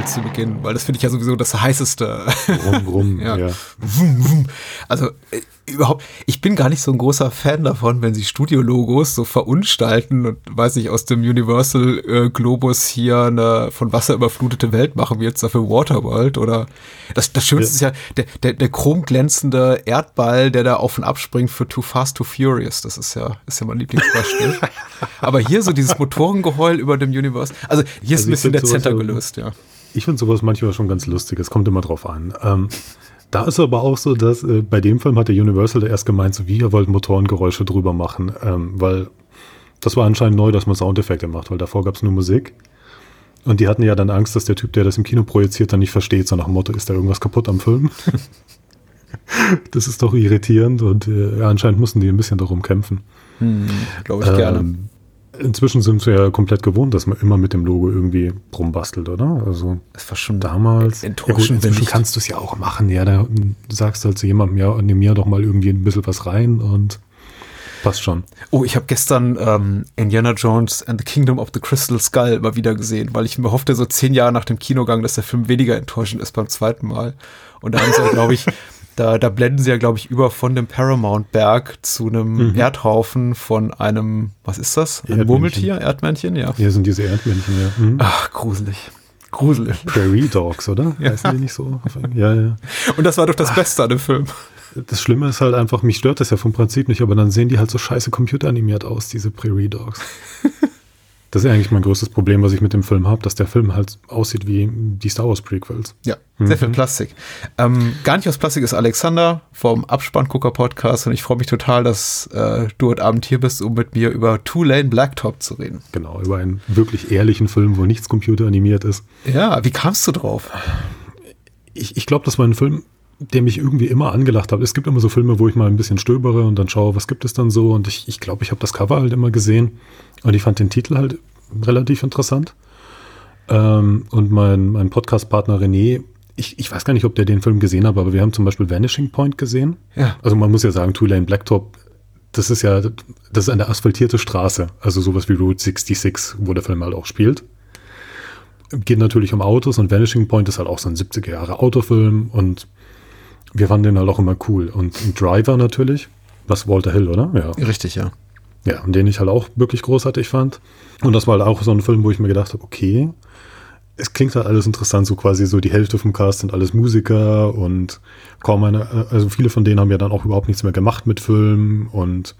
Waterworld zu Beginn, weil das finde ich ja sowieso das heißeste. Rum, rum, ja. ja. Also äh, überhaupt, ich bin gar nicht so ein großer Fan davon, wenn sie Studio-Logos so verunstalten und weiß ich, aus dem Universal äh, Globus hier eine von Wasser überflutete Welt machen, wie jetzt dafür Waterworld oder das, das Schönste ja. ist ja der, der, der chromglänzende Erdball, der da auf und ab springt für Too Fast, Too Furious. Das ist ja, ist ja mein Lieblingsbeispiel. Aber hier so dieses Motorengeheul über dem Universal. Also hier ist also ein bisschen der Center gelöst, ja. Ich finde sowas manchmal schon ganz lustig. Es kommt immer drauf an. Ähm, da ist aber auch so, dass äh, bei dem Film hat der Universal erst gemeint, so wie ihr wollt Motorengeräusche drüber machen, ähm, weil das war anscheinend neu, dass man Soundeffekte macht, weil davor gab es nur Musik. Und die hatten ja dann Angst, dass der Typ, der das im Kino projiziert, dann nicht versteht, so nach dem Motto, ist da irgendwas kaputt am Film? das ist doch irritierend und äh, anscheinend mussten die ein bisschen darum kämpfen. Hm, Glaube ich ähm, gerne inzwischen sind wir ja komplett gewohnt, dass man immer mit dem Logo irgendwie rumbastelt, oder? Also das war schon damals. Enttäuschend, ja gut, kannst du es ja auch machen. Ja, da sagst du halt zu jemandem, ja, nimm mir doch mal irgendwie ein bisschen was rein und passt schon. Oh, ich habe gestern ähm, Indiana Jones and the Kingdom of the Crystal Skull mal wieder gesehen, weil ich mir hoffte, so zehn Jahre nach dem Kinogang, dass der Film weniger enttäuschend ist beim zweiten Mal. Und da haben sie, glaube ich, Da, da blenden sie ja, glaube ich, über von dem Paramount-Berg zu einem mhm. Erdhaufen von einem, was ist das? Ein Murmeltier? Erdmännchen, ja. Hier sind diese Erdmännchen, ja. Mhm. Ach, gruselig. Gruselig. Prairie Dogs, oder? Ja. Heißen die nicht so? Ja, ja. Und das war doch das Ach. Beste an dem Film. Das Schlimme ist halt einfach, mich stört das ja vom Prinzip nicht, aber dann sehen die halt so scheiße computeranimiert aus, diese Prairie Dogs. Das ist eigentlich mein größtes Problem, was ich mit dem Film habe, dass der Film halt aussieht wie die Star Wars Prequels. Ja, sehr mhm. viel Plastik. Ähm, gar nicht aus Plastik ist Alexander vom Abspanngucker Podcast und ich freue mich total, dass äh, du heute Abend hier bist, um mit mir über Two Lane Blacktop zu reden. Genau, über einen wirklich ehrlichen Film, wo nichts computeranimiert ist. Ja, wie kamst du drauf? Ich, ich glaube, das war ein Film, der mich irgendwie immer angelacht hat. Es gibt immer so Filme, wo ich mal ein bisschen stöbere und dann schaue, was gibt es dann so. Und ich glaube, ich, glaub, ich habe das Cover halt immer gesehen und ich fand den Titel halt relativ interessant. Ähm, und mein, mein Podcast-Partner René, ich, ich weiß gar nicht, ob der den Film gesehen hat, aber wir haben zum Beispiel Vanishing Point gesehen. Ja. Also man muss ja sagen, Two Lane Blacktop, das ist ja, das ist eine asphaltierte Straße. Also sowas wie Route 66, wo der Film halt auch spielt geht natürlich um Autos und Vanishing Point ist halt auch so ein 70er Jahre Autofilm und wir fanden den halt auch immer cool. Und ein Driver natürlich, was Walter Hill, oder? Ja. Richtig, ja. Ja, und den ich halt auch wirklich großartig fand. Und das war halt auch so ein Film, wo ich mir gedacht habe, okay, es klingt halt alles interessant, so quasi so die Hälfte vom Cast sind alles Musiker und kaum eine, also viele von denen haben ja dann auch überhaupt nichts mehr gemacht mit Filmen und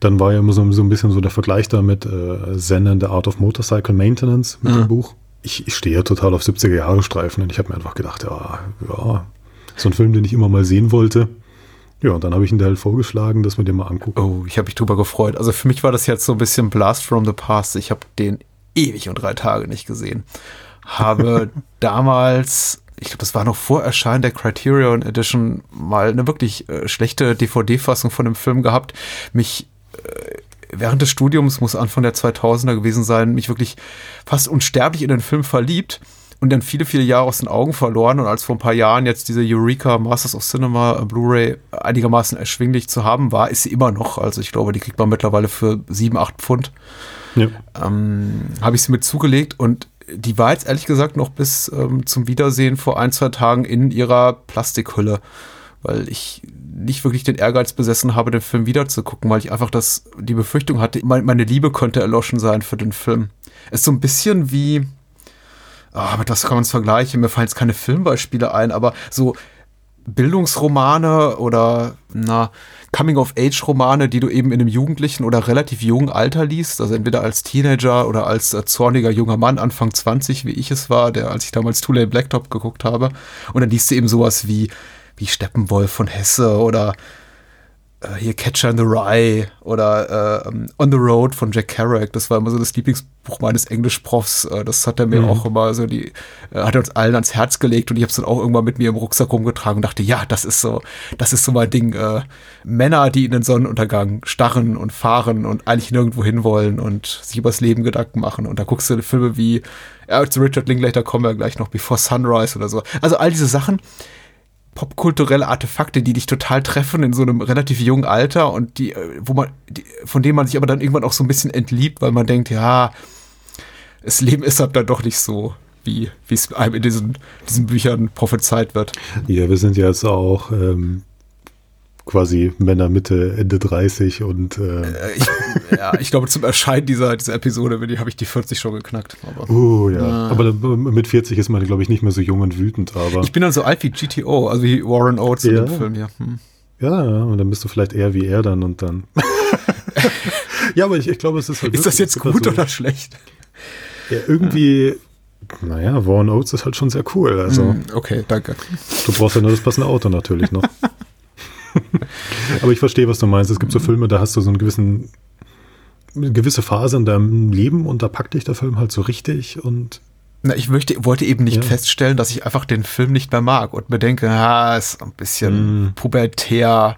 dann war ja immer so, so ein bisschen so der Vergleich da mit äh, Zen and the Art of Motorcycle Maintenance mit mhm. dem Buch. Ich, ich stehe ja total auf 70er Jahre Streifen und ich habe mir einfach gedacht, ja, ja, so ein Film, den ich immer mal sehen wollte. Ja, und dann habe ich ihn da halt vorgeschlagen, dass wir den mal angucken. Oh, ich habe mich drüber gefreut. Also für mich war das jetzt so ein bisschen Blast from the Past. Ich habe den ewig und drei Tage nicht gesehen. Habe damals, ich glaube, das war noch vor Erscheinen der Criterion Edition, mal eine wirklich äh, schlechte DVD-Fassung von dem Film gehabt. Mich äh, während des Studiums, muss Anfang der 2000er gewesen sein, mich wirklich fast unsterblich in den Film verliebt und dann viele, viele Jahre aus den Augen verloren. Und als vor ein paar Jahren jetzt diese Eureka Masters of Cinema Blu-ray einigermaßen erschwinglich zu haben war, ist sie immer noch. Also ich glaube, die kriegt man mittlerweile für sieben, acht Pfund. Ja. Ähm, Habe ich sie mit zugelegt und die war jetzt ehrlich gesagt noch bis ähm, zum Wiedersehen vor ein, zwei Tagen in ihrer Plastikhülle, weil ich nicht wirklich den Ehrgeiz besessen habe, den Film wiederzugucken, weil ich einfach das, die Befürchtung hatte, meine Liebe könnte erloschen sein für den Film. Es ist so ein bisschen wie, oh, mit was kann man vergleichen? Mir fallen jetzt keine Filmbeispiele ein, aber so Bildungsromane oder na, Coming-of-Age-Romane, die du eben in einem jugendlichen oder relativ jungen Alter liest, also entweder als Teenager oder als äh, zorniger junger Mann, Anfang 20, wie ich es war, der, als ich damals Too Late Blacktop geguckt habe. Und dann liest du eben sowas wie, wie Steppenwolf von Hesse oder äh, hier Catcher in the Rye oder äh, On the Road von Jack Kerouac. Das war immer so das Lieblingsbuch meines Englischprofs. Äh, das hat er mir mhm. auch immer so die, äh, hat er uns allen ans Herz gelegt und ich habe es dann auch irgendwann mit mir im Rucksack rumgetragen und dachte, ja, das ist so, das ist so mein Ding. Äh, Männer, die in den Sonnenuntergang starren und fahren und eigentlich nirgendwo hinwollen und sich übers Leben Gedanken machen. Und da guckst du Filme wie, ja, zu Richard Linklater kommen wir gleich noch, Before Sunrise oder so. Also all diese Sachen, popkulturelle Artefakte, die dich total treffen in so einem relativ jungen Alter und die, äh, wo man, die, von denen man sich aber dann irgendwann auch so ein bisschen entliebt, weil man denkt, ja, das Leben ist halt dann doch nicht so, wie es einem in diesen, diesen Büchern prophezeit wird. Ja, wir sind jetzt auch ähm, quasi Männer Mitte, Ende 30 und äh äh ich, ja, ich glaube zum Erscheinen dieser, dieser Episode habe ich die 40 schon geknackt. Aber, uh, ja. Äh, aber mit 40 ist man, glaube ich, nicht mehr so jung und wütend. Aber ich bin dann so alt wie GTO, also wie Warren Oates ja. in dem Film, ja. Hm. Ja, und dann bist du vielleicht eher wie er dann und dann. ja, aber ich, ich glaube, es ist halt. Ist das jetzt gut so, oder schlecht? Ja, irgendwie. Naja, Warren Oates ist halt schon sehr cool. Also, hm, okay, danke. Du brauchst ja nur das passende Auto natürlich noch. Aber ich verstehe, was du meinst. Es gibt so Filme, da hast du so einen gewissen, eine gewisse Phase in deinem Leben und da packt dich der Film halt so richtig und na, ich möchte, wollte eben nicht ja. feststellen, dass ich einfach den Film nicht mehr mag und mir denke, ja, ist ein bisschen mm. pubertär,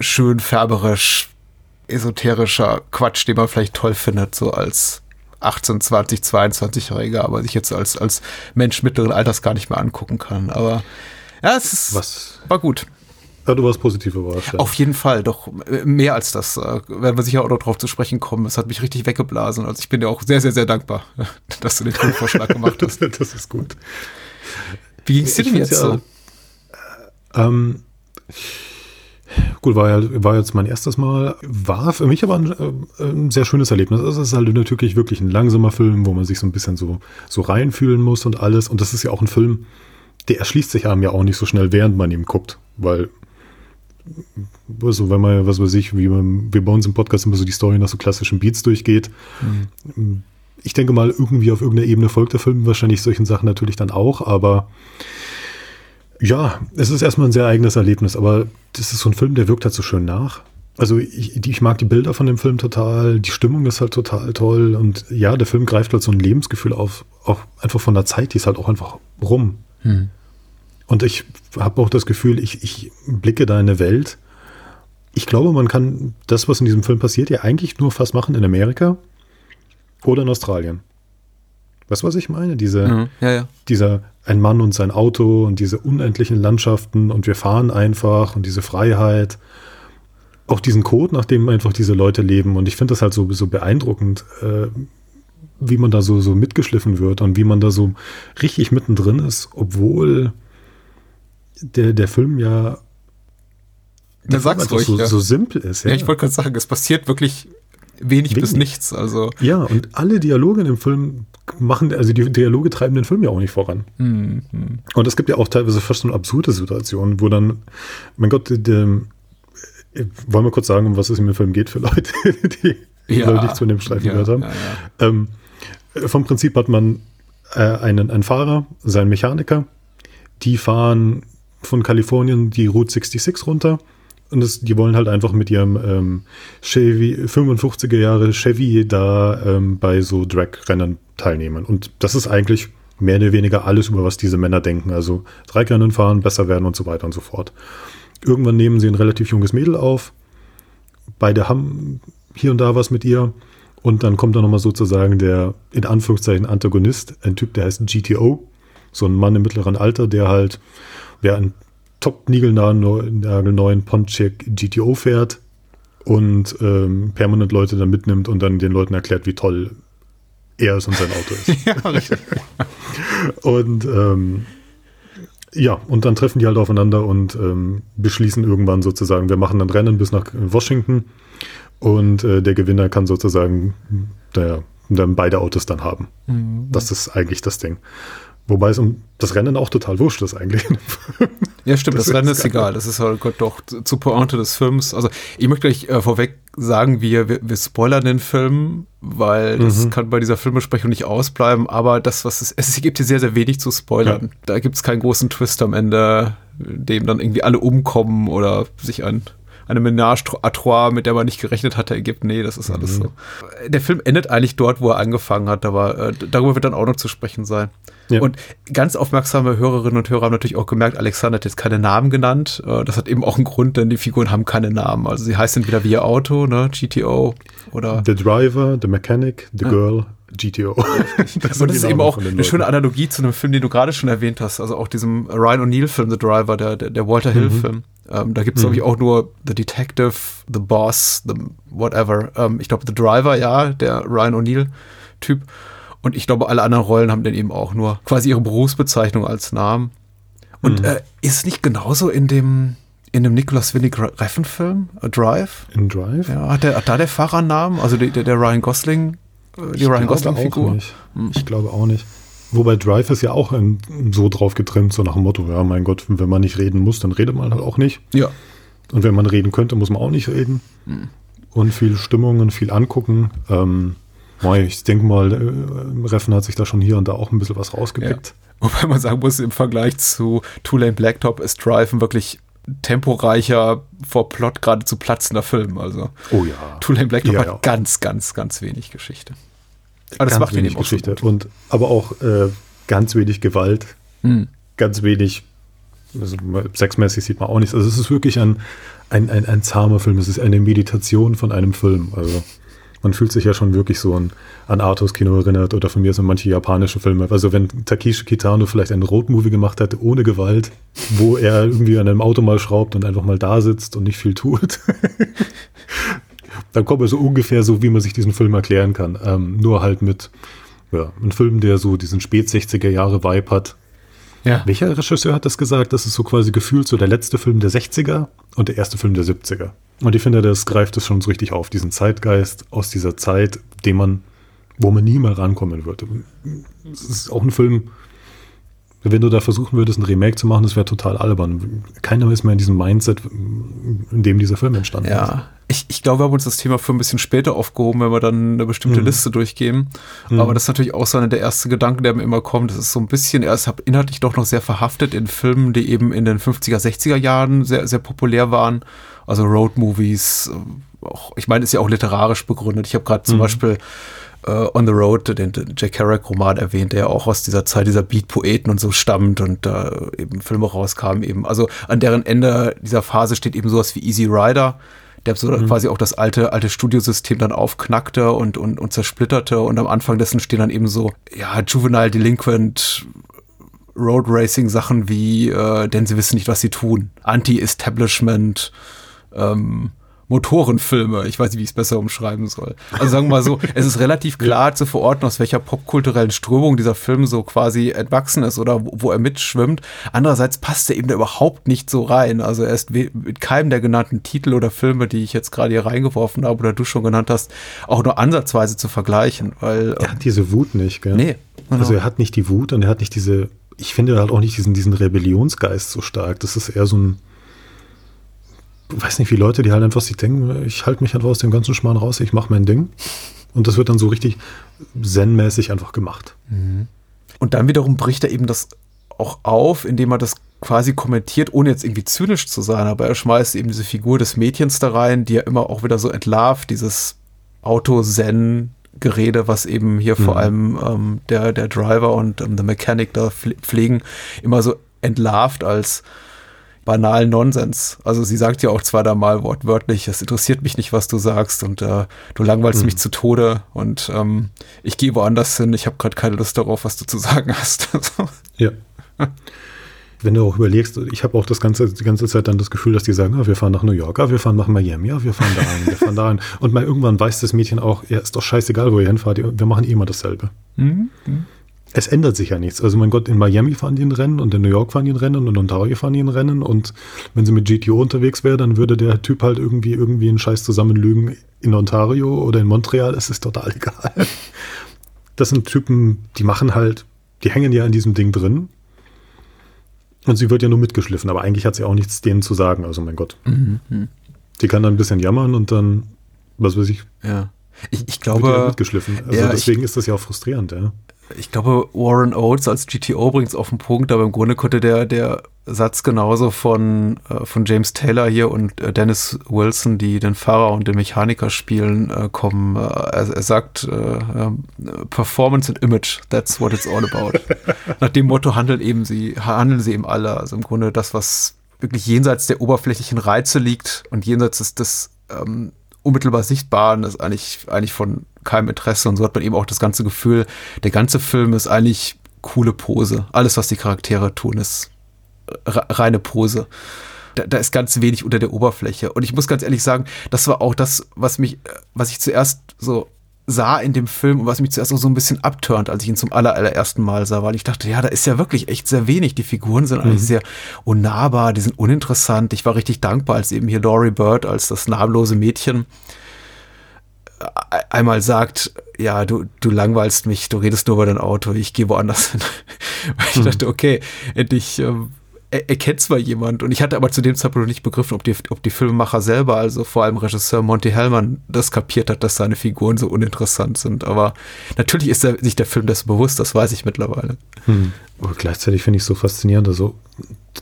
schön färberisch, esoterischer Quatsch, den man vielleicht toll findet, so als 18, 20, 22-Jähriger, aber sich jetzt als, als Mensch mittleren Alters gar nicht mehr angucken kann. Aber ja, es ist, Was? war gut. Ja, du warst positiv überrascht. Ja. Auf jeden Fall, doch äh, mehr als das. Äh, werden wir sicher auch noch drauf zu sprechen kommen. Es hat mich richtig weggeblasen. Also ich bin dir auch sehr, sehr, sehr dankbar, dass du den Filmvorschlag gemacht hast. das ist gut. Wie ging es dir denn jetzt ja, so? Ähm, gut, war, ja, war jetzt mein erstes Mal. War für mich aber ein, äh, ein sehr schönes Erlebnis. Es ist halt natürlich wirklich ein langsamer Film, wo man sich so ein bisschen so, so reinfühlen muss und alles. Und das ist ja auch ein Film, der erschließt sich einem ja auch nicht so schnell, während man ihm guckt. Weil also wenn man, was weiß ich, wie, man, wie bei uns im Podcast immer so die Story nach so klassischen Beats durchgeht. Mhm. Ich denke mal, irgendwie auf irgendeiner Ebene folgt der Film wahrscheinlich solchen Sachen natürlich dann auch, aber ja, es ist erstmal ein sehr eigenes Erlebnis, aber das ist so ein Film, der wirkt halt so schön nach. Also ich, ich mag die Bilder von dem Film total, die Stimmung ist halt total toll und ja, der Film greift halt so ein Lebensgefühl auf, auch einfach von der Zeit, die ist halt auch einfach rum. Mhm. Und ich habe auch das Gefühl, ich, ich blicke da in eine Welt. Ich glaube, man kann das, was in diesem Film passiert, ja eigentlich nur fast machen in Amerika oder in Australien. Weißt du, was ich meine? Diese, mhm, ja, ja. Dieser ein Mann und sein Auto und diese unendlichen Landschaften und wir fahren einfach und diese Freiheit. Auch diesen Code, nach dem einfach diese Leute leben. Und ich finde das halt so, so beeindruckend, äh, wie man da so, so mitgeschliffen wird und wie man da so richtig mittendrin ist, obwohl der, der Film ja der sag's ruhig, so, ja. so simpel ist. Ja, ja ich wollte gerade sagen, es passiert wirklich wenig, wenig, bis nichts. Also. Ja, und alle Dialoge in dem Film machen, also die Dialoge treiben den Film ja auch nicht voran. Mhm. Und es gibt ja auch teilweise fast so absurde Situationen, wo dann, mein Gott, die, die, wollen wir kurz sagen, um was es in dem Film geht für Leute, die ja. nicht zu dem Streifen gehört haben. Ähm, vom Prinzip hat man äh, einen, einen Fahrer, seinen Mechaniker, die fahren von Kalifornien die Route 66 runter. Und das, die wollen halt einfach mit ihrem ähm, Chevy, 55er Jahre Chevy da ähm, bei so Drag-Rennen teilnehmen. Und das ist eigentlich mehr oder weniger alles, über was diese Männer denken. Also Drag-Rennen fahren, besser werden und so weiter und so fort. Irgendwann nehmen sie ein relativ junges Mädel auf. Beide haben hier und da was mit ihr. Und dann kommt da nochmal sozusagen der, in Anführungszeichen, Antagonist, ein Typ, der heißt GTO. So ein Mann im mittleren Alter, der halt wer einen top-niegelnagelneuen Pontiac GTO fährt und ähm, permanent Leute dann mitnimmt und dann den Leuten erklärt, wie toll er ist und sein Auto ist. ja, richtig. und ähm, ja, und dann treffen die halt aufeinander und ähm, beschließen irgendwann sozusagen, wir machen ein Rennen bis nach Washington und äh, der Gewinner kann sozusagen der, dann beide Autos dann haben. Mhm. Das ist eigentlich das Ding. Wobei es um das Rennen auch total wurscht ist eigentlich. Ja, stimmt, das, das Rennen ist egal. Das ist halt doch zu Pointe des Films. Also ich möchte gleich äh, vorweg sagen, wir, wir, wir spoilern den Film, weil das mhm. kann bei dieser Filmbesprechung nicht ausbleiben, aber das, was es, es gibt hier sehr, sehr wenig zu spoilern. Ja. Da gibt es keinen großen Twist am Ende, dem dann irgendwie alle umkommen oder sich ein eine Ménage à trois, mit der man nicht gerechnet hatte, ergibt. Nee, das ist alles mhm. so. Der Film endet eigentlich dort, wo er angefangen hat, aber äh, darüber wird dann auch noch zu sprechen sein. Ja. Und ganz aufmerksame Hörerinnen und Hörer haben natürlich auch gemerkt, Alexander hat jetzt keine Namen genannt. Äh, das hat eben auch einen Grund, denn die Figuren haben keine Namen. Also sie heißen entweder wie ihr Auto, ne, GTO oder. The Driver, The Mechanic, The ja. GTO. das, das ist eben auch eine schöne Analogie zu einem Film, den du gerade schon erwähnt hast, also auch diesem Ryan O'Neill-Film, The Driver, der, der, der Walter Hill-Film. Mhm. Ähm, da gibt es, mhm. glaube ich, auch nur The Detective, The Boss, The Whatever. Ähm, ich glaube, The Driver, ja, der Ryan O'Neill-Typ. Und ich glaube, alle anderen Rollen haben dann eben auch nur quasi ihre Berufsbezeichnung als Namen. Und mhm. äh, ist nicht genauso in dem, in dem Nicolas Winnig Reffen-Film, Drive? In Drive? Ja, hat, der, hat da der Fahrer Namen? Also der, der Ryan Gosling, die ich Ryan Gosling-Figur? Hm. Ich glaube auch nicht. Wobei Drive ist ja auch ein, so drauf getrimmt, so nach dem Motto, ja, mein Gott, wenn man nicht reden muss, dann redet man halt auch nicht. Ja. Und wenn man reden könnte, muss man auch nicht reden. Hm. Und viel Stimmung und viel angucken. Ähm, ich denke mal, äh, Reffen hat sich da schon hier und da auch ein bisschen was rausgepickt. Ja. Wobei man sagen muss, im Vergleich zu Two Lane Blacktop ist Drive ein wirklich temporeicher, vor Plot gerade zu platzender Film. Also oh ja. Two Lane Blacktop ja, hat ja. ganz, ganz, ganz wenig Geschichte. Aber das macht wenig Geschichte. Und aber auch äh, ganz wenig Gewalt, hm. ganz wenig, also sexmäßig sieht man auch nichts. Also es ist wirklich ein, ein, ein, ein zahmer Film. Es ist eine Meditation von einem Film. Also man fühlt sich ja schon wirklich so an, an Arthurs Kino erinnert oder von mir so manche japanische Filme. Also wenn Takeshi Kitano vielleicht einen Roadmovie gemacht hätte ohne Gewalt, wo er irgendwie an einem Auto mal schraubt und einfach mal da sitzt und nicht viel tut, dann kommt er so ungefähr so, wie man sich diesen Film erklären kann. Ähm, nur halt mit ja, einem Film, der so diesen spät 60er Jahre Vibe hat. Ja. Welcher Regisseur hat das gesagt? Das ist so quasi gefühlt so der letzte Film der 60er und der erste Film der 70er. Und ich finde, das greift es schon so richtig auf, diesen Zeitgeist aus dieser Zeit, den man, wo man nie mehr rankommen würde. Es ist auch ein Film, wenn du da versuchen würdest, ein Remake zu machen, das wäre total albern. Keiner ist mehr in diesem Mindset, in dem dieser Film entstanden ja. ist. Ich, ich glaube, wir haben uns das Thema für ein bisschen später aufgehoben, wenn wir dann eine bestimmte mhm. Liste durchgehen. Mhm. Aber das ist natürlich auch so einer der ersten Gedanken, der mir immer kommt. Das ist so ein bisschen, er ist inhaltlich doch noch sehr verhaftet in Filmen, die eben in den 50er, 60er Jahren sehr, sehr populär waren. Also Road-Movies. Auch, ich meine, ist ja auch literarisch begründet. Ich habe gerade zum mhm. Beispiel uh, On the Road, den, den Jack Kerouac-Roman erwähnt, der ja auch aus dieser Zeit dieser Beat-Poeten und so stammt und da äh, eben Filme rauskamen eben. Also an deren Ende dieser Phase steht eben sowas wie Easy Rider, der so mhm. quasi auch das alte, alte Studiosystem dann aufknackte und, und, und zersplitterte und am Anfang dessen stehen dann eben so, ja, Juvenile Delinquent Road Racing Sachen wie, äh, denn sie wissen nicht, was sie tun. Anti-Establishment, ähm, Motorenfilme. Ich weiß nicht, wie ich es besser umschreiben soll. Also sagen wir mal so, es ist relativ klar zu verorten, aus welcher popkulturellen Strömung dieser Film so quasi entwachsen ist oder wo, wo er mitschwimmt. Andererseits passt er eben da überhaupt nicht so rein. Also er ist mit keinem der genannten Titel oder Filme, die ich jetzt gerade hier reingeworfen habe oder du schon genannt hast, auch nur ansatzweise zu vergleichen. Weil, er hat diese Wut nicht, gell? Nee. Genau. Also er hat nicht die Wut und er hat nicht diese, ich finde halt auch nicht diesen, diesen Rebellionsgeist so stark. Das ist eher so ein, weiß nicht, wie Leute, die halt einfach sich denken, ich halte mich einfach aus dem ganzen Schmarrn raus, ich mache mein Ding. Und das wird dann so richtig zen-mäßig einfach gemacht. Mhm. Und dann wiederum bricht er eben das auch auf, indem er das quasi kommentiert, ohne jetzt irgendwie zynisch zu sein, aber er schmeißt eben diese Figur des Mädchens da rein, die er immer auch wieder so entlarvt, dieses Auto-Zen-Gerede, was eben hier mhm. vor allem ähm, der, der Driver und ähm, der Mechanic da pflegen, immer so entlarvt als banalen Nonsens. Also sie sagt ja auch zweimal wortwörtlich, es interessiert mich nicht, was du sagst und äh, du langweilst mhm. mich zu Tode und ähm, ich gehe woanders hin, ich habe gerade keine Lust darauf, was du zu sagen hast. ja. Wenn du auch überlegst, ich habe auch das ganze, die ganze Zeit dann das Gefühl, dass die sagen, ah, wir fahren nach New York, ah, wir fahren nach Miami, ja, wir fahren da hin, wir fahren da hin. Und mal irgendwann weiß das Mädchen auch, ja, ist doch scheißegal, wo ihr hinfahrt, wir machen eh immer dasselbe. Mhm. mhm es ändert sich ja nichts. Also mein Gott, in Miami fahren die ein Rennen und in New York fahren die ein Rennen und in Ontario fahren die ein Rennen und wenn sie mit GTO unterwegs wäre, dann würde der Typ halt irgendwie irgendwie einen Scheiß zusammenlügen in Ontario oder in Montreal, es ist total egal. Das sind Typen, die machen halt, die hängen ja in diesem Ding drin und sie wird ja nur mitgeschliffen, aber eigentlich hat sie auch nichts denen zu sagen, also mein Gott. Mhm. Die kann dann ein bisschen jammern und dann, was weiß ich. Ja. Ich, ich glaube. mitgeschliffen. Also ja, deswegen ich, ist das ja auch frustrierend, ja ich glaube, Warren Oates als GTO bringt es auf den Punkt, aber im Grunde konnte der, der Satz genauso von, äh, von James Taylor hier und äh, Dennis Wilson, die den Fahrer und den Mechaniker spielen, äh, kommen. Äh, er, er, sagt, äh, Performance and Image, that's what it's all about. Nach dem Motto handeln eben sie, handeln sie eben alle. Also im Grunde das, was wirklich jenseits der oberflächlichen Reize liegt und jenseits des, des ähm, unmittelbar Sichtbaren ist eigentlich, eigentlich von keinem Interesse und so hat man eben auch das ganze Gefühl, der ganze Film ist eigentlich coole Pose. Alles, was die Charaktere tun, ist reine Pose. Da, da, ist ganz wenig unter der Oberfläche. Und ich muss ganz ehrlich sagen, das war auch das, was mich, was ich zuerst so sah in dem Film und was mich zuerst auch so ein bisschen abturnt, als ich ihn zum aller, allerersten Mal sah, weil ich dachte, ja, da ist ja wirklich echt sehr wenig. Die Figuren sind eigentlich mhm. sehr unnahbar, die sind uninteressant. Ich war richtig dankbar, als eben hier Laurie Bird als das namenlose Mädchen einmal sagt, ja, du, du langweilst mich, du redest nur über dein Auto, ich gehe woanders hin. ich mhm. dachte, okay, endlich ähm, erkennt zwar jemand und ich hatte aber zu dem Zeitpunkt noch nicht begriffen, ob die, ob die Filmemacher selber, also vor allem Regisseur Monty Hellman, das kapiert hat, dass seine Figuren so uninteressant sind. Aber natürlich ist er sich der Film das bewusst, das weiß ich mittlerweile. Hm. Aber gleichzeitig finde ich es so faszinierend. Also,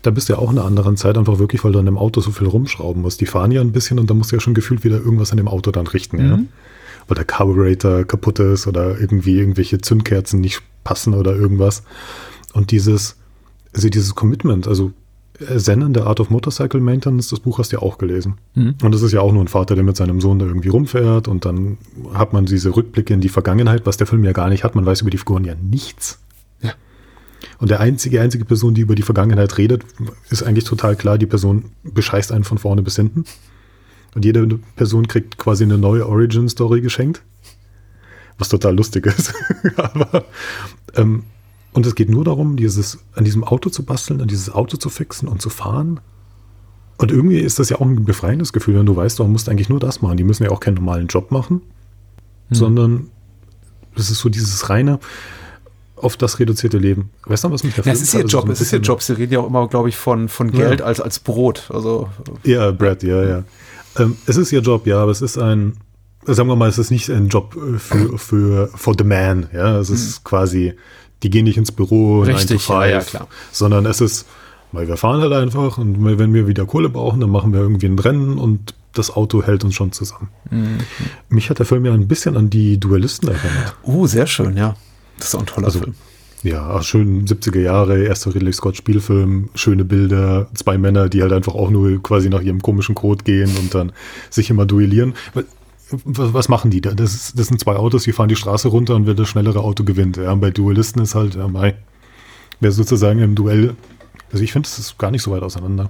da bist du ja auch in einer anderen Zeit einfach wirklich, weil du an dem Auto so viel rumschrauben musst. Die fahren ja ein bisschen und da musst du ja schon gefühlt wieder irgendwas an dem Auto dann richten, mhm. ja. Weil der Carburetor kaputt ist oder irgendwie irgendwelche Zündkerzen nicht passen oder irgendwas. Und dieses, also dieses Commitment, also äh, Zen The Art of Motorcycle Maintenance, das Buch hast du ja auch gelesen. Mhm. Und das ist ja auch nur ein Vater, der mit seinem Sohn da irgendwie rumfährt und dann hat man diese Rückblicke in die Vergangenheit, was der Film ja gar nicht hat. Man weiß über die Figuren ja nichts. Ja. Und der einzige, einzige Person, die über die Vergangenheit redet, ist eigentlich total klar, die Person bescheißt einen von vorne bis hinten. Und jede Person kriegt quasi eine neue Origin-Story geschenkt. Was total lustig ist. Aber ähm, und es geht nur darum, dieses, an diesem Auto zu basteln, an dieses Auto zu fixen und zu fahren. Und irgendwie ist das ja auch ein befreiendes Gefühl, wenn du weißt, du musst eigentlich nur das machen. Die müssen ja auch keinen normalen Job machen, hm. sondern es ist so dieses reine, auf das reduzierte Leben. Weißt du, was mich da ja, Es ist ihr Job, so es ist ihr Job. Sie reden ja auch immer, glaube ich, von, von Geld ja. als, als Brot. Also, ja, Brad, ja, ja. Ähm, es ist ihr Job, ja, aber es ist ein, sagen wir mal, es ist nicht ein Job äh, für, für for the man. Ja, es ist hm. quasi die gehen nicht ins Büro, Richtig, 9 to 5, ja, ja, klar. sondern es ist, weil wir fahren halt einfach und wenn wir wieder Kohle brauchen, dann machen wir irgendwie ein Rennen und das Auto hält uns schon zusammen. Mhm. Mich hat der Film ja ein bisschen an die Duellisten erinnert. Oh, sehr schön, ja. Das ist auch ein toller also, Film. Ja, schön 70er Jahre, erster Ridley Scott Spielfilm, schöne Bilder, zwei Männer, die halt einfach auch nur quasi nach ihrem komischen Code gehen und dann sich immer duellieren was, machen die da? Das, das sind zwei Autos, die fahren die Straße runter und wer das schnellere Auto gewinnt. Ja, bei Duellisten ist halt, ja, mei, wer sozusagen im Duell, also ich finde, es ist gar nicht so weit auseinander.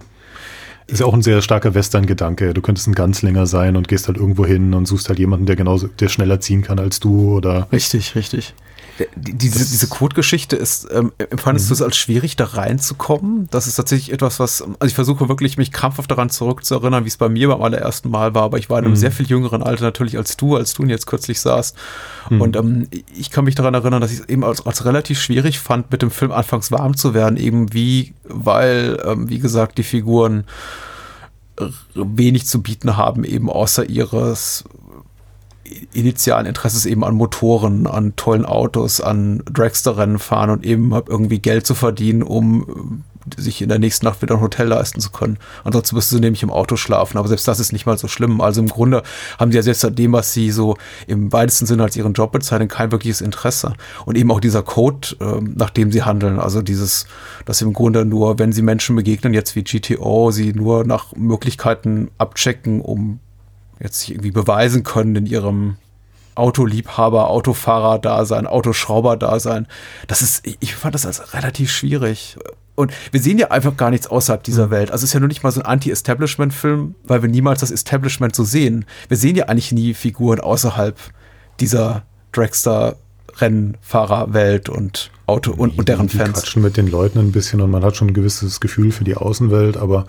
Ist ja auch ein sehr starker Western-Gedanke. Du könntest ein ganz länger sein und gehst halt irgendwo hin und suchst halt jemanden, der genauso, der schneller ziehen kann als du oder. Richtig, richtig diese, diese Code-Geschichte ist, ähm, empfandest mhm. du es als schwierig, da reinzukommen? Das ist tatsächlich etwas, was, also ich versuche wirklich, mich krampfhaft daran zurückzuerinnern, wie es bei mir beim allerersten Mal war, aber ich war in einem mhm. sehr viel jüngeren Alter natürlich als du, als du ihn jetzt kürzlich saßt. Mhm. Und ähm, ich kann mich daran erinnern, dass ich es eben als, als relativ schwierig fand, mit dem Film anfangs warm zu werden, eben wie, weil, ähm, wie gesagt, die Figuren wenig zu bieten haben, eben außer ihres initialen Interesses eben an Motoren, an tollen Autos, an Dragster-Rennen fahren und eben irgendwie Geld zu verdienen, um äh, sich in der nächsten Nacht wieder ein Hotel leisten zu können. Ansonsten müsstest du nämlich im Auto schlafen. Aber selbst das ist nicht mal so schlimm. Also im Grunde haben sie ja selbst an dem, was sie so im weitesten Sinne als ihren Job bezeichnen, kein wirkliches Interesse. Und eben auch dieser Code, ähm, nach dem sie handeln. Also dieses, dass im Grunde nur, wenn sie Menschen begegnen, jetzt wie GTO, sie nur nach Möglichkeiten abchecken, um jetzt sich irgendwie beweisen können in ihrem Autoliebhaber, Autofahrer-Dasein, Autoschrauber-Dasein. Das ist, ich fand das als relativ schwierig. Und wir sehen ja einfach gar nichts außerhalb dieser mhm. Welt. Also es ist ja nur nicht mal so ein Anti-Establishment-Film, weil wir niemals das Establishment so sehen. Wir sehen ja eigentlich nie Figuren außerhalb dieser Dragster-Rennfahrer-Welt und Auto und, und deren die Fans. quatschen mit den Leuten ein bisschen und man hat schon ein gewisses Gefühl für die Außenwelt, aber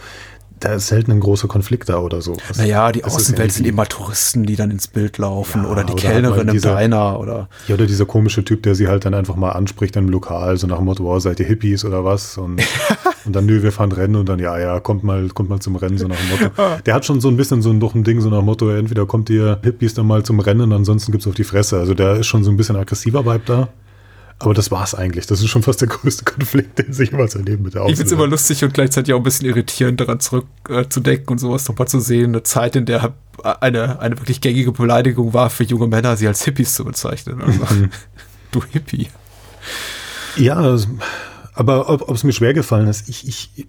da ist selten ein großer Konflikt da oder so. Das, naja, die Außenwelt sind immer Touristen, die dann ins Bild laufen ja, oder die oder Kellnerin im Diner oder. Ja, oder dieser komische Typ, der sie halt dann einfach mal anspricht im Lokal, so nach dem Motto, oh, seid ihr Hippies oder was? Und, und dann, nö, wir fahren Rennen und dann, ja, ja, kommt mal, kommt mal zum Rennen, so nach dem Motto. Der hat schon so ein bisschen so ein, doch ein Ding, so nach dem Motto, entweder kommt ihr Hippies dann mal zum Rennen, ansonsten gibt's auf die Fresse. Also der ist schon so ein bisschen aggressiver Vibe da. Aber das war's eigentlich. Das ist schon fast der größte Konflikt, den sich jemals erleben mit der Außenwelt. Ich find's immer lustig und gleichzeitig auch ein bisschen irritierend, daran zurückzudenken äh, und sowas nochmal zu sehen. Eine Zeit, in der eine, eine wirklich gängige Beleidigung war für junge Männer, sie als Hippies zu bezeichnen. Also, mhm. du Hippie. Ja, aber ob es mir schwer gefallen ist, ich, ich,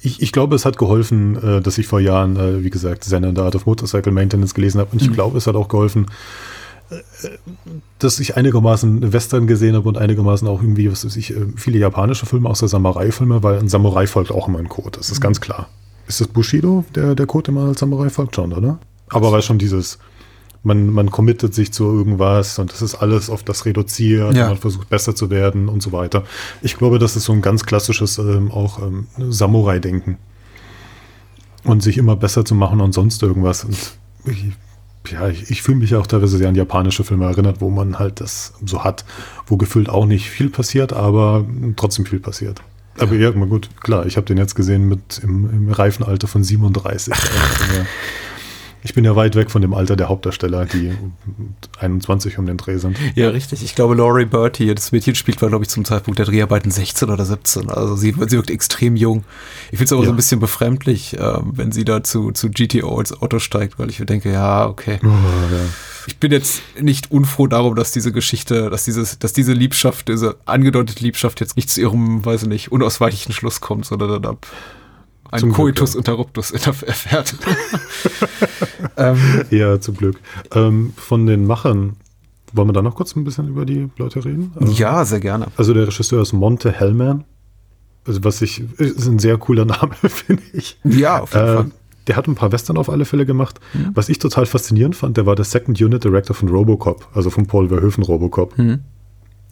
ich, ich glaube, es hat geholfen, äh, dass ich vor Jahren, äh, wie gesagt, Zen and the Art of Motorcycle Maintenance gelesen habe. Und ich mhm. glaube, es hat auch geholfen, dass ich einigermaßen Western gesehen habe und einigermaßen auch irgendwie, was weiß ich, äh, viele japanische Filme, außer Samurai-Filme, weil ein Samurai folgt auch immer ein Code. Das ist mhm. ganz klar. Ist das Bushido, der, der Code immer als Samurai folgt schon, oder? Aber weil schon dieses man, man committet sich zu irgendwas und das ist alles auf das reduziert Ja. und man versucht besser zu werden und so weiter. Ich glaube, das ist so ein ganz klassisches ähm, auch ähm, Samurai-Denken. Und sich immer besser zu machen und sonst irgendwas. Und ich, ja, ich, ich fühle mich auch teilweise sehr an japanische Filme erinnert, wo man halt das so hat, wo gefühlt auch nicht viel passiert, aber trotzdem viel passiert. Aber ja, mal gut, klar, ich habe den jetzt gesehen mit im, im reifen Alter von 37. Ich bin ja weit weg von dem Alter der Hauptdarsteller, die 21 um den Dreh sind. Ja, richtig. Ich glaube, Laurie Bertie, das Mädchen spielt, war, glaube ich, zum Zeitpunkt der Dreharbeiten 16 oder 17. Also sie, sie wirkt extrem jung. Ich finde es aber Ja. so ein bisschen befremdlich, ähm, wenn sie da zu, zu GTO ins Auto steigt, weil ich mir denke, ja, okay. Oh, ja. Ich bin jetzt nicht unfroh darum, dass diese Geschichte, dass dieses, dass diese Liebschaft, diese angedeutete Liebschaft jetzt nicht zu ihrem, weiß ich nicht, unausweichlichen Schluss kommt, sondern dann ab ein Zum Glück, Coitus ja. interruptus erfährt. ähm, ja, zum Glück. Ähm, von den Machern, wollen wir da noch kurz ein bisschen über die Leute reden? Also- ja, sehr gerne. Also der Regisseur ist Monte Hellman. Also was ich, ist ein sehr cooler Name, finde ich. Ja, auf jeden Äh, Fall. der hat ein paar Western auf alle Fälle gemacht. Was ich total faszinierend fand, der war der Second Unit Director von Robocop, also von Paul Verhoeven Robocop. Mhm.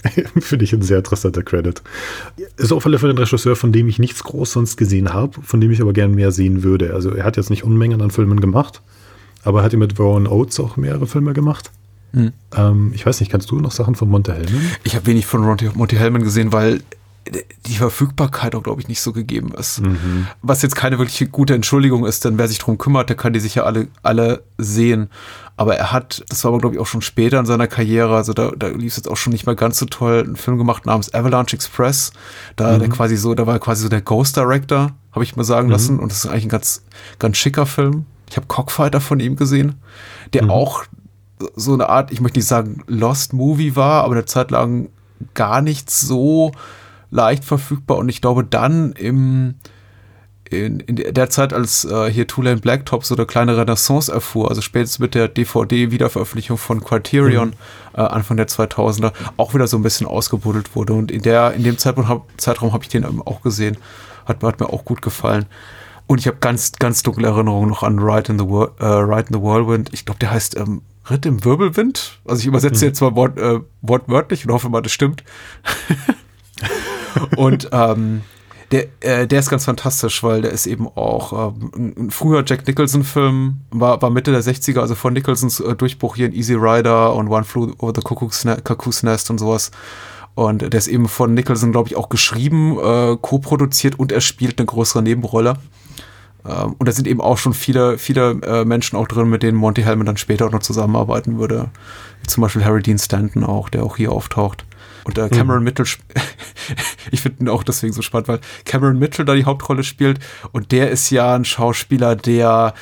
Finde ich ein sehr interessanter Credit. Ist auf alle Fälle ein Regisseur, von dem ich nichts groß sonst gesehen habe, von dem ich aber gern mehr sehen würde. Also er hat jetzt nicht Unmengen an Filmen gemacht, aber er hat ja mit Rowan Oates auch mehrere Filme gemacht. Mhm. Ähm, ich weiß nicht, kannst du noch Sachen von Monte Hellman? Ich habe wenig von Monty, Monty Hellman gesehen, weil die Verfügbarkeit auch, glaube ich, nicht so gegeben ist. Was jetzt keine wirklich gute Entschuldigung ist, denn wer sich drum kümmert, der kann die sicher alle, alle sehen. Aber er hat, das war aber, glaube ich, auch schon später in seiner Karriere, also da, da lief es jetzt auch schon nicht mehr ganz so toll, einen Film gemacht namens Avalanche Express. Da der quasi so, da war er quasi so der Ghost Director, habe ich mir sagen lassen. Und das ist eigentlich ein ganz, ganz schicker Film. Ich habe Cockfighter von ihm gesehen, der auch so eine Art, ich möchte nicht sagen Lost Movie war, aber eine Zeit lang gar nicht so leicht verfügbar und ich glaube dann im in, in der Zeit, als äh, hier Two Lane Blacktop so eine kleine Renaissance erfuhr, also spätestens mit der DVD-Wiederveröffentlichung von Criterion äh, Anfang der 2000er, auch wieder so ein bisschen ausgebuddelt wurde. Und in, der, in dem Zeitpunkt hab, Zeitraum habe ich den eben auch gesehen. Hat, hat mir auch gut gefallen. Und ich habe ganz, ganz dunkle Erinnerungen noch an Ride in the, Whir äh, Ride in the Whirlwind. Ich glaube, der heißt ähm, Ritt im Wirbelwind. Also ich übersetze jetzt mal wort, äh, wortwörtlich und hoffe mal, das stimmt. und ähm, der, äh, der ist ganz fantastisch, weil der ist eben auch ähm, ein, früher Jack Nicholson-Film, war, war Mitte der 60er, also von Nicholsons äh, Durchbruch hier in Easy Rider und One Flew Over the Cuckoo's, Ne- Cuckoo's Nest und sowas. Und der ist eben von Nicholson, glaube ich, auch geschrieben, äh, co-produziert und er spielt eine größere Nebenrolle. Ähm, und da sind eben auch schon viele, viele äh, Menschen auch drin, mit denen Monty Hellman dann später auch noch zusammenarbeiten würde. Wie zum Beispiel Harry Dean Stanton auch, der auch hier auftaucht. Und äh, Cameron Mitchell, sp- ich finde ihn auch deswegen so spannend, weil Cameron Mitchell da die Hauptrolle spielt und der ist ja ein Schauspieler, der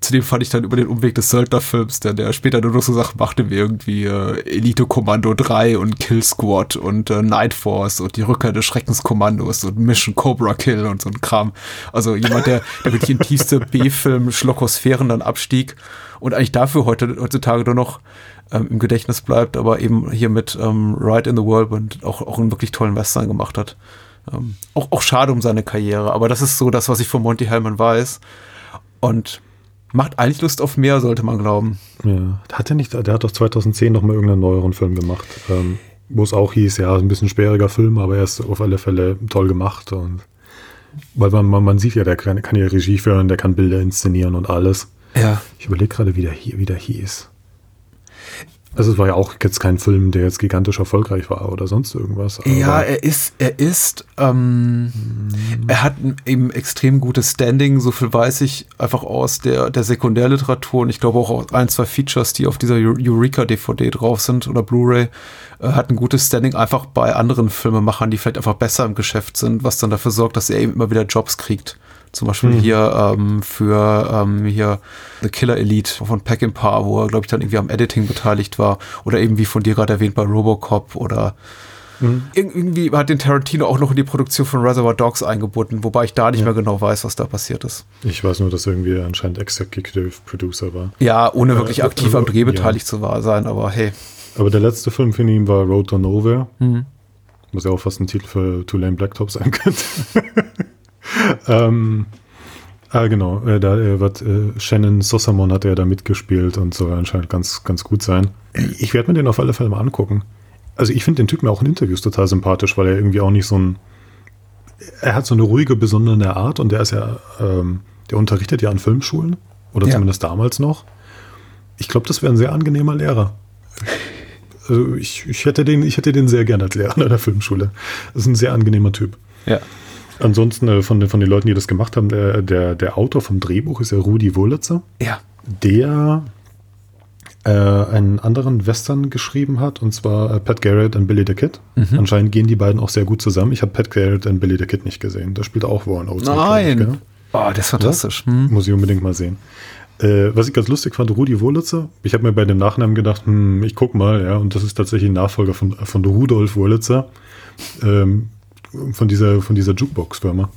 zudem fand ich dann über den Umweg des Söldnerfilms, der, der später nur noch so Sachen machte wie irgendwie äh, Elite Kommando 3 und Kill Squad und äh, Night Force und die Rückkehr des Schreckenskommandos und Mission Cobra Kill und so ein Kram. Also jemand, der, der wirklich in tiefste B-Film-Schlockosphären dann abstieg und eigentlich dafür heute, heutzutage nur noch ähm, im Gedächtnis bleibt, aber eben hier mit ähm, Ride in the Whirlwind auch, auch einen wirklich tollen Western gemacht hat. Ähm, auch, auch schade um seine Karriere, aber das ist so das, was ich von Monty Hellman weiß. Und macht eigentlich Lust auf mehr, sollte man glauben. Ja, hat er nicht, der hat doch 2010 noch mal irgendeinen neueren Film gemacht, ähm, wo es auch hieß, ja, ein bisschen sperriger Film, aber er ist auf alle Fälle toll gemacht und weil man, man, man sieht ja, der kann, kann ja Regie führen, der kann Bilder inszenieren und alles. Ja. Ich überlege gerade, wie der, hier, wie der hieß. Also es war ja auch jetzt kein Film, der jetzt gigantisch erfolgreich war oder sonst irgendwas. Ja, er ist, er ist, ähm, er hat eben extrem gutes Standing, so viel weiß ich einfach aus der, der Sekundärliteratur und ich glaube auch aus ein, zwei Features, die auf dieser Eu- Eureka-DVD drauf sind oder Blu-ray, äh, hat ein gutes Standing einfach bei anderen Filmemachern, die vielleicht einfach besser im Geschäft sind, was dann dafür sorgt, dass er eben immer wieder Jobs kriegt. Zum Beispiel hier ähm, für ähm, hier The Killer Elite von Peckinpah, wo er, glaube ich, dann irgendwie am Editing beteiligt war. Oder eben wie von dir gerade erwähnt bei Robocop oder Ir- irgendwie hat den Tarantino auch noch in die Produktion von Reservoir Dogs eingebunden, wobei ich da nicht mehr genau weiß, was da passiert ist. Ich weiß nur, dass er irgendwie anscheinend Executive Producer war. Ja, ohne wirklich Äh, aktiv am Dreh ja. beteiligt zu wa- sein, aber hey. Aber der letzte Film von ihm war Road to Nowhere. Was ja auch fast ein Titel für Tulane Blacktop sein könnte. Ähm, Ah, genau. Äh, da äh, wird äh, Shannon Sossamon hat er da mitgespielt und soll anscheinend ganz, ganz gut sein. Ich werde mir den auf alle Fälle mal angucken. Also ich finde den Typen auch in Interviews total sympathisch, weil er irgendwie auch nicht so ein. Er hat so eine ruhige, besondere Art und der ist ja, ähm, der unterrichtet ja an Filmschulen. Oder ja. zumindest damals noch. Ich glaube, das wäre ein sehr angenehmer Lehrer. Also ich, ich, hätte den, ich hätte den sehr gerne als Lehrer an der Filmschule. Das ist ein sehr angenehmer Typ. Ja. Ansonsten äh, von, von den Leuten, die das gemacht haben, der, der, der Autor vom Drehbuch ist ja Rudi Wurlitzer. Ja. Der äh, einen anderen Western geschrieben hat, und zwar äh, Pat Garrett und Billy the Kid. Mhm. Anscheinend gehen die beiden auch sehr gut zusammen. Ich habe Pat Garrett und Billy the Kid nicht gesehen. Da spielt auch Warren Oates. Nein! Mit, oh, das ist fantastisch. Hm. Muss ich unbedingt mal sehen. Äh, was ich ganz lustig fand, Rudi Wurlitzer. Ich habe mir bei dem Nachnamen gedacht, hm, ich guck mal, ja, und das ist tatsächlich ein Nachfolger von, von Rudolf Wurlitzer. Ähm, von dieser, von dieser Jukebox-Firma.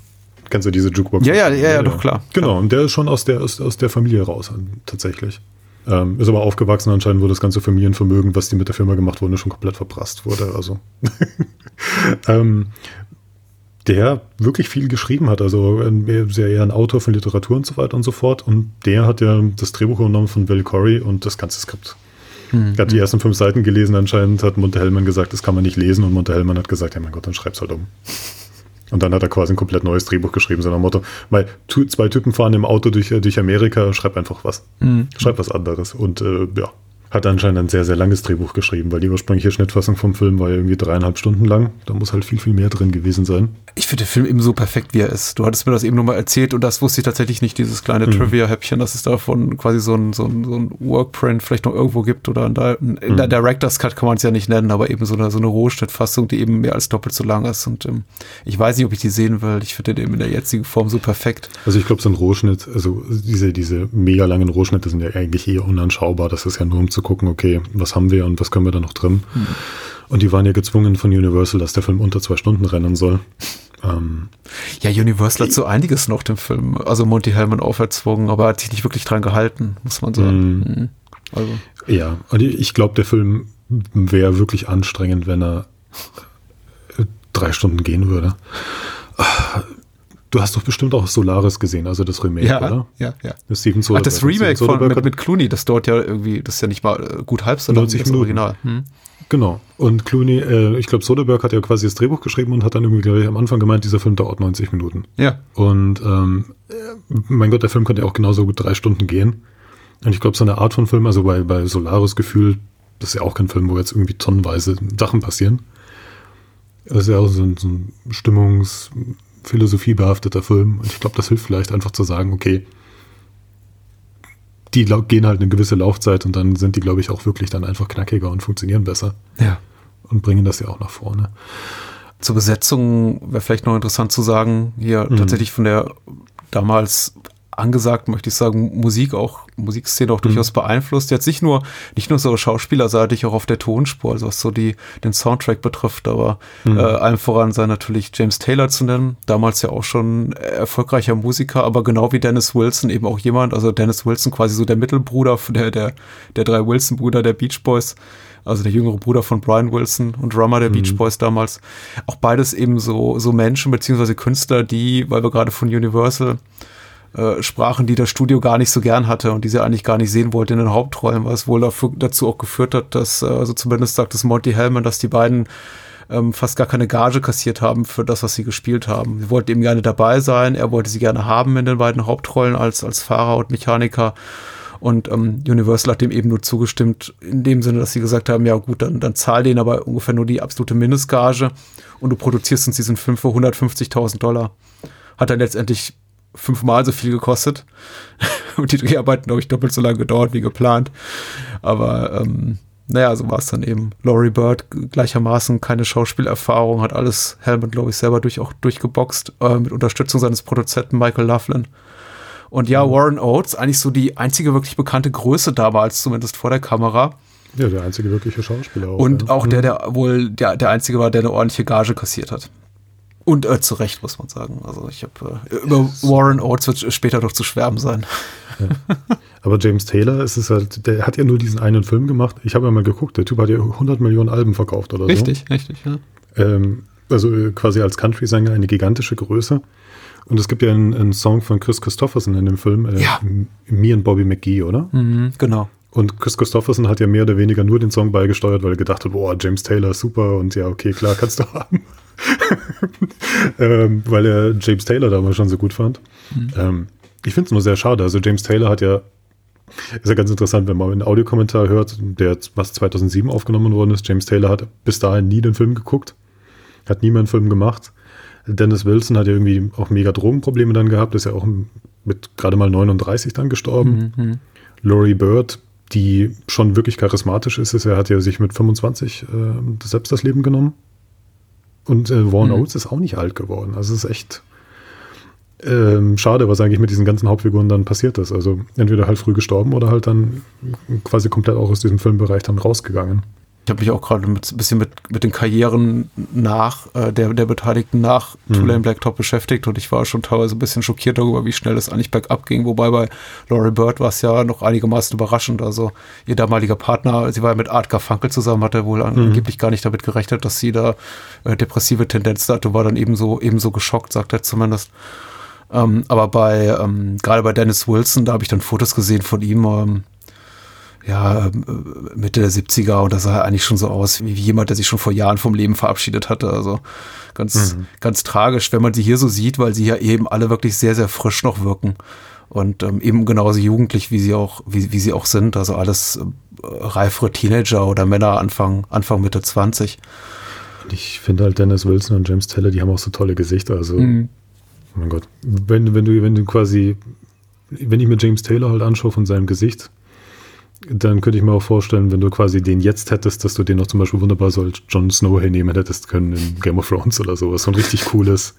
Kennst du diese Jukebox? Ja, ja, ja, ja, doch klar. Genau, klar. und der ist schon aus der, aus, aus der Familie raus, tatsächlich. Ähm, ist aber aufgewachsen anscheinend, wo das ganze Familienvermögen, was die mit der Firma gemacht wurde, schon komplett verprasst wurde. Also ähm, der wirklich viel geschrieben hat. Also sehr eher ein Autor von Literatur und so weiter und so fort. Und der hat ja das Drehbuch übernommen von Bill Corey und das ganze Skript. Mhm. Er hat die ersten fünf Seiten gelesen, anscheinend hat Monte Hellman gesagt, das kann man nicht lesen und Monte Hellman hat gesagt, ja mein Gott, dann schreib's halt um. Und dann hat er quasi ein komplett neues Drehbuch geschrieben, so nach Motto, mal zwei Typen fahren im Auto durch, durch Amerika, schreib einfach was. Mhm. Schreib was anderes. Und äh, ja, hat anscheinend ein sehr, sehr langes Drehbuch geschrieben, weil die ursprüngliche Schnittfassung vom Film war ja irgendwie dreieinhalb Stunden lang. Da muss halt viel, viel mehr drin gewesen sein. Ich finde den Film eben so perfekt, wie er ist. Du hattest mir das eben nochmal erzählt und das wusste ich tatsächlich nicht, dieses kleine mhm. Trivia-Häppchen, dass es davon quasi so ein, so, ein, so ein Workprint vielleicht noch irgendwo gibt oder in der, in mhm. Director's Cut kann man es ja nicht nennen, aber eben so eine, so eine Rohschnittfassung, die eben mehr als doppelt so lang ist. Und ähm, ich weiß nicht, ob ich die sehen will. Ich finde den eben in der jetzigen Form so perfekt. Also ich glaube, so ein Rohschnitt, also diese, diese mega langen Rohschnitte sind ja eigentlich eher unanschaubar. Das ist ja nur um zu gucken, okay, was haben wir und was können wir da noch drin. Mhm. Und die waren ja gezwungen von Universal, dass der Film unter zwei Stunden rennen soll. Ähm, ja, Universal hat so einiges noch dem Film, also Monty Hellman auferzwungen, aber er hat sich nicht wirklich dran gehalten, muss man sagen. Mhm. mhm. Also. Ja, und ich glaube, der Film wäre wirklich anstrengend, wenn er drei Stunden gehen würde. Du hast doch bestimmt auch Solaris gesehen, also das Remake, ja, oder? Ja, ja. Das Steven Soderbergh. Ach, das Remake von, mit, mit Clooney, das dauert ja irgendwie, das ist ja nicht mal äh, gut halb, sondern das Original. Hm? Genau. Und Clooney, äh, ich glaube, Soderbergh hat ja quasi das Drehbuch geschrieben und hat dann irgendwie, glaube ich, am Anfang gemeint, dieser Film dauert 90 Minuten. Ja. Und ähm, mein Gott, der Film könnte ja auch genauso gut drei Stunden gehen. Und ich glaube, so eine Art von Film, also bei, bei Solaris Gefühl, das ist ja auch kein Film, wo jetzt irgendwie tonnenweise Sachen passieren. Das ist ja auch so ein, so ein Stimmungs- philosophiebehafteter Film. Und ich glaube, das hilft vielleicht einfach zu sagen, okay, die gehen halt eine gewisse Laufzeit und dann sind die, glaube ich, auch wirklich dann einfach knackiger und funktionieren besser. Ja. Und bringen das ja auch nach vorne. Zur Besetzung wäre vielleicht noch interessant zu sagen, hier mhm. tatsächlich von der damals angesagt, möchte ich sagen, Musik auch, Musikszene auch durchaus mhm. beeinflusst. Jetzt nicht nur, nicht nur so schauspielerseitig, auch auf der Tonspur, also was so die, den Soundtrack betrifft, aber mhm. äh, allem voran sei natürlich James Taylor zu nennen, damals ja auch schon erfolgreicher Musiker, aber genau wie Dennis Wilson eben auch jemand, also Dennis Wilson quasi so der Mittelbruder der, der, der drei Wilson-Brüder der Beach Boys, also der jüngere Bruder von Brian Wilson und Drummer der mhm. Beach Boys damals. Auch beides eben so, so Menschen beziehungsweise Künstler, die, weil wir gerade von Universal äh, sprachen, die das Studio gar nicht so gern hatte und die sie eigentlich gar nicht sehen wollte in den Hauptrollen, was wohl dafür, dazu auch geführt hat, dass, äh, also zumindest sagt es Monty Hellman, dass die beiden ähm, fast gar keine Gage kassiert haben für das, was sie gespielt haben. Sie wollten eben gerne dabei sein, er wollte sie gerne haben in den beiden Hauptrollen als, als Fahrer und Mechaniker. Und ähm, Universal hat dem eben nur zugestimmt, in dem Sinne, dass sie gesagt haben, ja gut, dann, dann zahl denen aber ungefähr nur die absolute Mindestgage und du produzierst uns diesen Film für 150.000 Dollar. Hat dann letztendlich fünfmal so viel gekostet. Und die Dreharbeiten, glaube ich, doppelt so lange gedauert wie geplant. Aber ähm, naja, so war es dann eben. Laurie Bird gleichermaßen keine Schauspielerfahrung, hat alles Helmut, glaube ich, selber durch, auch durchgeboxt, äh, mit Unterstützung seines Produzenten Michael Laughlin. Und ja, mhm. Warren Oates, eigentlich so die einzige wirklich bekannte Größe damals, zumindest vor der Kamera. Ja, der einzige wirkliche Schauspieler auch. Und ja. auch der, mhm. der wohl der, der einzige war, der eine ordentliche Gage kassiert hat. Und äh, zu Recht, muss man sagen. Also ich habe äh, über Warren Oates wird später doch zu schwärmen sein. Ja. Aber James Taylor, ist es halt, der hat ja nur diesen einen Film gemacht. Ich habe ja mal geguckt, der Typ hat ja 100 Millionen Alben verkauft oder richtig, so. Richtig, richtig, ja. Ähm, also äh, quasi als Country-Sänger eine gigantische Größe. Und es gibt ja einen, einen Song von Chris Christopherson in dem Film, äh, Ja. Me and Bobby McGee, oder? Mhm, genau. Und Chris Christopherson hat ja mehr oder weniger nur den Song beigesteuert, weil er gedacht hat, boah, James Taylor ist super und ja, okay, klar, kannst du haben. ähm, weil er James Taylor damals schon so gut fand. Ähm, ich finde es nur sehr schade. Also James Taylor hat ja, ist ja ganz interessant, wenn man einen Audiokommentar hört, der was 2007 aufgenommen worden ist. James Taylor hat bis dahin nie den Film geguckt, hat nie mehr einen Film gemacht. Dennis Wilson hat ja irgendwie auch mega Drogenprobleme dann gehabt, ist ja auch mit gerade mal 39 dann gestorben. Laurie Bird, die schon wirklich charismatisch ist, ist er hat ja sich mit 25 äh, selbst das Leben genommen. Und äh, Warren Mhm. Oates ist auch nicht alt geworden. Also es ist echt ähm, schade, was eigentlich mit diesen ganzen Hauptfiguren dann passiert ist. Also entweder halt früh gestorben oder halt dann quasi komplett auch aus diesem Filmbereich dann rausgegangen. Ich habe mich auch gerade mit, ein bisschen mit, mit den Karrieren nach äh, der, der Beteiligten nach Mhm. Tulane Blacktop beschäftigt und ich war schon teilweise ein bisschen schockiert darüber, wie schnell das eigentlich bergab ging. Wobei bei Laurie Bird war es ja noch einigermaßen überraschend. Also ihr damaliger Partner, sie war ja mit Art Garfunkel zusammen, hat er wohl Mhm. angeblich gar nicht damit gerechnet, dass sie da äh, depressive Tendenzen hatte, war dann ebenso, ebenso geschockt, sagt er zumindest. Ähm, aber bei, ähm, gerade bei Dennis Wilson, da habe ich dann Fotos gesehen von ihm, ähm, ja, ähm, äh, Mitte der 70er und da sah eigentlich schon so aus wie, jemand, der sich schon vor Jahren vom Leben verabschiedet hatte. Also ganz, ganz tragisch, wenn man sie hier so sieht, weil sie ja eben alle wirklich sehr, sehr frisch noch wirken. Und ähm, eben genauso jugendlich, wie sie auch, wie, wie sie auch sind. Also alles äh, reifere Teenager oder Männer Anfang, Anfang Mitte 20. Und ich finde halt Dennis Wilson und James Taylor, die haben auch so tolle Gesichter. Also, Mhm. oh mein Gott, wenn, wenn du, wenn du quasi, wenn ich mir James Taylor halt anschaue von seinem Gesicht, dann könnte ich mir auch vorstellen, wenn du quasi den jetzt hättest, dass du den noch zum Beispiel wunderbar so als Jon Snow hernehmen hättest können in Game of Thrones oder sowas. So ein richtig cooles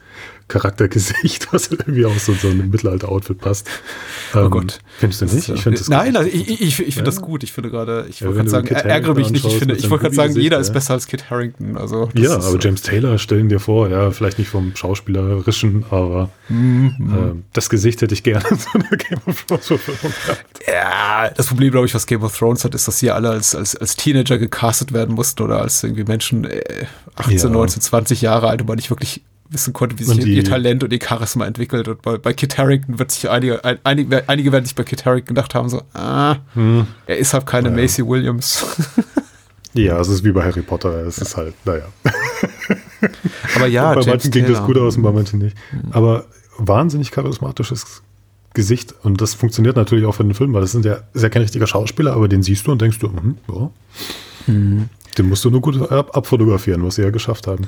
Charaktergesicht, was irgendwie auch so so ein Mittelalter-Outfit passt. Oh Gott. Findest du nicht? Ich finde das Nein, gut. also ich, ich, ich finde das gut. Ich finde gerade, ich Ja, wollte gerade sagen, er- ärgere mich nicht. Ich finde, ich wollte gerade sagen, jeder ja. ist besser als Kit Harrington. Also Ja, aber äh, James Taylor, stellen dir vor, ja, vielleicht nicht vom Schauspielerischen, aber Mhm. ähm, das Gesicht hätte ich gerne in so einer Game of Thrones Verfilmung gehabt. Ja, das Problem, glaube ich, was Game of Thrones hat, ist, dass sie alle als, als, als Teenager gecastet werden mussten oder als irgendwie Menschen äh, 18, Ja. 19, 20 Jahre alt man nicht wirklich wissen konnte, wie sich die- ihr Talent und ihr Charisma entwickelt. Und bei, bei Kit Harington wird sich einige, ein, einige, einige werden sich bei Kit Harington gedacht haben, so, ah, er ist halt keine Ja. Macy Williams. Ja, es ist wie bei Harry Potter, es ist halt, naja. Aber ja, bei James manchen ging das Taylor. gut aus und bei manchen nicht. Aber wahnsinnig charismatisches Gesicht und das funktioniert natürlich auch für den Film, weil das sind ja, ist ja kein richtiger Schauspieler, aber den siehst du und denkst du, mhm, ja. Mhm. Den musst du nur gut ab abfotografieren, was sie ja geschafft haben.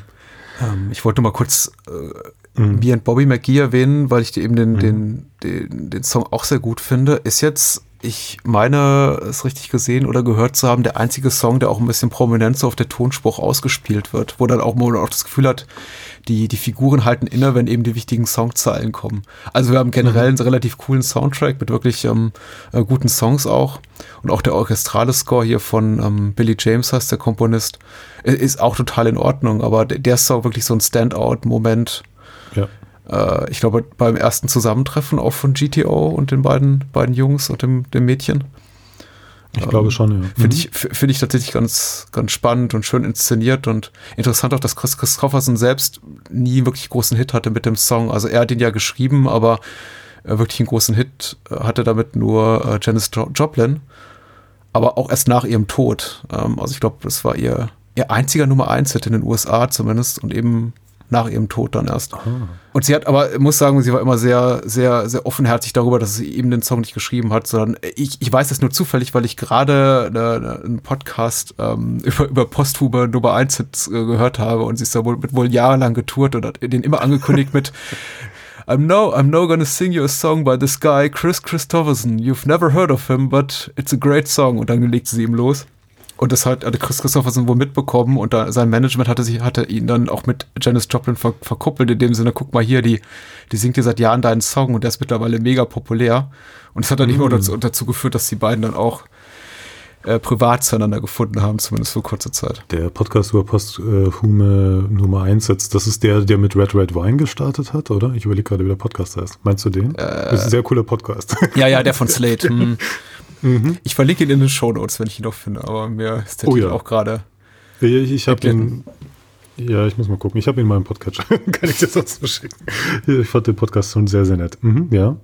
Ähm, ich wollte nur mal kurz äh, Me and Bobby McGee erwähnen, weil ich die eben den, den, den, den Song auch sehr gut finde. Ist jetzt, ich meine, es richtig gesehen oder gehört zu haben, der einzige Song, der auch ein bisschen prominent so auf der Tonspruch ausgespielt wird, wo dann auch man auch das Gefühl hat, die, die Figuren halten inne, wenn eben die wichtigen Songzeilen kommen. Also wir haben generell einen relativ coolen Soundtrack mit wirklich ähm, äh, guten Songs auch. Und auch der orchestrale Score hier von ähm, Billy James heißt der Komponist, ist auch total in Ordnung, aber der, der ist auch wirklich so ein Standout-Moment. Ja. Äh, ich glaube, beim ersten Zusammentreffen auch von GTO und den beiden, beiden Jungs und dem, dem Mädchen. Ich glaube schon, ja. Finde Mhm. ich, f- finde ich tatsächlich ganz, ganz spannend und schön inszeniert und interessant auch, dass Chris Christopherson selbst nie wirklich großen Hit hatte mit dem Song. Also er hat ihn ja geschrieben, aber äh, wirklich einen großen Hit äh, hatte damit nur äh, Janis jo Joplin. Aber auch erst nach ihrem Tod. Ähm, also ich glaube, das war ihr, ihr einziger Nummer eins Hit in den USA zumindest und eben nach ihrem Tod dann erst. Und sie hat aber, ich muss sagen, sie war immer sehr, sehr, sehr offenherzig darüber, dass sie eben den Song nicht geschrieben hat, sondern ich, ich weiß das nur zufällig, weil ich gerade eine, einen Podcast ähm, über, über Posthuber Nummer 1 Hits äh, gehört habe und sie ist da wohl, mit wohl jahrelang getourt und hat den immer angekündigt mit I'm now, I'm now gonna sing you a song by this guy, Chris Christopherson. You've never heard of him, but it's a great song. Und dann legt sie ihm los. Und das hat hatte Chris Christopherson wohl mitbekommen und da, sein Management hatte sich, hatte ihn dann auch mit Janis Joplin ver, verkuppelt, in dem Sinne, guck mal hier, die, die singt dir seit Jahren deinen Song und der ist mittlerweile mega populär. Und es hat dann immer dazu, dazu geführt, dass die beiden dann auch äh, privat zueinander gefunden haben, zumindest für kurze Zeit. Der Podcast über Posthume Nummer 1 jetzt, das ist der, der mit Red Red Wine gestartet hat, oder? Ich überlege gerade, wie der Podcast heißt. Meinst du den? das ist ein sehr cooler Podcast. Ja, ja, der von Slate. hm. Ich verlinke ihn in den Show Notes, wenn ich ihn noch finde, aber mir ist der Oh ja. auch gerade. ich ich habe den, Ja, ich muss mal gucken. Ich habe ihn mal im Podcast. Kann ich dir sonst mal schicken? Ich fand den Podcast schon sehr, sehr nett. Mhm, ja.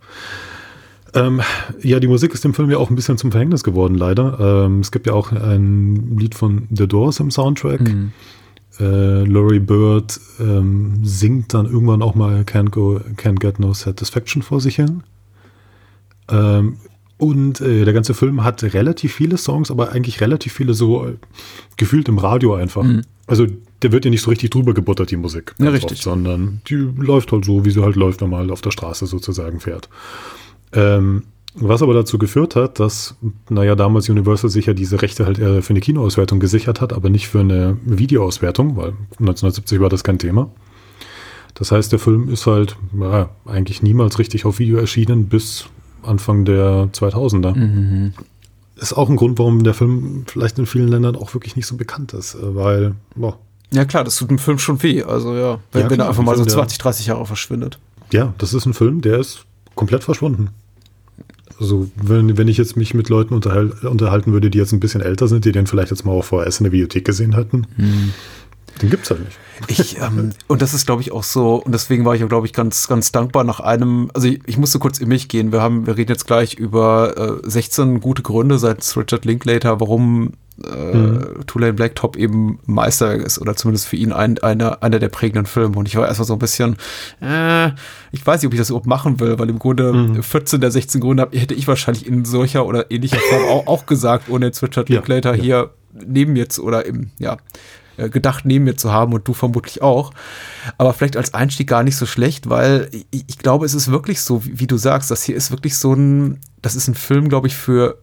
Ähm, ja, die Musik ist dem Film ja auch ein bisschen zum Verhängnis geworden, leider. Ähm, es gibt ja auch ein Lied von The Doors im Soundtrack. Mhm. Äh, Laurie Bird ähm, singt dann irgendwann auch mal Can't, go, Can't Get No Satisfaction vor sich hin. Und äh, der ganze Film hat relativ viele Songs, aber eigentlich relativ viele so äh, gefühlt im Radio einfach. Mhm. Also der wird ja nicht so richtig drüber gebuttert, die Musik. Ja, richtig. Oft, sondern die läuft halt so, wie sie halt läuft, wenn man halt auf der Straße sozusagen fährt. Ähm, was aber dazu geführt hat, dass, naja, damals Universal sich ja diese Rechte halt für eine Kinoauswertung gesichert hat, aber nicht für eine Videoauswertung, weil 1970 war das kein Thema. Das heißt, der Film ist halt ja, eigentlich niemals richtig auf Video erschienen bis Anfang der 2000er. Mhm. Ist auch ein Grund, warum der Film vielleicht in vielen Ländern auch wirklich nicht so bekannt ist, äh, weil, boah. Ja klar, das tut dem Film schon weh. Also ja, wenn, ja, wenn er einfach mal so 20, 30 Jahre verschwindet. Ja, das ist ein Film, der ist komplett verschwunden. Also, wenn, wenn ich jetzt mich mit Leuten unterhal unterhalten würde, die jetzt ein bisschen älter sind, die den vielleicht jetzt mal auf VHS in der Videothek gesehen hätten, hm. Den gibt es halt nicht. Ich, ähm, und das ist, glaube ich, auch so, und deswegen war ich auch, glaube ich, ganz, ganz dankbar nach einem, also ich, ich, musste kurz in mich gehen. Wir haben, wir reden jetzt gleich über äh, 16 gute Gründe seit Richard Linklater, warum äh, mhm. Tulane Blacktop eben Meister ist oder zumindest für ihn ein, einer, einer der prägenden Filme. Und ich war erstmal so ein bisschen, äh, ich weiß nicht, ob ich das überhaupt machen will, weil im Grunde mhm. 14 der 16 Gründe hätte ich wahrscheinlich in solcher oder ähnlicher Form auch, auch gesagt, ohne jetzt Richard Linklater ja, ja. hier neben jetzt oder im, ja, gedacht neben mir zu haben und du vermutlich auch. Aber vielleicht als Einstieg gar nicht so schlecht, weil ich, ich glaube, es ist wirklich so, wie, wie, du sagst, das hier ist wirklich so ein, das ist ein Film, glaube ich, für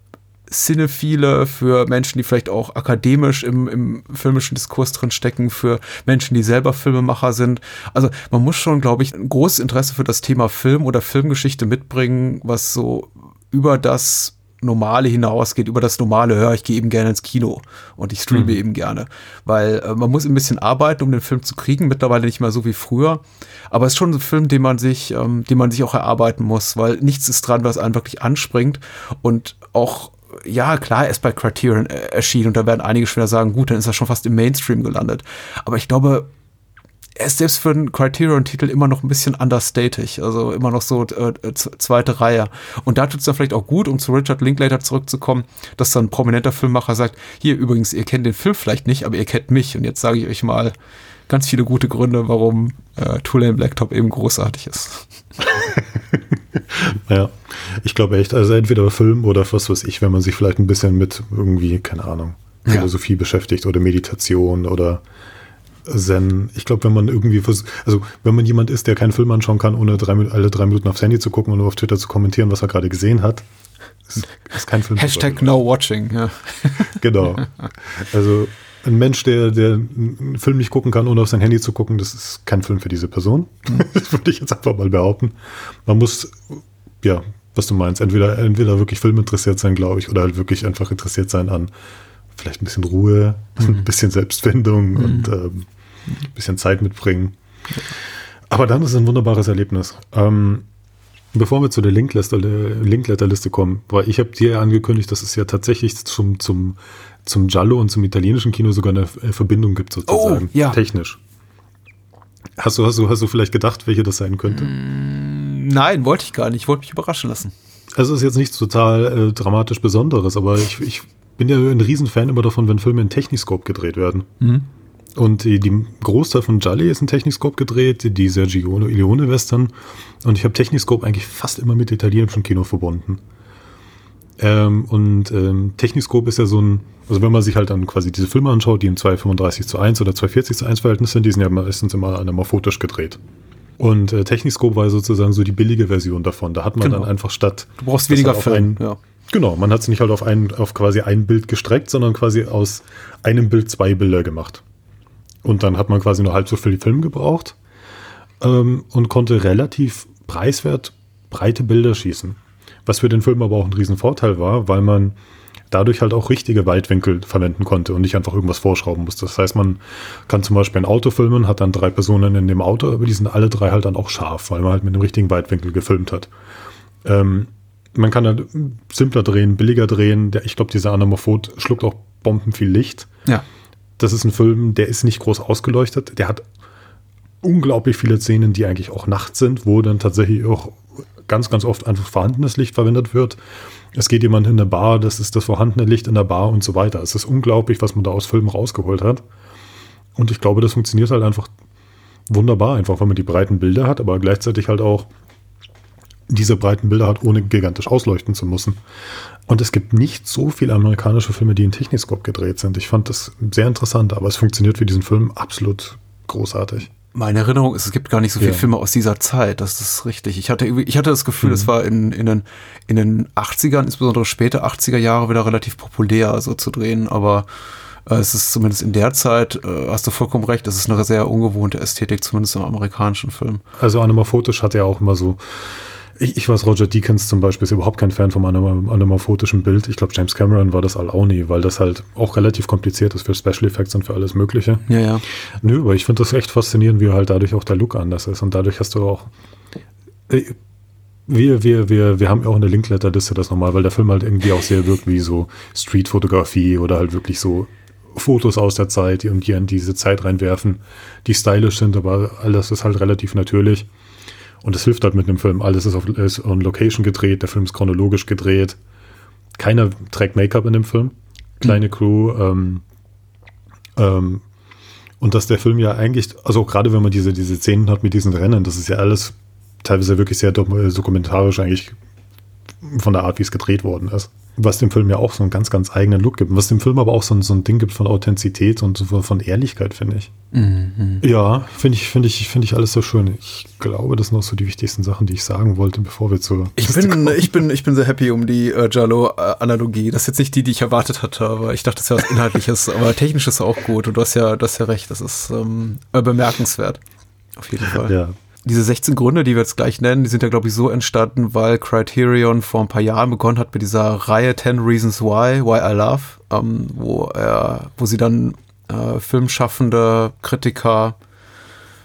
Cinephile, für Menschen, die vielleicht auch akademisch im, im filmischen Diskurs drin stecken, für Menschen, die selber Filmemacher sind. Also man muss schon, glaube ich, ein großes Interesse für das Thema Film oder Filmgeschichte mitbringen, was so über das Normale hinausgeht, über das Normale, hör, ich gehe eben gerne ins Kino und ich streame mhm. eben gerne. Weil äh, man muss ein bisschen arbeiten, um den Film zu kriegen, mittlerweile nicht mehr so wie früher. Aber es ist schon ein Film, den man sich, ähm, den man sich auch erarbeiten muss, weil nichts ist dran, was einen wirklich anspringt und auch ja, klar, er ist bei Criterion äh, erschienen und da werden einige schwer sagen, gut, dann ist er schon fast im Mainstream gelandet. Aber ich glaube, er ist selbst für einen Criterion-Titel immer noch ein bisschen understated, also immer noch so äh, zweite Reihe. Und da tut es dann vielleicht auch gut, um zu Richard Linklater zurückzukommen, dass dann ein prominenter Filmmacher sagt, hier übrigens, ihr kennt den Film vielleicht nicht, aber ihr kennt mich. Und jetzt sage ich euch mal ganz viele gute Gründe, warum äh, Tulane Blacktop eben großartig ist. ja, ich glaube echt, also entweder Film oder was weiß ich, wenn man sich vielleicht ein bisschen mit irgendwie, keine Ahnung, Philosophie ja. beschäftigt oder Meditation oder Zen. Ich glaube, wenn man irgendwie, also wenn man jemand ist, der keinen Film anschauen kann, ohne drei, alle drei Minuten aufs Handy zu gucken und nur auf Twitter zu kommentieren, was er gerade gesehen hat, ist, ist kein Film. Hashtag no watching, ja. Genau. Also ein Mensch, der, der einen Film nicht gucken kann, ohne auf sein Handy zu gucken, das ist kein Film für diese Person. Mhm. Das würde ich jetzt einfach mal behaupten. Man muss, ja, was du meinst, entweder, entweder wirklich Film interessiert sein, glaube ich, oder halt wirklich einfach interessiert sein an vielleicht ein bisschen Ruhe, mhm. ein bisschen Selbstfindung mhm. und ähm, ein bisschen Zeit mitbringen. Aber dann ist es ein wunderbares Erlebnis. Ähm, bevor wir zu der Linkletter-Liste kommen, weil ich habe dir angekündigt, dass es ja tatsächlich zum, zum zum Giallo und zum italienischen Kino sogar eine äh, Verbindung gibt, sozusagen. Oh, ja. Technisch. Hast du, hast, du, hast du vielleicht gedacht, welche das sein könnte? Mm, nein, wollte ich gar nicht. Ich wollte mich überraschen lassen. Also ist jetzt nichts total äh, dramatisch Besonderes, aber ich, ich bin ja ein Riesenfan immer davon, wenn Filme in Techniscope gedreht werden. Mhm. Und die, die Großteil von Jolly ist in Techniscope gedreht, die Sergio Leone Western. Und ich habe Techniscope eigentlich fast immer mit italienischem Kino verbunden. Ähm, und ähm, Techniscope ist ja so ein, also wenn man sich halt dann quasi diese Filme anschaut, die im 235 zu 1 oder 240 zu 1 Verhältnis sind, die sind ja meistens immer anamorphotisch gedreht. Und äh, Techniscope war sozusagen so die billige Version davon. Da hat man genau. dann einfach statt. Du brauchst weniger Film, ja. Genau, man hat es nicht halt auf ein, auf quasi ein Bild gestreckt, sondern quasi aus einem Bild zwei Bilder gemacht. Und dann hat man quasi nur halb so viel Film gebraucht ähm, und konnte relativ preiswert breite Bilder schießen. Was für den Film aber auch ein Riesenvorteil war, weil man dadurch halt auch richtige Weitwinkel verwenden konnte und nicht einfach irgendwas vorschrauben musste. Das heißt, man kann zum Beispiel ein Auto filmen, hat dann drei Personen in dem Auto, aber die sind alle drei halt dann auch scharf, weil man halt mit dem richtigen Weitwinkel gefilmt hat. Ähm, man kann halt simpler drehen, billiger drehen. Ich glaube, dieser Anamorphot schluckt auch Bomben viel Licht. Ja. Das ist ein Film, der ist nicht groß ausgeleuchtet. Der hat unglaublich viele Szenen, die eigentlich auch nachts sind, wo dann tatsächlich auch ganz, ganz oft einfach vorhandenes Licht verwendet wird. Es geht jemand in der Bar, das ist das vorhandene Licht in der Bar und so weiter. Es ist unglaublich, was man da aus Filmen rausgeholt hat. Und ich glaube, das funktioniert halt einfach wunderbar, einfach weil man die breiten Bilder hat, aber gleichzeitig halt auch diese breiten Bilder hat, ohne gigantisch ausleuchten zu müssen. Und es gibt nicht so viele amerikanische Filme, die in Techniscope gedreht sind. Ich fand das sehr interessant, aber es funktioniert für diesen Film absolut großartig. Meine Erinnerung ist, es gibt gar nicht so viele ja. Filme aus dieser Zeit. Das ist richtig. Ich hatte, ich hatte das Gefühl, es mhm. war in, in, den, in den 80ern, insbesondere später 80er Jahre, wieder relativ populär, so zu drehen. Aber äh, es ist zumindest in der Zeit, äh, hast du vollkommen recht, es ist eine sehr ungewohnte Ästhetik, zumindest im amerikanischen Film. Also Animorphotisch hat ja auch immer so ich, ich weiß, Roger Deakins zum Beispiel ist überhaupt kein Fan vom anamorphotischen Bild. Ich glaube, James Cameron war das all auch nie, weil das halt auch relativ kompliziert ist für Special Effects und für alles Mögliche. Ja, ja. Nö, aber ich finde das echt faszinierend, wie halt dadurch auch der Look anders ist. Und dadurch hast du auch. Äh, wir, wir, wir, wir haben auch in der Linkletter-Liste das nochmal, weil der Film halt irgendwie auch sehr wirkt wie so Street-Fotografie oder halt wirklich so Fotos aus der Zeit, die irgendwie in diese Zeit reinwerfen, die stylisch sind, aber alles ist halt relativ natürlich. Und es hilft halt mit einem Film. Alles ist, auf, ist on Location gedreht, der Film ist chronologisch gedreht. Keiner trägt Make-up in dem Film. Kleine mhm. Crew. Ähm, ähm, und dass der Film ja eigentlich, also gerade wenn man diese, diese Szenen hat mit diesen Rennen, das ist ja alles teilweise wirklich sehr dokumentarisch eigentlich von der Art, wie es gedreht worden ist was dem Film ja auch so einen ganz, ganz eigenen Look gibt. Was dem Film aber auch so ein, so ein Ding gibt von Authentizität und so von Ehrlichkeit, finde ich. Mhm. Ja, finde ich, finde ich, finde ich alles so schön. Ich glaube, das sind auch so die wichtigsten Sachen, die ich sagen wollte, bevor wir zur. Ich bin, ich bin, ich bin sehr happy um die äh, Jalo-Analogie. Das ist jetzt nicht die, die ich erwartet hatte, aber ich dachte, das ist ja was Inhaltliches, aber technisch ist auch gut und du hast ja, du hast ja recht, das ist ähm, bemerkenswert. Auf jeden Fall. Ja diese 16 Gründe, die wir jetzt gleich nennen, die sind ja, glaube ich, so entstanden, weil Criterion vor ein paar Jahren begonnen hat mit dieser Reihe 10 Reasons Why, Why I Love, ähm, wo, er, wo sie dann äh, Filmschaffende, Kritiker,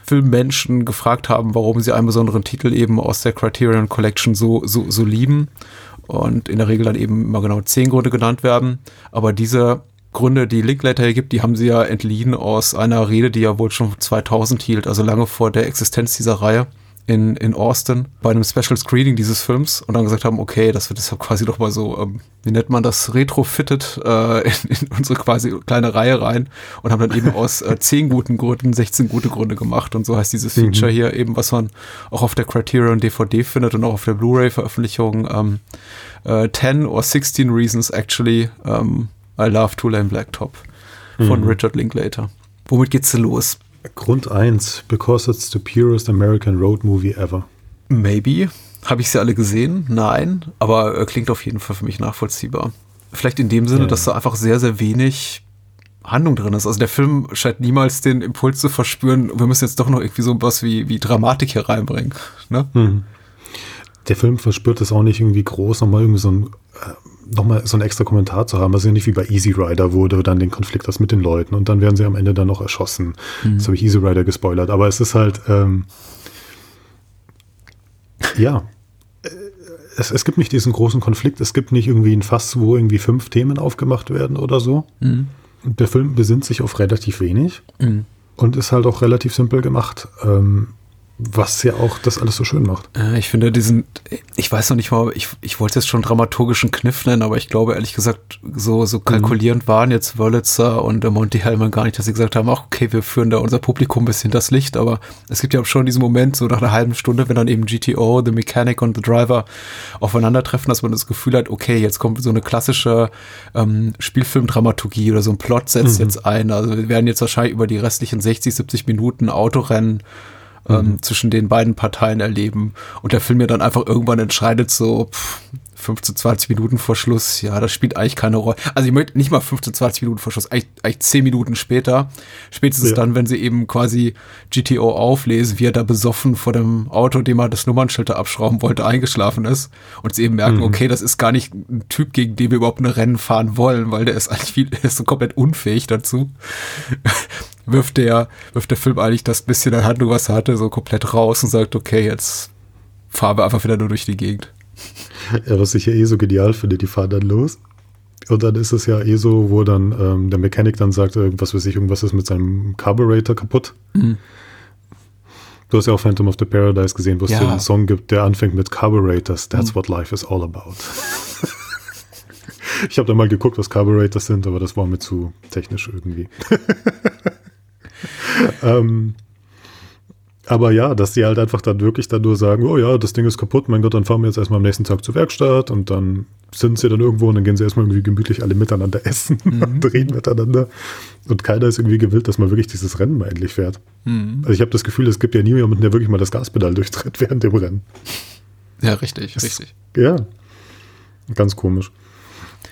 Filmmenschen gefragt haben, warum sie einen besonderen Titel eben aus der Criterion Collection so, so, so lieben. Und in der Regel dann eben immer genau zehn Gründe genannt werden. Aber diese Gründe, die Linklater hier gibt, die haben sie ja entliehen aus einer Rede, die er wohl schon 2000 hielt, also lange vor der Existenz dieser Reihe in, in Austin bei einem Special Screening dieses Films und dann gesagt haben, okay, das wird deshalb quasi doch mal so, ähm, wie nennt man das, retrofitted äh, in, in unsere quasi kleine Reihe rein und haben dann eben aus äh, 10 guten Gründen 16 gute Gründe gemacht und so heißt dieses mhm. Feature mhm. hier eben, was man auch auf der Criterion DVD findet und auch auf der Blu-ray-Veröffentlichung ähm, äh, 10 or 16 Reasons actually ähm, I Love Two Lane Blacktop von mhm. Richard Linklater. Womit geht's denn los? Grund 1, because it's the purest American road movie ever. Maybe. Habe ich sie alle gesehen? Nein. Aber äh, klingt auf jeden Fall für mich nachvollziehbar. Vielleicht in dem Sinne, ja. dass da einfach sehr, sehr wenig Handlung drin ist. Also der Film scheint niemals den Impuls zu verspüren, wir müssen jetzt doch noch irgendwie so was wie, wie Dramatik hier reinbringen. Ne? Mhm. Der Film verspürt es auch nicht irgendwie groß, nochmal irgendwie so ein äh, nochmal so ein extra Kommentar zu haben. Das ist ja nicht wie bei Easy Rider, wo du dann den Konflikt hast mit den Leuten und dann werden sie am Ende dann noch erschossen. Mhm. Jetzt habe ich Easy Rider gespoilert, aber es ist halt, ähm, ja, äh, es, es gibt nicht diesen großen Konflikt, es gibt nicht irgendwie ein Fass, wo irgendwie fünf Themen aufgemacht werden oder so. Mhm. Der Film besinnt sich auf relativ wenig mhm. und ist halt auch relativ simpel gemacht. Ähm, was ja auch das alles so schön macht. Ich finde diesen, ich weiß noch nicht mal, ich, ich wollte jetzt schon dramaturgischen Kniff nennen, aber ich glaube ehrlich gesagt, so, so mhm. kalkulierend mhm. waren jetzt Wörlitzer und Monty Hellman gar nicht, dass sie gesagt haben, ach, okay, wir führen da unser Publikum ein bisschen das Licht, aber es gibt ja auch schon diesen Moment, so nach einer halben Stunde, wenn dann eben GTO, The Mechanic und The Driver aufeinandertreffen, dass man das Gefühl hat, okay, jetzt kommt so eine klassische ähm, Spielfilmdramaturgie oder so ein Plot setzt mhm. jetzt ein. Also wir werden jetzt wahrscheinlich über die restlichen 60, 70 Minuten Autorennen ähm, mhm. zwischen den beiden Parteien erleben. Und der Film ja dann einfach irgendwann entscheidet, so pff, 15, 20 Minuten vor Schluss, ja, das spielt eigentlich keine Rolle. Also ich möchte nicht mal 15, 20 Minuten vor Schluss, eigentlich, eigentlich 10 Minuten später. Spätestens ja. dann, wenn sie eben quasi GTO auflesen, wie er da besoffen vor dem Auto, dem er das Nummernschild abschrauben wollte, eingeschlafen ist. Und sie eben merken, mhm. okay, das ist gar nicht ein Typ, gegen den wir überhaupt ein Rennen fahren wollen, weil der ist eigentlich viel, der ist so komplett unfähig dazu wirft der, wirft der Film eigentlich das bisschen an Handlung, was er hatte, so komplett raus und sagt, okay, jetzt fahren wir einfach wieder nur durch die Gegend. Ja, was ich ja eh so genial finde, die fahren dann los. Und dann ist es ja eh so, wo dann ähm, der Mechanik dann sagt, was weiß ich, irgendwas ist mit seinem Carburetor kaputt. Mhm. Du hast ja auch Phantom of the Paradise gesehen, wo es ja. einen Song gibt, der anfängt mit Carburetors. That's mhm. what life is all about. ich habe da mal geguckt, was Carburetors sind, aber das war mir zu technisch irgendwie. ähm, aber ja, dass die halt einfach dann wirklich dann nur sagen, oh ja, das Ding ist kaputt, mein Gott, dann fahren wir jetzt erstmal am nächsten Tag zur Werkstatt und dann sind sie dann irgendwo und dann gehen sie erstmal irgendwie gemütlich alle miteinander essen mhm. und reden miteinander. Und keiner ist irgendwie gewillt, dass man wirklich dieses Rennen mal endlich fährt. Mhm. Also ich habe das Gefühl, es gibt ja niemanden, der wirklich mal das Gaspedal durchtritt während dem Rennen. Ja, richtig, das, richtig. Ja, ganz komisch.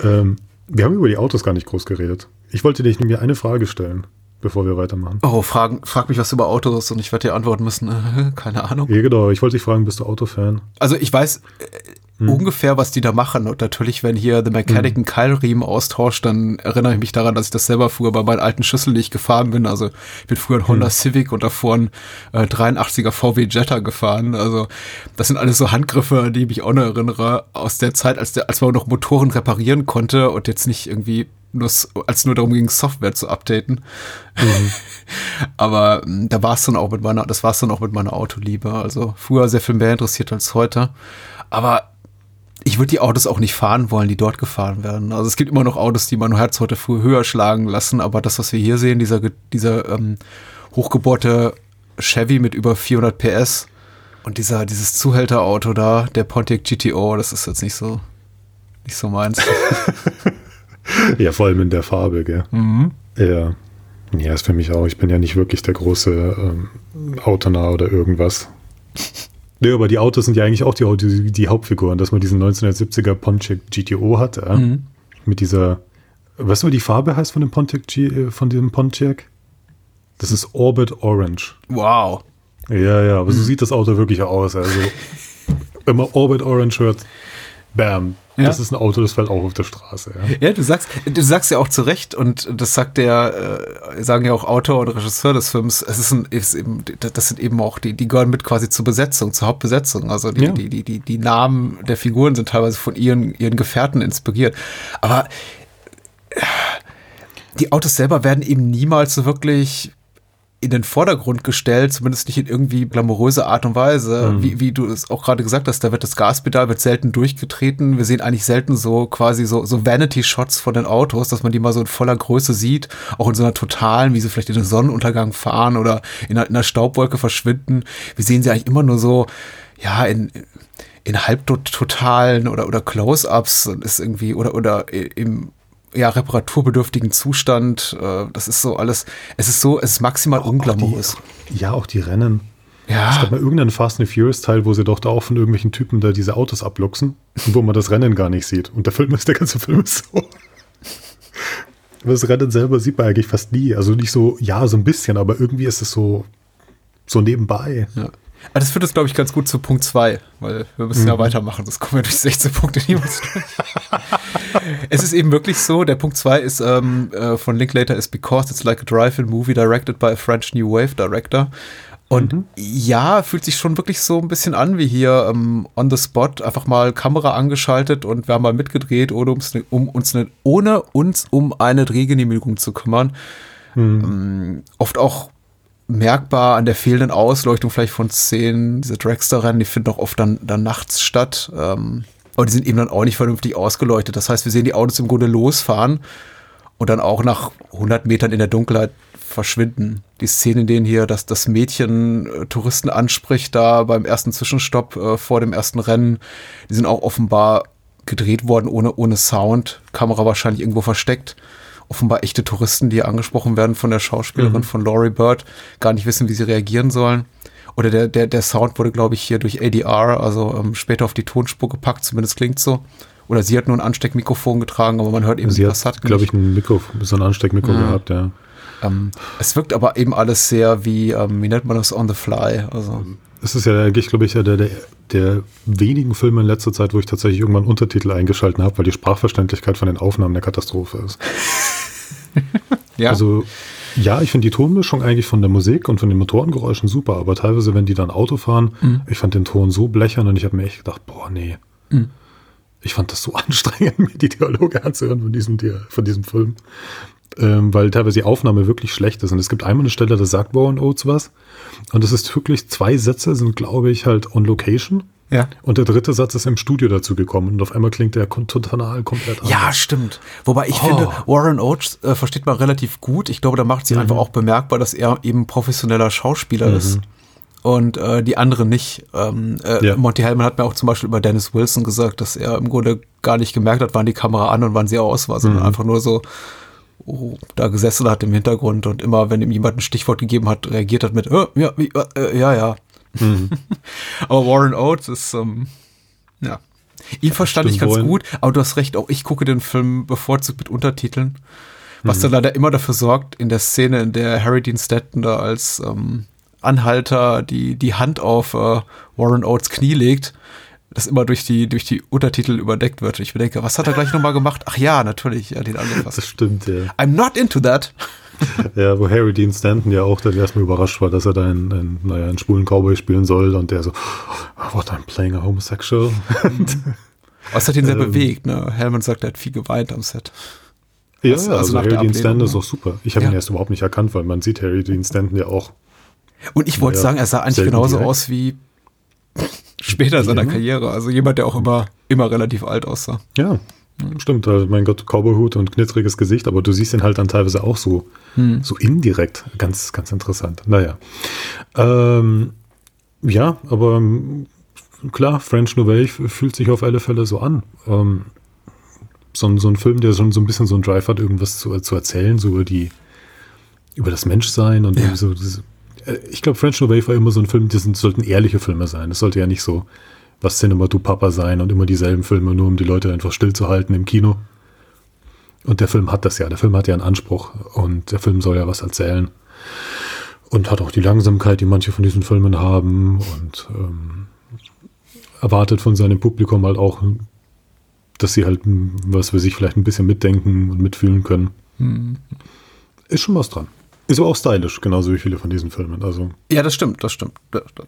Ähm, wir haben über die Autos gar nicht groß geredet. Ich wollte dir mir eine Frage stellen bevor wir weitermachen. Oh, fragen, frag mich was über Autos und ich werde dir antworten müssen. Äh, keine Ahnung. Ja, genau. Ich wollte dich fragen, bist du Autofan? Also ich weiß äh, hm. ungefähr, was die da machen. Und natürlich, wenn hier The Mechanic hm. einen Keilriemen austauscht, dann erinnere ich mich daran, dass ich das selber früher bei meinen alten Schüsseln nicht gefahren bin. Also ich bin früher ein Honda hm. Civic und davor ein äh, 83er VW Jetta gefahren. Also das sind alles so Handgriffe, die mich auch noch erinnere aus der Zeit, als, der, als man noch Motoren reparieren konnte und jetzt nicht irgendwie nur, als nur darum ging, Software zu updaten. Mhm. Aber hm, da war es dann auch mit meiner, das war es dann auch mit meiner Autoliebe. Also früher sehr viel mehr interessiert als heute. Aber ich würde die Autos auch nicht fahren wollen, die dort gefahren werden. Also es gibt immer noch Autos, die mein Herz heute früher höher schlagen lassen, aber das, was wir hier sehen, dieser, dieser ähm, hochgebohrte Chevy mit über 400 PS und dieser, dieses Zuhälterauto da, der Pontiac GTO, das ist jetzt nicht so, nicht so meins. ja, vor allem in der Farbe, gell? Mhm. Ja. Ja, ist für mich auch. Ich bin ja nicht wirklich der große ähm, Autonah oder irgendwas. Nee, aber die Autos sind ja eigentlich auch die, die, die Hauptfiguren, dass man diesen 1970er Pontiac GTO hat, ja? mhm. mit dieser, weißt du, wie die Farbe heißt von dem Pontiac, G, äh, von diesem Pontiac? Das ist Orbit Orange. Wow. Ja, ja, aber mhm. so sieht das Auto wirklich aus. Also, wenn man Orbit Orange hört, bam, ja. Das ist ein Auto, das fällt auch auf der Straße. Ja, ja du sagst, du sagst ja auch zu Recht und das sagt der, äh, sagen ja auch Autor und Regisseur des Films. Es ist, ein, ist eben, das sind eben auch die, die gehören mit quasi zur Besetzung, zur Hauptbesetzung. Also die, ja. die, die, die, die Namen der Figuren sind teilweise von ihren, ihren Gefährten inspiriert. Aber äh, die Autos selber werden eben niemals so wirklich in den Vordergrund gestellt, zumindest nicht in irgendwie glamouröse Art und Weise. Mhm. Wie, wie du es auch gerade gesagt hast, da wird das Gaspedal wird selten durchgetreten. Wir sehen eigentlich selten so quasi so, so Vanity-Shots von den Autos, dass man die mal so in voller Größe sieht, auch in so einer totalen, wie sie vielleicht in den Sonnenuntergang fahren oder in einer, in einer Staubwolke verschwinden. Wir sehen sie eigentlich immer nur so, ja, in, in halbtotalen oder, oder Close-Ups ist irgendwie, oder, oder im ja, reparaturbedürftigen Zustand. Äh, das ist so alles, es ist so, es ist maximal auch, unglamourös. Ja, auch die Rennen. Ja. Es gab mal irgendeinen Fast and Furious Teil, wo sie doch da auch von irgendwelchen Typen da diese Autos abluchsen und wo man das Rennen gar nicht sieht. Und der Film ist, der ganze Film ist so. das Rennen selber sieht man eigentlich fast nie. Also nicht so, ja, so ein bisschen, aber irgendwie ist es so, so nebenbei. Ja. Aber das führt uns, glaube ich, ganz gut zu Punkt 2, weil wir müssen mhm. ja weitermachen, sonst kommen wir durch 16 Punkte niemals durch. es ist eben wirklich so, der Punkt 2 ist ähm, äh, von Linklater ist Because it's like a drive-in movie directed by a French New Wave director. Und mhm. ja, fühlt sich schon wirklich so ein bisschen an wie hier ähm, on the spot, einfach mal Kamera angeschaltet und wir haben mal mitgedreht, ohne, uns, ne, um uns ne, ohne uns um eine Drehgenehmigung zu kümmern. Mhm. Ähm, oft auch merkbar an der fehlenden Ausleuchtung vielleicht von Szenen. Diese Dragster-Rennen, die finden auch oft dann, dann nachts statt. Ähm, aber die sind eben dann auch nicht vernünftig ausgeleuchtet. Das heißt, wir sehen die Autos im Grunde losfahren und dann auch nach 100 Metern in der Dunkelheit verschwinden. Die Szene, in denen hier das, das Mädchen äh, Touristen anspricht, da beim ersten Zwischenstopp äh, vor dem ersten Rennen, die sind auch offenbar gedreht worden ohne, ohne Sound. Kamera wahrscheinlich irgendwo versteckt offenbar echte Touristen, die angesprochen werden von der Schauspielerin mhm. von Laurie Bird, gar nicht wissen, wie sie reagieren sollen. Oder der, der, der Sound wurde, glaube ich, hier durch ADR, also ähm, später auf die Tonspur gepackt, zumindest klingt so. Oder sie hat nur ein Ansteckmikrofon getragen, aber man hört eben, sie hat, hat glaube ich, ein Mikro, so ein Ansteckmikro ja. gehabt, ja. Ähm, es wirkt aber eben alles sehr wie, ähm, wie nennt man das, on the fly. Also. Es ist ja eigentlich, glaube ich, der, der, der wenigen Filme in letzter Zeit, wo ich tatsächlich irgendwann Untertitel eingeschalten habe, weil die Sprachverständlichkeit von den Aufnahmen eine Katastrophe ist. ja. Also ja, ich finde die Tonmischung eigentlich von der Musik und von den Motorengeräuschen super, aber teilweise, wenn die dann Auto fahren, mhm. ich fand den Ton so blechern und ich habe mir echt gedacht, boah, nee. Mhm. Ich fand das so anstrengend, mir die Dialoge anzuhören von diesem, von diesem Film. Ähm, weil teilweise die Aufnahme wirklich schlecht ist. Und es gibt einmal eine Stelle, da sagt Warren Oates was. Und es ist wirklich, zwei Sätze sind, glaube ich, halt on location. Ja. Und der dritte Satz ist im Studio dazu gekommen. Und auf einmal klingt der total komplett anders. Ja, stimmt. Wobei ich oh. finde, Warren Oates äh, versteht man relativ gut. Ich glaube, da macht sie mhm. einfach auch bemerkbar, dass er eben professioneller Schauspieler mhm. ist und äh, die anderen nicht. Ähm, äh, ja. Monty Hellman hat mir auch zum Beispiel über Dennis Wilson gesagt, dass er im Grunde gar nicht gemerkt hat, wann die Kamera an und wann sie aus war, sondern mhm. einfach nur so da gesessen hat im Hintergrund und immer, wenn ihm jemand ein Stichwort gegeben hat, reagiert hat mit, äh, ja, äh, ja, ja. Mhm. aber Warren Oates ist, ähm, ja. Ihn verstand ich ganz wollen. gut, aber du hast recht, auch ich gucke den Film bevorzugt mit Untertiteln. Was mhm. dann leider immer dafür sorgt, in der Szene, in der Harry Dean Stanton da als ähm, Anhalter die, die Hand auf äh, Warren Oates Knie legt, das immer durch die, durch die Untertitel überdeckt wird. Ich denke, was hat er gleich nochmal gemacht? Ach ja, natürlich, ja, den angefasst. Das stimmt, ja. I'm not into that. Ja, wo Harry Dean Stanton ja auch dann erstmal überrascht war, dass er da einen, einen, naja, einen schwulen Cowboy spielen soll und der so, oh, what, I'm playing a homosexual. Was hat ihn sehr ähm, bewegt, ne? Hellman sagt, er hat viel geweint am Set. Ja, also, also Harry Dean Stanton ist auch super. Ich habe ja. ihn erst überhaupt nicht erkannt, weil man sieht Harry Dean Stanton ja auch und ich wollte ja, sagen, er sah eigentlich genauso direkt. aus wie später in seiner Karriere. Also jemand, der auch immer, immer relativ alt aussah. Ja, stimmt. Also mein Gott, Cowboyhut und knittriges Gesicht, aber du siehst ihn halt dann teilweise auch so, hm. so indirekt. Ganz, ganz interessant. Naja. Ähm, ja, aber ähm, klar, French Nouvelle fühlt sich auf alle Fälle so an. Ähm, so, so ein Film, der schon so ein bisschen so ein Drive hat, irgendwas zu, zu erzählen, so über die, über das Menschsein und ja. so äh, ich glaube, French Nouvelle war immer so ein Film, das sollten ehrliche Filme sein. Das sollte ja nicht so was Cinema du Papa sein und immer dieselben Filme, nur um die Leute einfach stillzuhalten im Kino. Und der Film hat das ja. Der Film hat ja einen Anspruch und der Film soll ja was erzählen. Und hat auch die Langsamkeit, die manche von diesen Filmen haben und ähm, erwartet von seinem Publikum halt auch, dass sie halt, was für sich vielleicht ein bisschen mitdenken und mitfühlen können. Mhm. Ist schon was dran. Ist aber auch stylisch, genauso wie viele von diesen Filmen. Also. Ja, das stimmt, das stimmt.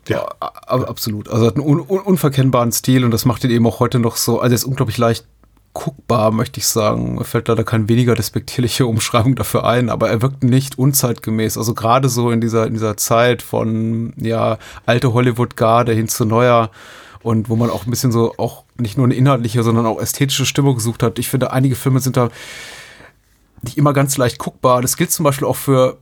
Ja. absolut. Also hat einen un un unverkennbaren Stil und das macht ihn eben auch heute noch so, also er ist unglaublich leicht guckbar, möchte ich sagen. Mir fällt leider keine weniger despektierliche Umschreibung dafür ein, aber er wirkt nicht unzeitgemäß. Also gerade so in dieser, in dieser Zeit von, ja, alte Hollywood-Garde hin zu neuer und wo man auch ein bisschen so auch nicht nur eine inhaltliche, sondern auch ästhetische Stimmung gesucht hat. Ich finde, einige Filme sind da nicht immer ganz leicht guckbar. Das gilt zum Beispiel auch für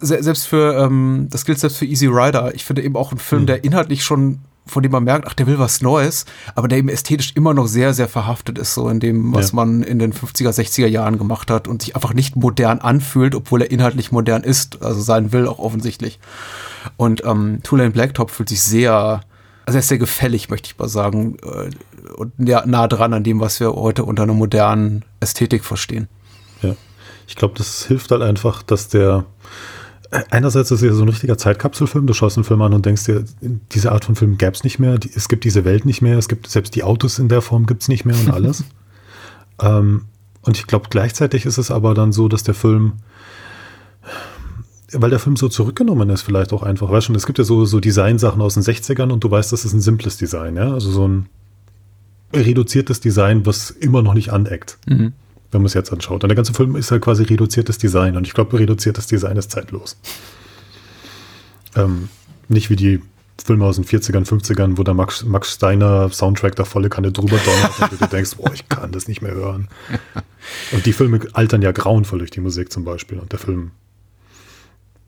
selbst für, ähm, das gilt selbst für Easy Rider. Ich finde eben auch ein Film, mhm. der inhaltlich schon, von dem man merkt, ach, der will was Neues, aber der eben ästhetisch immer noch sehr, sehr verhaftet ist, so in dem, was ja. man in den 50er, 60er Jahren gemacht hat und sich einfach nicht modern anfühlt, obwohl er inhaltlich modern ist, also sein will auch offensichtlich. Und ähm, Tulane Blacktop fühlt sich sehr, also er ist sehr gefällig, möchte ich mal sagen, äh, und ja, nah dran an dem, was wir heute unter einer modernen Ästhetik verstehen. Ich glaube, das hilft halt einfach, dass der einerseits ist es ja so ein richtiger Zeitkapselfilm. Du schaust einen Film an und denkst dir, diese Art von Film gäbe es nicht mehr. Es gibt diese Welt nicht mehr. Es gibt selbst die Autos in der Form gibt es nicht mehr und alles. ähm, und ich glaube, gleichzeitig ist es aber dann so, dass der Film, weil der Film so zurückgenommen ist, vielleicht auch einfach, weißt du, es gibt ja so, so Designsachen aus den 60ern und du weißt, das ist ein simples Design, ja. Also so ein reduziertes Design, was immer noch nicht aneckt. Mhm wenn man es jetzt anschaut. Und der ganze Film ist halt quasi reduziertes Design. Und ich glaube, reduziertes Design ist zeitlos. Ähm, nicht wie die Filme aus den 40ern, 50ern, wo der Max, Max Steiner Soundtrack da volle Kanne drüber donnert und du denkst, boah, ich kann das nicht mehr hören. Und die Filme altern ja grauenvoll durch die Musik zum Beispiel. Und der Film,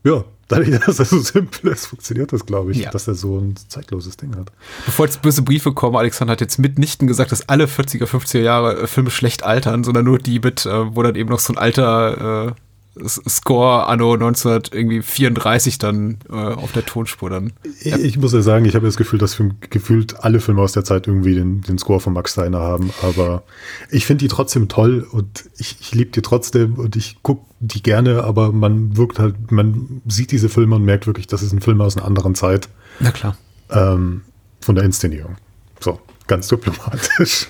ja, dadurch, dass er so simpel ist, funktioniert das, glaube ich, ja. dass er so ein zeitloses Ding hat. Bevor jetzt böse Briefe kommen, Alexander hat jetzt mitnichten gesagt, dass alle 40er, 50er Jahre Filme schlecht altern, sondern nur die mit, äh, wo dann eben noch so ein alter äh, Score anno 1934 dann äh, auf der Tonspur dann. Ja. Ich muss ja sagen, ich habe das Gefühl, dass gefühlt alle Filme aus der Zeit irgendwie den, den Score von Max Steiner haben, aber ich finde die trotzdem toll und ich, ich liebe die trotzdem und ich gucke die gerne, aber man wirkt halt, man sieht diese Filme und merkt wirklich, das ist ein Film aus einer anderen Zeit. Na klar. Ähm, von der Inszenierung. So, ganz diplomatisch.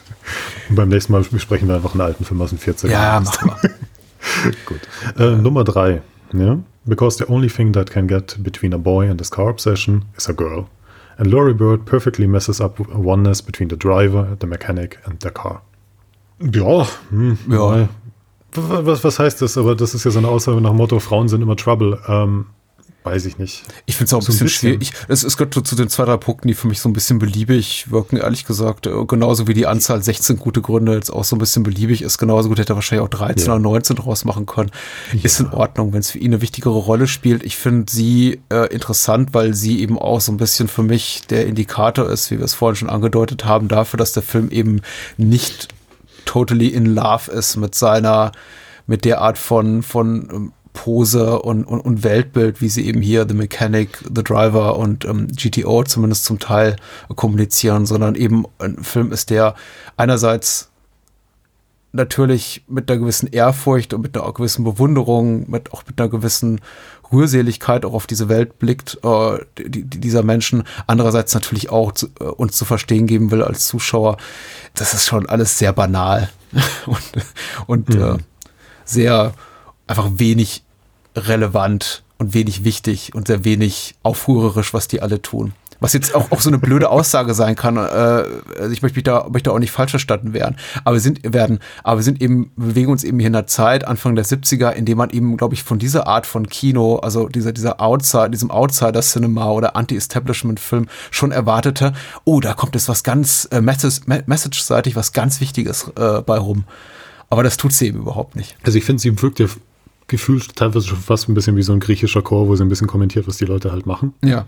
Und beim nächsten Mal besprechen wir einfach einen alten Film aus den 40ern. Ja, machen wir. Gut. Äh, Nummer drei. Ja? Because the only thing that can get between a boy and his car obsession is a girl. And Laurie Bird perfectly messes up oneness between the driver, the mechanic and the car. Ja, hm, ja. Was, was heißt das? Aber das ist ja so eine Aussage nach dem Motto, Frauen sind immer Trouble. Ähm, weiß ich nicht. Ich finde es auch ein So ein bisschen, bisschen. schwierig. Es, es gehört zu den zwei, drei Punkten, die für mich so ein bisschen beliebig wirken, ehrlich gesagt. Äh, Genauso wie die Anzahl 16 gute Gründe jetzt auch so ein bisschen beliebig ist. Genauso gut hätte er wahrscheinlich auch 13 Ja. oder 19 draus machen können. Ist in Ordnung, wenn es für ihn eine wichtigere Rolle spielt. Ich finde sie äh, interessant, weil sie eben auch so ein bisschen für mich der Indikator ist, wie wir es vorhin schon angedeutet haben, dafür, dass der Film eben nicht totally in love ist mit seiner, mit der Art von, von ähm, Pose und, und, und Weltbild, wie sie eben hier The Mechanic, The Driver und ähm, GTO zumindest zum Teil kommunizieren, sondern eben ein Film ist, der einerseits natürlich mit einer gewissen Ehrfurcht und mit einer gewissen Bewunderung, mit auch mit einer gewissen Rührseligkeit auch auf diese Welt blickt, äh, die, die, dieser Menschen, andererseits natürlich auch zu, äh, uns zu verstehen geben will als Zuschauer. Das ist schon alles sehr banal und, und äh, sehr einfach wenig relevant und wenig wichtig und sehr wenig aufrührerisch, was die alle tun. Was jetzt auch, auch so eine blöde Aussage sein kann. Äh, also ich möchte mich da, möchte auch nicht falsch verstanden werden. Aber wir sind, werden, aber wir sind eben, bewegen uns eben hier in einer Zeit, Anfang der 70er, in dem man eben, glaube ich, von dieser Art von Kino, also dieser, dieser Outside, diesem Outsider-Cinema oder Anti-Establishment-Film schon erwartete, oh, da kommt jetzt was ganz äh, Message- me- Message-seitig, was ganz Wichtiges äh, bei rum. Aber das tut sie eben überhaupt nicht. Also ich finde, sie wirkt ja gefühlt teilweise schon fast ein bisschen wie so ein griechischer Chor, wo sie ein bisschen kommentiert, was die Leute halt machen. Ja.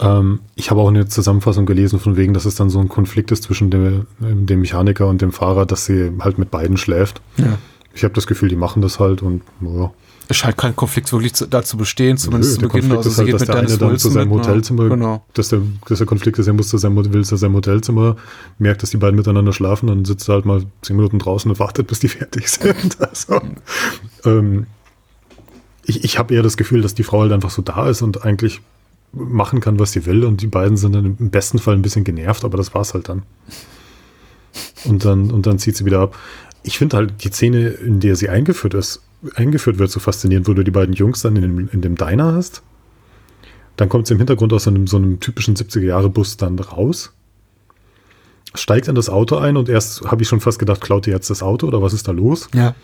Ähm, ich habe auch eine Zusammenfassung gelesen von wegen, dass es dann so ein Konflikt ist zwischen dem, dem Mechaniker und dem Fahrer, dass sie halt mit beiden schläft. Ja. Ich habe das Gefühl, die machen das halt und ja. Es scheint kein Konflikt wirklich zu, dazu bestehen, zumindest Nö, zu Beginn. Also sie geht dass mit der eine Dennis dann Wilson zu seinem mit einer- Hotelzimmer, Genau. dass, der, dass der Konflikt ist, er muss zu seinem, will zu seinem Hotelzimmer, merkt, dass die beiden miteinander schlafen, dann sitzt er halt mal zehn Minuten draußen und wartet, bis die fertig sind. Also, ähm, ich ich habe eher das Gefühl, dass die Frau halt einfach so da ist und eigentlich machen kann, was sie will und die beiden sind dann im besten Fall ein bisschen genervt, aber das war's halt dann. Und dann, und dann zieht sie wieder ab. Ich finde halt die Szene, in der sie eingeführt ist, eingeführt wird, so faszinierend, wo du die beiden Jungs dann in dem, in dem Diner hast. Dann kommt sie im Hintergrund aus so einem, so einem typischen 70er-Jahre-Bus dann raus, steigt in das Auto ein und erst habe ich schon fast gedacht, klaut ihr jetzt das Auto oder was ist da los? Ja.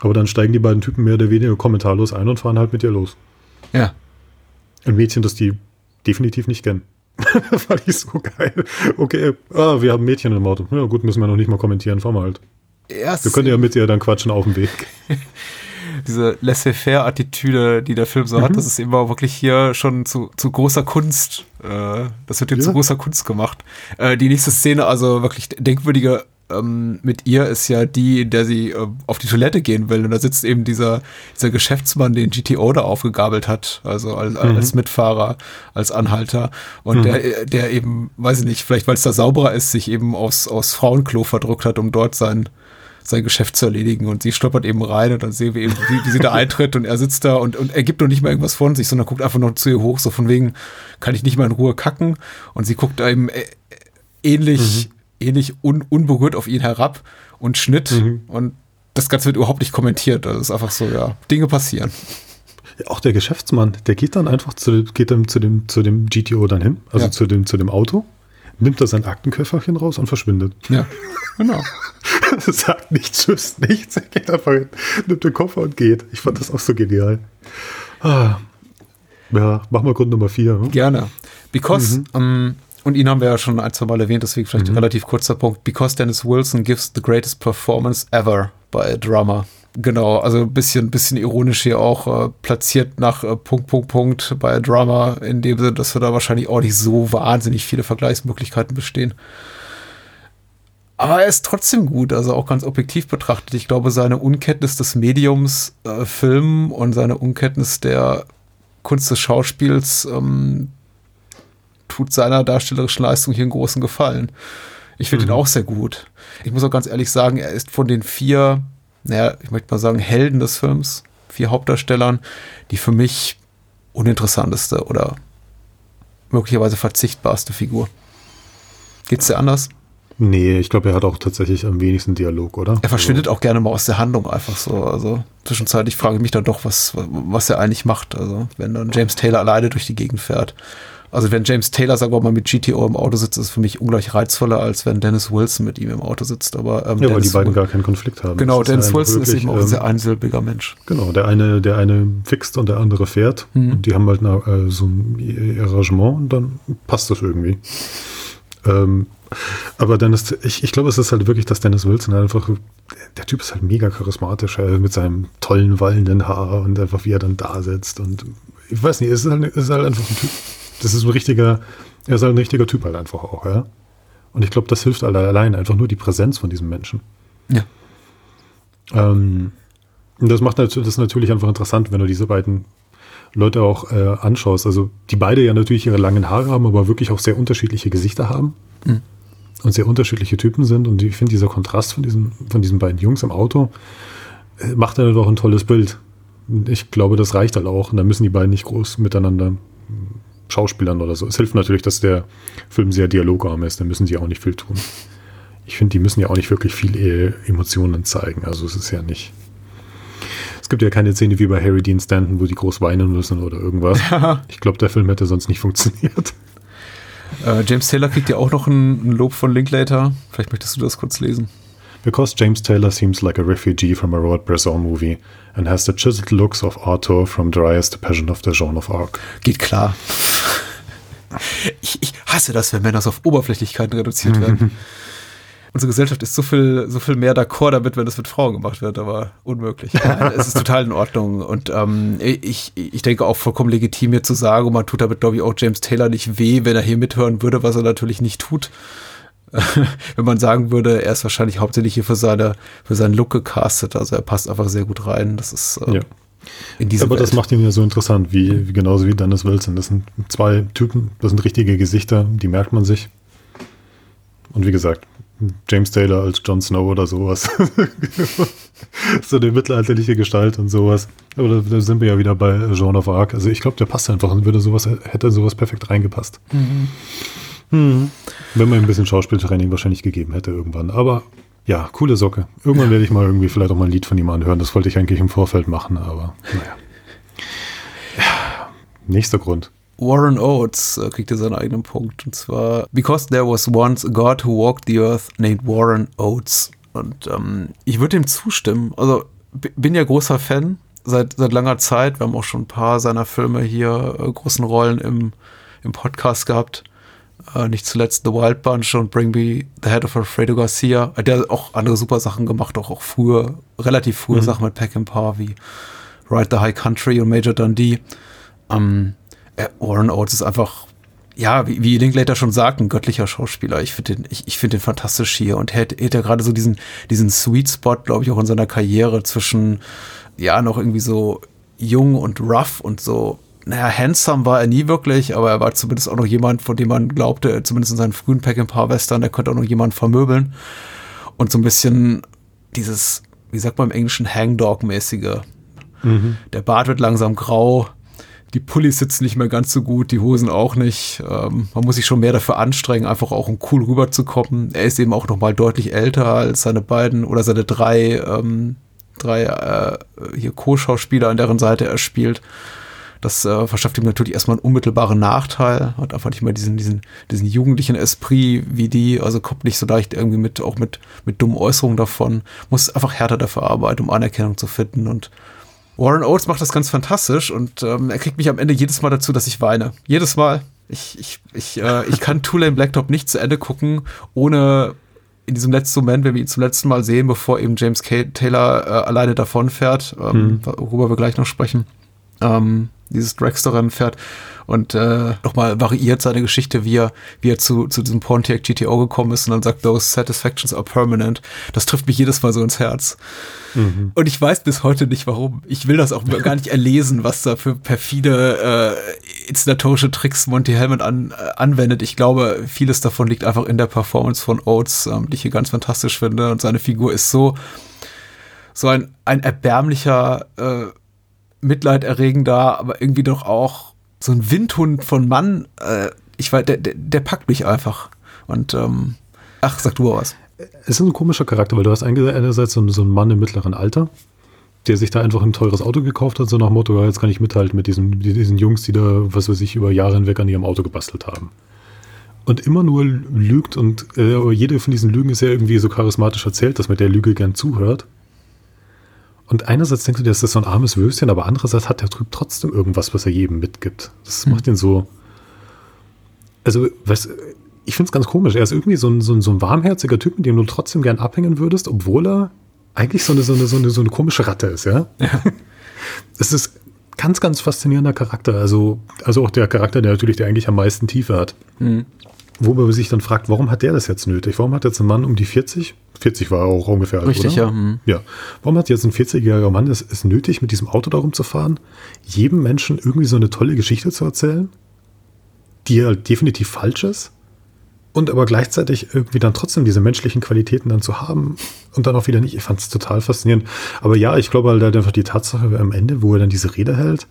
Aber dann steigen die beiden Typen mehr oder weniger kommentarlos ein und fahren halt mit ihr los. Ja. Ein Mädchen, das die definitiv nicht kennen. fand ich so geil. Okay, ah, wir haben Mädchen im Auto. Ja gut, müssen wir noch nicht mal kommentieren, fahren wir halt. Erst Wir können ja mit ihr dann quatschen auf dem Weg. diese Laissez-faire-Attitüde, die der Film so Mhm. hat, das ist immer wirklich hier schon zu, zu großer Kunst. Äh, das wird hier Ja. zu großer Kunst gemacht. Äh, die nächste Szene, also wirklich denkwürdige ähm, mit ihr, ist ja die, in der sie äh, auf die Toilette gehen will. Und da sitzt eben dieser, dieser Geschäftsmann, den GTO da aufgegabelt hat, also als, Mhm. als Mitfahrer, als Anhalter. Und der, der eben, weiß ich nicht, vielleicht weil es da sauberer ist, sich eben aus, aus Frauenklo verdrückt hat, um dort sein sein Geschäft zu erledigen und sie stoppert eben rein und dann sehen wir eben, wie, wie sie da eintritt und er sitzt da und, und er gibt noch nicht mal irgendwas von sich, sondern guckt einfach noch zu ihr hoch, so von wegen, kann ich nicht mal in Ruhe kacken und sie guckt da eben äh, ähnlich, ähnlich un, unberührt auf ihn herab und Schnitt und das Ganze wird überhaupt nicht kommentiert, also es ist einfach so, ja, Dinge passieren. Auch der Geschäftsmann, der geht dann einfach zu, geht dann zu, dem, zu dem GTO dann hin, also Ja. zu, dem, zu dem Auto, nimmt da sein Aktenköfferchen raus und verschwindet. Ja, genau. Sagt nicht Tschüss, nichts. Er geht einfach hin, nimmt den Koffer und geht. Ich fand das auch so genial. Ah. Ja, mach mal Grund Nummer vier. hm? Gerne. Because, ähm, und ihn haben wir ja schon ein, zwei Mal erwähnt, deswegen vielleicht ein relativ kurzer Punkt. Because Dennis Wilson gives the greatest performance ever by a drummer. Genau, also ein bisschen, bisschen ironisch hier auch äh, platziert nach äh, Punkt, Punkt, Punkt bei a Drummer, in dem Sinne, dass wir da wahrscheinlich auch nicht so wahnsinnig viele Vergleichsmöglichkeiten bestehen. Aber er ist trotzdem gut, also auch ganz objektiv betrachtet. Ich glaube, seine Unkenntnis des Mediums äh, Film und seine Unkenntnis der Kunst des Schauspiels ähm, tut seiner darstellerischen Leistung hier einen großen Gefallen. Ich finde ihn auch sehr gut. Ich muss auch ganz ehrlich sagen, er ist von den vier, naja, ich möchte mal sagen, Helden des Films, vier Hauptdarstellern, die für mich uninteressanteste oder möglicherweise verzichtbarste Figur. Geht's dir anders? Nee, ich glaube, er hat auch tatsächlich am wenigsten Dialog, oder? Er verschwindet auch gerne mal aus der Handlung einfach so. Also zwischenzeitlich frage ich mich dann doch, was, was er eigentlich macht. Also wenn dann James Taylor alleine durch die Gegend fährt. Also wenn James Taylor, sagen wir mal, mit GTO im Auto sitzt, ist es für mich ungleich reizvoller, als wenn Dennis Wilson mit ihm im Auto sitzt. Aber, ähm, ja, weil die beiden gar keinen Konflikt haben. Genau, Dennis Wilson wirklich, ist eben auch ein sehr ähm, einsilbiger Mensch. Genau, der eine, der eine fixt und der andere fährt. Mhm. Und die haben halt eine, äh, so ein Arrangement und dann passt das irgendwie. Ähm, aber Dennis, ich, ich glaube, es ist halt wirklich, dass Dennis Wilson halt einfach, der Typ ist halt mega charismatisch, äh, mit seinem tollen, wallenden Haar und einfach wie er dann da sitzt und ich weiß nicht, es ist halt, es ist halt einfach ein Typ, das ist ein richtiger, er ist halt ein richtiger Typ halt einfach auch, ja. Und ich glaube, das hilft halt allein, einfach nur die Präsenz von diesem Menschen. Ja. Ähm, und das macht das natürlich einfach interessant, wenn du diese beiden Leute auch äh, anschaust. Also, die beide ja natürlich ihre langen Haare haben, aber wirklich auch sehr unterschiedliche Gesichter haben. Mhm. Und sehr unterschiedliche Typen sind. Und ich finde, dieser Kontrast von diesen, von diesen beiden Jungs im Auto äh, macht dann doch ein tolles Bild. Ich glaube, das reicht halt auch. Und dann müssen die beiden nicht groß miteinander Schauspielern oder so. Es hilft natürlich, dass der Film sehr dialogarm ist, dann müssen sie auch nicht viel tun. Ich finde, die müssen ja auch nicht wirklich viel Emotionen zeigen. Also es ist ja nicht. Es gibt ja keine Szene wie bei Harry Dean Stanton, wo die groß weinen müssen oder irgendwas. Ich glaube, der Film hätte sonst nicht funktioniert. Äh, James Taylor kriegt ja auch noch ein, ein Lob von Linklater. Vielleicht möchtest du das kurz lesen. Because James Taylor seems like a refugee from a Robert Bresson movie and has the chiseled looks of Arthur from Dryas The Passion of the Joan of Arc. Geht klar. Ich, ich hasse das, wenn Männer auf Oberflächlichkeiten reduziert werden. Unsere Gesellschaft ist so viel, so viel mehr d'accord damit, wenn das mit Frauen gemacht wird, aber unmöglich. es ist total in Ordnung. Und ähm, ich, ich denke auch vollkommen legitim, hier zu sagen, und man tut damit, glaube ich, auch James Taylor nicht weh, wenn er hier mithören würde, was er natürlich nicht tut. wenn man sagen würde, er ist wahrscheinlich hauptsächlich hier für, seine, für seinen Look gecastet. Also er passt einfach sehr gut rein. Das ist äh, ja. Aber Welt. das macht ihn ja so interessant, wie, wie genauso wie Dennis Wilson. Das sind zwei Typen, das sind richtige Gesichter, die merkt man sich. Und wie gesagt, James Taylor als Jon Snow oder sowas. so eine mittelalterliche Gestalt und sowas. Aber da, sind wir ja wieder bei Jean of Arc. Also ich glaube, der passt einfach und würde sowas, hätte sowas perfekt reingepasst. Mhm. Hm. Wenn man ein bisschen Schauspieltraining wahrscheinlich gegeben hätte irgendwann. Aber ja, coole Socke. Irgendwann werde ich mal irgendwie vielleicht auch mal ein Lied von ihm anhören. Das wollte ich eigentlich im Vorfeld machen, aber naja. Ja, nächster Grund. Warren Oates äh, kriegt hier seinen eigenen Punkt. Und zwar, because there was once a God who walked the earth named Warren Oates. Und ähm, ich würde ihm zustimmen. Also bin ja großer Fan seit, seit langer Zeit. Wir haben auch schon ein paar seiner Filme hier äh, großen Rollen im, im Podcast gehabt. Äh, nicht zuletzt The Wild Bunch und Bring Me the Head of Alfredo Garcia. Der hat auch andere super Sachen gemacht, auch, auch früher, relativ frühe mhm. Sachen mit Pack and Par wie Ride the High Country und Major Dundee. Ähm, äh, Warren Oates ist einfach, ja, wie, wie Linklater schon sagt, ein göttlicher Schauspieler. Ich finde den, ich, ich finde den fantastisch hier und er hat, hat ja gerade so diesen, diesen Sweet Spot, glaube ich, auch in seiner Karriere zwischen, ja, noch irgendwie so jung und rough und so naja, handsome war er nie wirklich, aber er war zumindest auch noch jemand, von dem man glaubte, zumindest in seinen frühen Pack and Paar Western, der könnte auch noch jemand vermöbeln. Und so ein bisschen dieses, wie sagt man im Englischen, Hangdog-mäßige. Mhm. Der Bart wird langsam grau, die Pullis sitzen nicht mehr ganz so gut, die Hosen auch nicht. Ähm, man muss sich schon mehr dafür anstrengen, einfach auch um cool rüberzukommen. Er ist eben auch noch mal deutlich älter als seine beiden oder seine drei, ähm, drei äh, hier Co-Schauspieler an deren Seite er spielt. Das äh, verschafft ihm natürlich erstmal einen unmittelbaren Nachteil, hat einfach nicht mehr diesen, diesen, diesen jugendlichen Esprit wie die, also kommt nicht so leicht irgendwie mit, auch mit, mit dummen Äußerungen davon, muss einfach härter dafür arbeiten, um Anerkennung zu finden und Warren Oates macht das ganz fantastisch und ähm, er kriegt mich am Ende jedes Mal dazu, dass ich weine. Jedes Mal. Ich, ich, ich, äh, ich kann Tulane Blacktop nicht zu Ende gucken, ohne in diesem letzten Moment, wenn wir ihn zum letzten Mal sehen, bevor eben James K. Taylor äh, alleine davonfährt, ähm, mhm. worüber wir gleich noch sprechen, ähm, dieses Dragster-Rennen fährt und äh, nochmal variiert seine Geschichte, wie er, wie er zu, zu diesem Pontiac GTO gekommen ist und dann sagt, those satisfactions are permanent. Das trifft mich jedes Mal so ins Herz. Mhm. Und ich weiß bis heute nicht warum. Ich will das auch gar nicht erlesen, was da für perfide äh, inszenatorische Tricks Monty Hellman an, äh, anwendet. Ich glaube, vieles davon liegt einfach in der Performance von Oates, ähm, die ich hier ganz fantastisch finde. Und seine Figur ist so, so ein, ein erbärmlicher, äh, mitleiderregender, aber irgendwie doch auch so ein Windhund von Mann. Äh, ich weiß, der, der, der, packt mich einfach. Und ähm, ach, sag du was. Es ist ein komischer Charakter, weil du hast einerseits so, so einen Mann im mittleren Alter, der sich da einfach ein teures Auto gekauft hat, so nach Motto, jetzt kann ich mithalten mit diesen, diesen Jungs, die da, was weiß ich, über Jahre hinweg an ihrem Auto gebastelt haben. Und immer nur lügt und äh, jede von diesen Lügen ist ja irgendwie so charismatisch erzählt, dass man der Lüge gern zuhört. Und einerseits denkst du dir, das ist so ein armes Würstchen, aber andererseits hat der Typ trotzdem irgendwas, was er jedem mitgibt. Das mhm. macht ihn so. Also, was, ich finde es ganz komisch. Er ist irgendwie so ein, so, ein, so ein warmherziger Typ, mit dem du trotzdem gern abhängen würdest, obwohl er eigentlich so eine, so eine, so eine, so eine komische Ratte ist, ja? ja. Es ist ganz, ganz faszinierender Charakter. Also, also auch der Charakter, der natürlich der eigentlich am meisten Tiefe hat. Mhm. Wo man sich dann fragt, warum hat der das jetzt nötig? Warum hat jetzt ein Mann um die 40, 40 war er auch ungefähr alt, Richtig, oder? ja. Mhm. Ja. Warum hat jetzt ein 40-jähriger Mann es, es nötig, mit diesem Auto darum zu fahren, jedem Menschen irgendwie so eine tolle Geschichte zu erzählen, die halt definitiv falsch ist? und aber gleichzeitig irgendwie dann trotzdem diese menschlichen Qualitäten dann zu haben und dann auch wieder nicht. Ich fand es total faszinierend. Aber ja, ich glaube halt einfach die Tatsache am Ende, wo er dann diese Rede hält,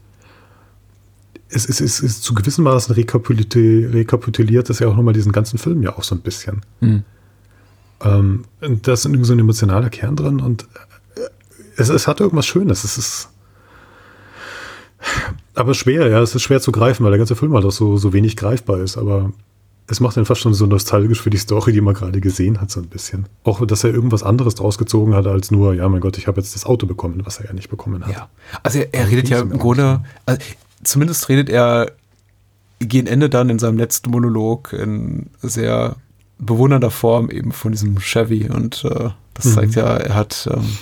es ist, es ist zu gewissem Maßen rekapituliert das ja auch nochmal diesen ganzen Film ja auch so ein bisschen. Mhm. Ähm, da ist irgendwie so ein emotionaler Kern drin und äh, es, es hat irgendwas Schönes. Es ist aber schwer, ja, es ist schwer zu greifen, weil der ganze Film halt auch so, so wenig greifbar ist. Aber es macht ihn fast schon so nostalgisch für die Story, die man gerade gesehen hat, so ein bisschen. Auch, dass er irgendwas anderes draus gezogen hat, als nur, ja, mein Gott, ich habe jetzt das Auto bekommen, was er ja nicht bekommen hat. Ja, also er, er redet ja im Grunde, also zumindest redet er gegen Ende dann in seinem letzten Monolog in sehr bewundernder Form eben von diesem Chevy und äh, das mhm. zeigt ja, er hat ähm,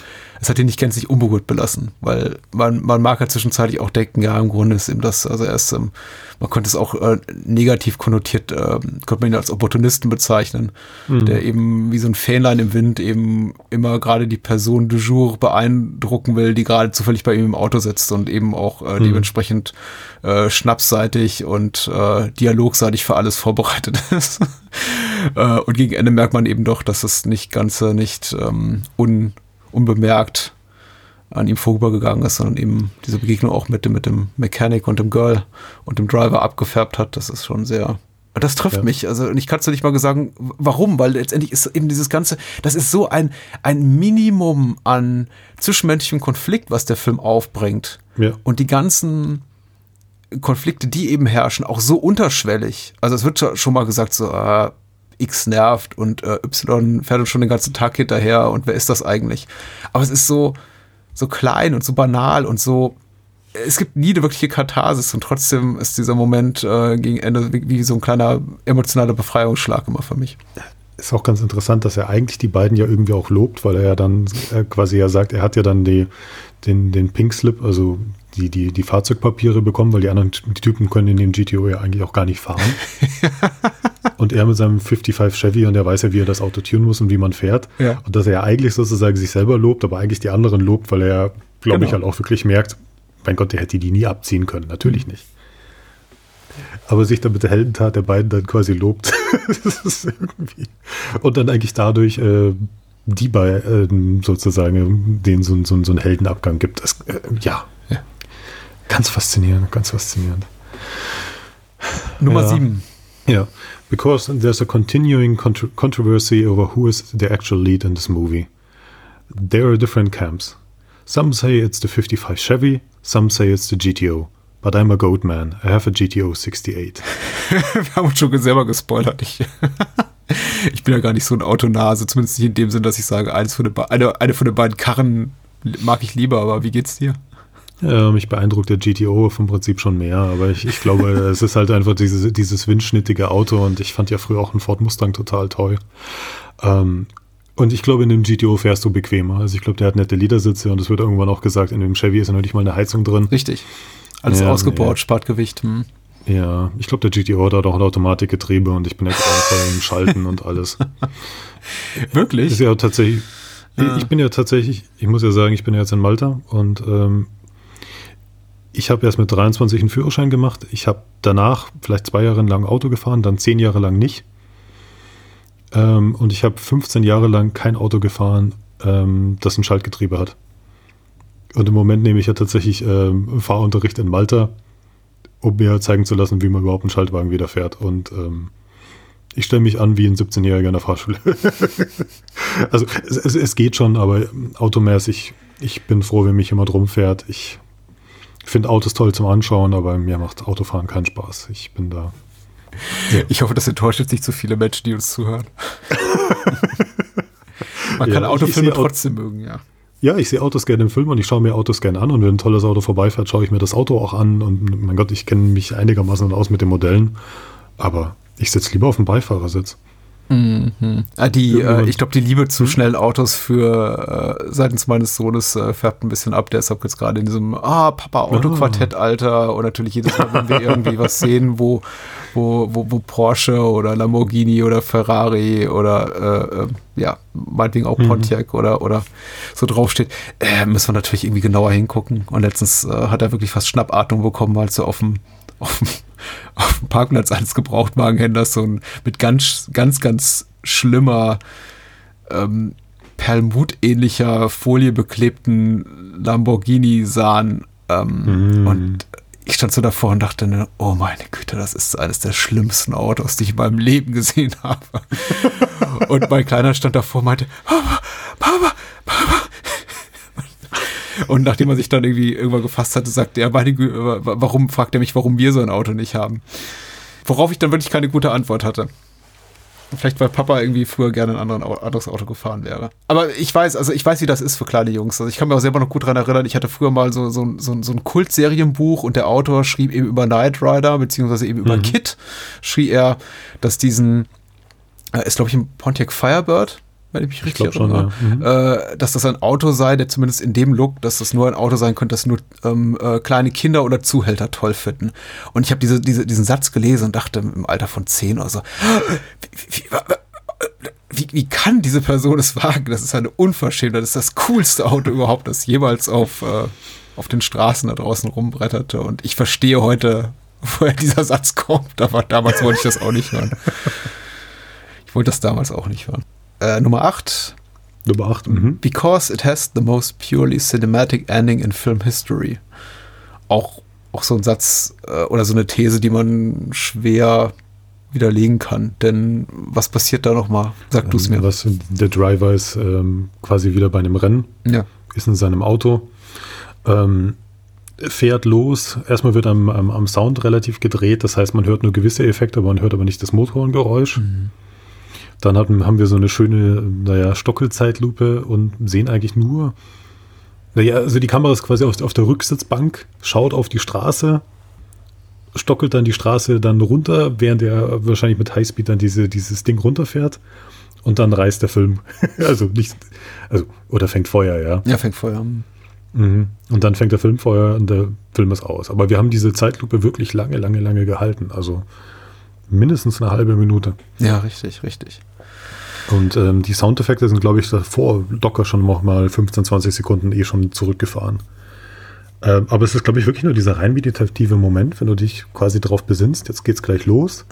es hat ihn nicht gänzlich unberührt belassen, weil man, man mag ja zwischenzeitlich auch denken, ja, im Grunde ist ihm das, also er ist, ähm, man könnte es auch äh, negativ konnotiert, äh, könnte man ihn als Opportunisten bezeichnen, mhm. der eben wie so ein Fähnlein im Wind eben immer gerade die Person du jour beeindrucken will, die gerade zufällig bei ihm im Auto sitzt und eben auch äh, mhm. dementsprechend äh, schnapsseitig und äh, dialogseitig für alles vorbereitet ist. äh, und gegen Ende merkt man eben doch, dass es nicht ganze nicht ähm, un unbemerkt an ihm vorübergegangen ist, sondern eben diese Begegnung auch mit dem, mit dem Mechanic und dem Girl und dem Driver abgefärbt hat. Das ist schon sehr. Das trifft ja. mich. Also, und ich kann es nicht mal sagen, warum, weil letztendlich ist eben dieses Ganze, das ist so ein, ein Minimum an zwischenmenschlichem Konflikt, was der Film aufbringt. Ja. Und die ganzen Konflikte, die eben herrschen, auch so unterschwellig. Also, es wird schon mal gesagt, so, äh, X nervt und äh, Y fährt uns schon den ganzen Tag hinterher und wer ist das eigentlich? Aber es ist so, so klein und so banal und so. Es gibt nie eine wirkliche Katharsis und trotzdem ist dieser Moment äh, gegen Ende wie, wie, so ein kleiner emotionaler Befreiungsschlag immer für mich. Ist auch ganz interessant, dass er eigentlich die beiden ja irgendwie auch lobt, weil er ja dann äh, quasi ja sagt, er hat ja dann die, den, den Pink Slip, also die, die, die Fahrzeugpapiere bekommen, weil die anderen die Typen können in dem GTO ja eigentlich auch gar nicht fahren. und er mit seinem 55 Chevy und er weiß ja, wie er das Auto tunen muss und wie man fährt. Ja. Und dass er ja eigentlich sozusagen sich selber lobt, aber eigentlich die anderen lobt, weil er, glaube genau. ich, halt auch wirklich merkt, mein Gott, der hätte die nie abziehen können. Natürlich mhm. nicht. Aber sich dann mit der Heldentat der beiden dann quasi lobt. das ist irgendwie. Und dann eigentlich dadurch äh, die bei äh, sozusagen denen so, so, so einen Heldenabgang gibt. Das, äh, ja. Ja. Ganz faszinierend, ganz faszinierend. Nummer sieben. Ja, because there's a continuing contro controversy over who is the actual lead in this movie. There are different camps. Some say it's the 55 Chevy, some say it's the GTO. But I'm a goat man. I have a GTO 68. Wir haben uns schon selber gespoilert. Ich, ich bin ja gar nicht so ein Autonase, zumindest nicht in dem Sinn, dass ich sage, eines von den eine, eine von den beiden Karren mag ich lieber, aber wie geht's dir? Ja, mich beeindruckt der GTO vom Prinzip schon mehr, aber ich, ich glaube, es ist halt einfach dieses, dieses windschnittige Auto und ich fand ja früher auch einen Ford Mustang total toll. Ähm, und ich glaube, in dem GTO fährst du bequemer. Also ich glaube, der hat nette Ledersitze und es wird irgendwann auch gesagt, in dem Chevy ist ja noch nicht mal eine Heizung drin. Richtig. Alles ja, ausgebaut, ja. spart Gewicht. Hm. Ja, ich glaube, der GTO hat auch ein Automatikgetriebe und ich bin jetzt auch im Schalten und alles. Wirklich? Ist ja tatsächlich. Ich bin ja tatsächlich, ich muss ja sagen, ich bin ja jetzt in Malta und ähm, ich habe erst mit 23 einen Führerschein gemacht. Ich habe danach vielleicht zwei Jahre lang Auto gefahren, dann zehn Jahre lang nicht. Ähm, und ich habe 15 Jahre lang kein Auto gefahren, ähm, das ein Schaltgetriebe hat. Und im Moment nehme ich ja tatsächlich ähm, Fahrunterricht in Malta, um mir zeigen zu lassen, wie man überhaupt einen Schaltwagen wieder fährt. Und ähm, ich stelle mich an wie ein 17-Jähriger in der Fahrschule. also es, es, es, geht schon, aber automäßig ich bin froh, wenn mich jemand rumfährt. Ich finde Autos toll zum Anschauen, aber mir macht Autofahren keinen Spaß. Ich bin da. Ja. Ich hoffe, das enttäuscht jetzt nicht so viele Menschen, die uns zuhören. Man kann ja, Autofilme trotzdem mögen, ja. Ja, ich sehe Autos gerne im Film und ich schaue mir Autos gerne an und wenn ein tolles Auto vorbeifährt, schaue ich mir das Auto auch an und mein Gott, ich kenne mich einigermaßen aus mit den Modellen, aber ich sitze lieber auf dem Beifahrersitz. Mhm. Ah, die, äh, ich glaube, die Liebe zu schnellen Autos für äh, seitens meines Sohnes äh, färbt ein bisschen ab. Der ist jetzt gerade in diesem Ah, Papa Autoquartett Alter und natürlich jedes Mal, wenn wir irgendwie was sehen, wo, wo, wo, wo Porsche oder Lamborghini oder Ferrari oder äh, äh ja, meinetwegen auch mhm. Pontiac mhm. oder, oder so draufsteht, äh, müssen wir natürlich irgendwie genauer hingucken. Und letztens äh, hat er wirklich fast Schnappatmung bekommen, weil so auf dem auf dem, auf dem Parkplatz eines Gebrauchtwagenhändlers so ein mit ganz, ganz, ganz schlimmer ähm, Perlmut-ähnlicher Folie beklebten Lamborghini sahen. Ähm, mm. Und ich stand so davor und dachte, oh meine Güte, das ist eines der schlimmsten Autos, die ich in meinem Leben gesehen habe. und mein Kleiner stand davor und meinte, Papa, Papa, Papa, und nachdem er sich dann irgendwie irgendwann gefasst hatte, sagte er, meine, warum, fragt er mich, warum wir so ein Auto nicht haben. Worauf ich dann wirklich keine gute Antwort hatte. Vielleicht, weil Papa irgendwie früher gerne ein anderes Auto gefahren wäre. Aber ich weiß, also ich weiß, wie das ist für kleine Jungs. Also ich kann mir auch selber noch gut daran erinnern, ich hatte früher mal so, so, so, so ein Kultserienbuch und der Autor schrieb eben über Knight Rider, beziehungsweise eben über mhm. Kit, schrie er, dass diesen, äh, ist glaube ich ein Pontiac Firebird, wenn ich mich richtig ich erinnere, schon, ja. mhm. äh, dass das ein Auto sei, der zumindest in dem Look, dass das nur ein Auto sein könnte, das nur ähm, äh, kleine Kinder oder Zuhälter toll finden. Und ich habe diese, diese, diesen Satz gelesen und dachte im Alter von zehn oder so, wie, wie, wie, wie, kann diese Person es wagen? Das ist eine Unverschämtheit. Das ist das coolste Auto überhaupt, das jemals auf, äh, auf den Straßen da draußen rumbretterte. Und ich verstehe heute, woher dieser Satz kommt, aber damals wollte ich das auch nicht hören. Ich wollte das damals auch nicht hören. Äh, Nummer 8. Nummer 8. Mhm. Because it has the most purely cinematic ending in film history. Auch, auch so ein Satz äh, oder so eine These, die man schwer widerlegen kann. Denn was passiert da nochmal? Sag ähm, du es mir. Was, der Driver ist ähm, quasi wieder bei einem Rennen. Ja. Ist in seinem Auto. Ähm, fährt los. Erstmal wird am, am, am, Sound relativ gedreht. Das heißt, man hört nur gewisse Effekte, aber man hört aber nicht das Motorengeräusch. Mhm. Dann hatten, haben wir so eine schöne, naja, Stockelzeitlupe und sehen eigentlich nur, naja, also die Kamera ist quasi auf, auf der Rücksitzbank, schaut auf die Straße, stockelt dann die Straße dann runter, während er wahrscheinlich mit Highspeed dann diese, dieses Ding runterfährt und dann reißt der Film. also nicht, also, oder fängt Feuer, ja. Ja, fängt Feuer. Mhm. Und dann fängt der Film Feuer und der Film ist aus. Aber wir haben diese Zeitlupe wirklich lange, lange, lange gehalten. Also mindestens eine halbe Minute. Ja, richtig, richtig. Und ähm, die Soundeffekte sind, glaube ich, davor locker schon noch mal 15, 20 Sekunden eh schon zurückgefahren. Ähm, aber es ist, glaube ich, wirklich nur dieser rein meditative Moment, wenn du dich quasi darauf besinnst, jetzt geht's gleich los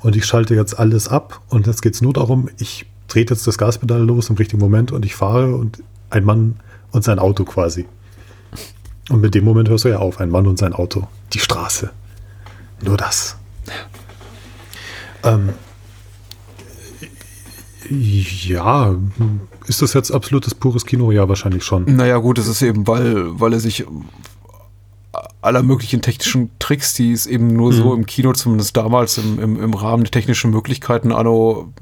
und ich schalte jetzt alles ab und jetzt geht es nur darum, ich drehe jetzt das Gaspedal los im richtigen Moment und ich fahre und ein Mann und sein Auto quasi. Und mit dem Moment hörst du ja auf, ein Mann und sein Auto, die Straße. Nur das. Ähm, ja, ist das jetzt absolutes pures Kino? Ja, wahrscheinlich schon. Naja, gut, es ist eben, weil, weil er sich aller möglichen technischen Tricks, die es eben nur mhm. so im Kino, zumindest damals im, im, im Rahmen der technischen Möglichkeiten anno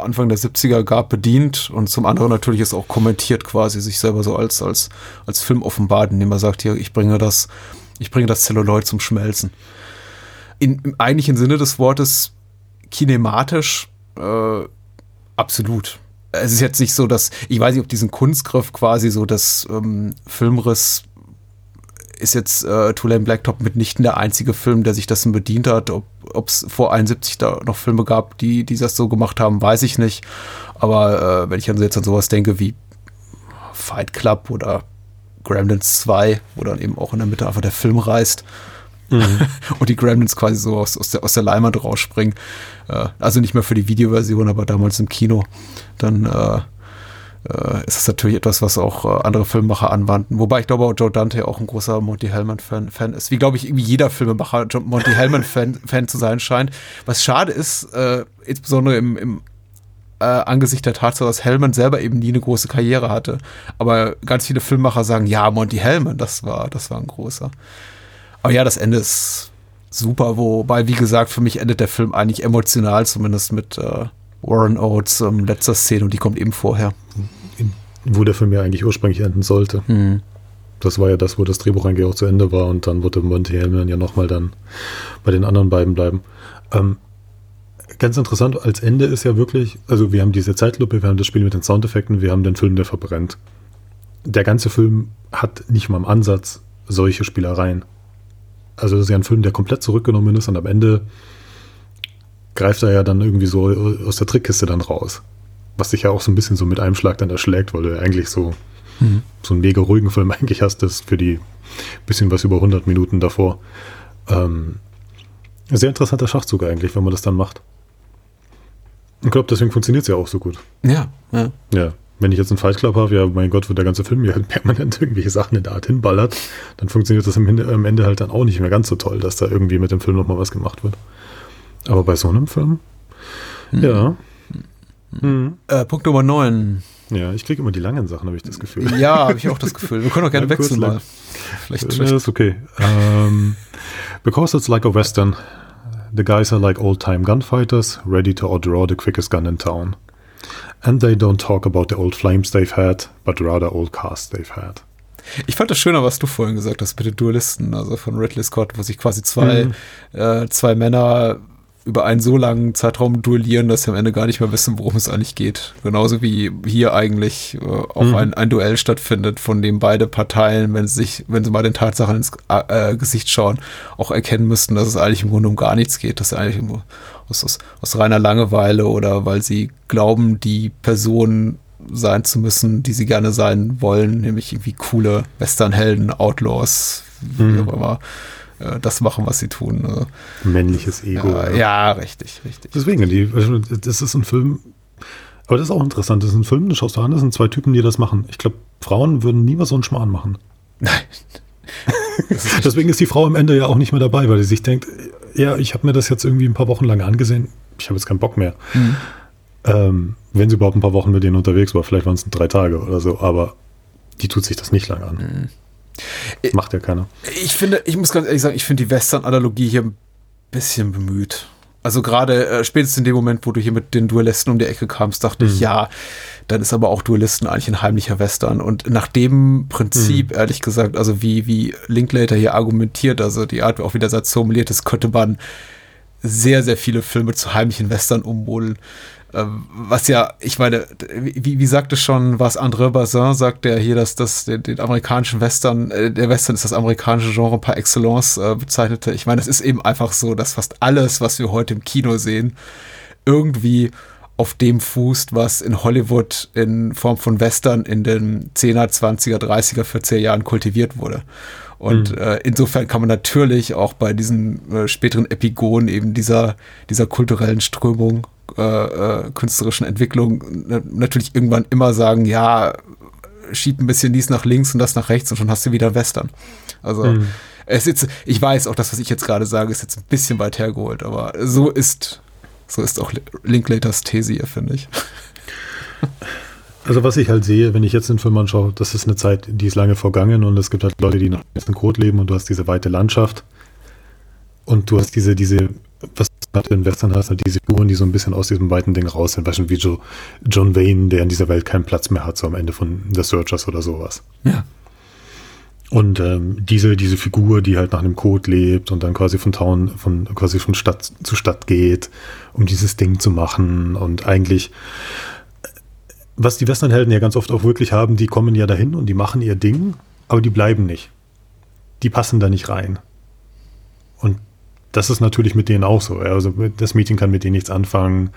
Anfang der 70er gab, bedient und zum anderen natürlich ist auch kommentiert quasi, sich selber so als, als, als Film offenbart, indem er sagt, hier, ich bringe das, ich bringe das Zelluloid zum Schmelzen. In, Im eigentlichen Sinne des Wortes kinematisch äh, Absolut. Es ist jetzt nicht so, dass, ich weiß nicht, ob diesen Kunstgriff quasi so das ähm, Filmriss ist jetzt äh, Tulane Blacktop mitnichten der einzige Film, der sich dessen bedient hat. Ob es vor 71 da noch Filme gab, die, die das so gemacht haben, weiß ich nicht. Aber äh, wenn ich also jetzt an sowas denke wie Fight Club oder Gremlins 2, wo dann eben auch in der Mitte einfach der Film reißt, Mhm. und die Gremlins quasi so aus, aus, der, aus der Leinwand rausspringen. Äh, also nicht mehr für die Videoversion, aber damals im Kino. Dann äh, äh, ist das natürlich etwas, was auch äh, andere Filmemacher anwandten. Wobei ich glaube, auch Joe Dante auch ein großer Monty Hellman-Fan Fan ist. Wie, glaube ich, irgendwie jeder Filmemacher Monty Hellman-Fan Fan zu sein scheint. Was schade ist, äh, insbesondere im, im äh, angesichts der Tatsache, dass Hellman selber eben nie eine große Karriere hatte. Aber ganz viele Filmmacher sagen, ja, Monty Hellman, das war, das war ein großer. Aber ja, das Ende ist super, wobei, wie gesagt, für mich endet der Film eigentlich emotional, zumindest mit äh, Warren Oates ähm, letzter Szene und die kommt eben vorher. Wo der Film ja eigentlich ursprünglich enden sollte. Mhm. Das war ja das, wo das Drehbuch eigentlich auch zu Ende war und dann wurde Monty Hellman ja nochmal dann bei den anderen beiden bleiben. Ähm, ganz interessant, als Ende ist ja wirklich, also wir haben diese Zeitlupe, wir haben das Spiel mit den Soundeffekten, wir haben den Film, der verbrennt. Der ganze Film hat nicht mal im Ansatz solche Spielereien. Also das ist ja ein Film, der komplett zurückgenommen ist und am Ende greift er ja dann irgendwie so aus der Trickkiste dann raus. Was sich ja auch so ein bisschen so mit einem Schlag dann erschlägt, weil du ja eigentlich so, mhm. so einen mega ruhigen Film eigentlich hast, das für die bisschen was über 100 Minuten davor. Ähm, sehr interessanter Schachzug eigentlich, wenn man das dann macht. Ich glaube, deswegen funktioniert es ja auch so gut. Ja, ja. Ja. Wenn ich jetzt einen Fight Club habe, ja, mein Gott, wo der ganze Film mir halt permanent irgendwelche Sachen in der Art hinballert, dann funktioniert das am Ende, am Ende halt dann auch nicht mehr ganz so toll, dass da irgendwie mit dem Film nochmal was gemacht wird. Aber bei so einem Film, hm. ja. Hm. Äh, Punkt Nummer 9. Ja, ich kriege immer die langen Sachen, habe ich das Gefühl. Ja, habe ich auch das Gefühl. Wir können auch gerne wechseln mal. Vielleicht. Ja, ist okay. Um, ähm, because it's like a Western, The guys are like old-time gunfighters, ready to outdraw the quickest gun in town. And they don't talk about the old flames they've had, but rather old cars they've had. Ich fand das schöner, was du vorhin gesagt hast mit den Duellisten, also von Ridley Scott, wo sich quasi zwei, mhm. äh, zwei Männer über einen so langen Zeitraum duellieren, dass sie am Ende gar nicht mehr wissen, worum es eigentlich geht. Genauso wie hier eigentlich äh, auch mhm. ein, ein Duell stattfindet, von dem beide Parteien, wenn sie sich, wenn sie mal den Tatsachen ins äh, Gesicht schauen, auch erkennen müssten, dass es eigentlich im Grunde um gar nichts geht, dass eigentlich aus, aus, aus reiner Langeweile oder weil sie glauben, die Person sein zu müssen, die sie gerne sein wollen, nämlich irgendwie coole Westernhelden, Outlaws, wie mhm. auch immer äh, das machen, was sie tun. Also, Männliches Ego. Ja, ja. ja, richtig, richtig. Deswegen, die, das ist ein Film, aber das ist auch interessant. Das ist ein Film, das schaust du an, das sind zwei Typen, die das machen. Ich glaube, Frauen würden nie was so einen Schmarrn machen. Nein. Deswegen ist die Frau am Ende ja auch nicht mehr dabei, weil sie sich denkt, ja, ich habe mir das jetzt irgendwie ein paar Wochen lang angesehen, ich habe jetzt keinen Bock mehr. Mhm. Ähm, wenn sie überhaupt ein paar Wochen mit denen unterwegs war, vielleicht waren es drei Tage oder so, aber die tut sich das nicht lange an. Mhm. Macht ja keiner. Ich finde, ich muss ganz ehrlich sagen, ich finde die Western-Analogie hier ein bisschen bemüht. Also gerade äh, spätestens in dem Moment, wo du hier mit den Duellisten um die Ecke kamst, dachte mhm. ich, ja, dann ist aber auch Duellisten eigentlich ein heimlicher Western. Und nach dem Prinzip, mhm. ehrlich gesagt, also wie, wie Linklater hier argumentiert, also die Art, wie auch wieder Satz formuliert ist, könnte man sehr, sehr viele Filme zu heimlichen Western ummodeln. Ähm, was ja, ich meine, wie, wie sagte schon, was André Bazin sagt, der hier das, das, den, den amerikanischen Western, äh, der Western ist das amerikanische Genre par excellence äh, bezeichnete. Ich meine, es ist eben einfach so, dass fast alles, was wir heute im Kino sehen, irgendwie auf dem fußt, was in Hollywood in Form von Western in den 10er, 20er, 30er, 40er Jahren kultiviert wurde. Und mhm. äh, insofern kann man natürlich auch bei diesen äh, späteren Epigonen eben dieser, dieser kulturellen Strömung, äh, äh künstlerischen Entwicklung natürlich irgendwann immer sagen, ja, schieb ein bisschen dies nach links und das nach rechts und schon hast du wieder Western. Also mhm. es ist ich weiß auch, das, was ich jetzt gerade sage, ist jetzt ein bisschen weit hergeholt, aber so ist, so ist auch Linklaters These hier, finde ich. Also was ich halt sehe, wenn ich jetzt den Film anschaue, das ist eine Zeit, die ist lange vergangen und es gibt halt Leute, die noch in Code leben und du hast diese weite Landschaft und du hast diese, diese, was du in Western hast, halt diese Figuren, die so ein bisschen aus diesem weiten Ding raus sind, beispielsweise wie John Wayne, der in dieser Welt keinen Platz mehr hat, so am Ende von The Searchers oder sowas. Ja. Und ähm, diese, diese Figur, die halt nach einem Code lebt und dann quasi von Town, von quasi von Stadt zu Stadt geht, um dieses Ding zu machen und eigentlich was die Westernhelden ja ganz oft auch wirklich haben, die kommen ja dahin und die machen ihr Ding, aber die bleiben nicht. Die passen da nicht rein. Und das ist natürlich mit denen auch so. Also das Mädchen kann mit denen nichts anfangen.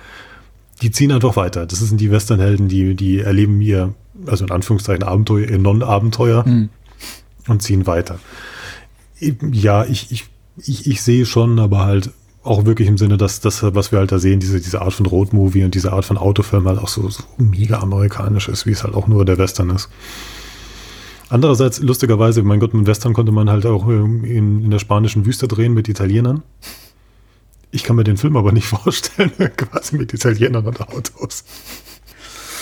Die ziehen einfach weiter. Das sind die Westernhelden, die, die erleben ihr, also in Anführungszeichen Abenteuer, ihr Non-Abenteuer mhm. Und ziehen weiter. Ja, ich, ich, ich, ich sehe schon, aber halt auch wirklich im Sinne, dass das, was wir halt da sehen, diese, diese Art von Roadmovie und diese Art von Autofilm halt auch so, so mega amerikanisch ist, wie es halt auch nur der Western ist. Andererseits, lustigerweise, mein Gott, mit Western konnte man halt auch ähm, in, in der spanischen Wüste drehen mit Italienern. Ich kann mir den Film aber nicht vorstellen, quasi mit Italienern und Autos.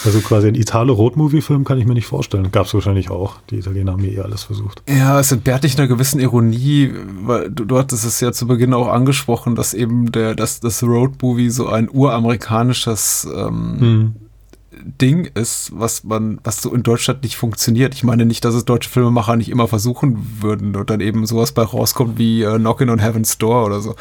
Also quasi ein Italo-Road-Movie-Film kann ich mir nicht vorstellen. Gab es wahrscheinlich auch. Die Italiener haben hier eh alles versucht. Ja, es entbehrt dich einer gewissen Ironie, weil du, du hattest es ja zu Beginn auch angesprochen, dass eben der, dass das Road-Movie so ein uramerikanisches ähm, hm Ding ist, was man, was so in Deutschland nicht funktioniert. Ich meine nicht, dass es deutsche Filmemacher nicht immer versuchen würden und dann eben sowas bei rauskommt wie äh, Knockin' on Heaven's Door oder so.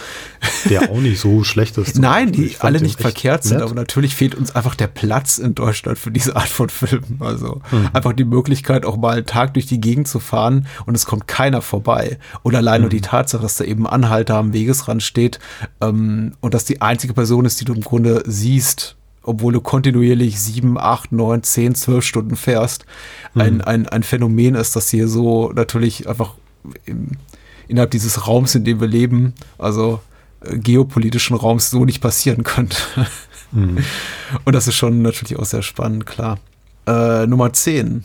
Der auch nicht so schlecht ist. Nein, die alle nicht verkehrt sind, aber natürlich fehlt uns einfach der Platz in Deutschland für diese Art von Filmen. Also mhm. einfach die Möglichkeit, auch mal einen Tag durch die Gegend zu fahren und es kommt keiner vorbei. Oder allein mhm. nur die Tatsache, dass da eben ein Anhalter am Wegesrand steht ähm, und dass die einzige Person ist, die du im Grunde siehst, obwohl du kontinuierlich sieben, acht, neun, zehn, zwölf Stunden fährst, mhm. ein, ein, ein Phänomen ist, das hier so natürlich einfach im, innerhalb dieses Raums, in dem wir leben, also äh, geopolitischen Raums, so nicht passieren könnte. Mhm. Und das ist schon natürlich auch sehr spannend, klar. Äh, Nummer 10.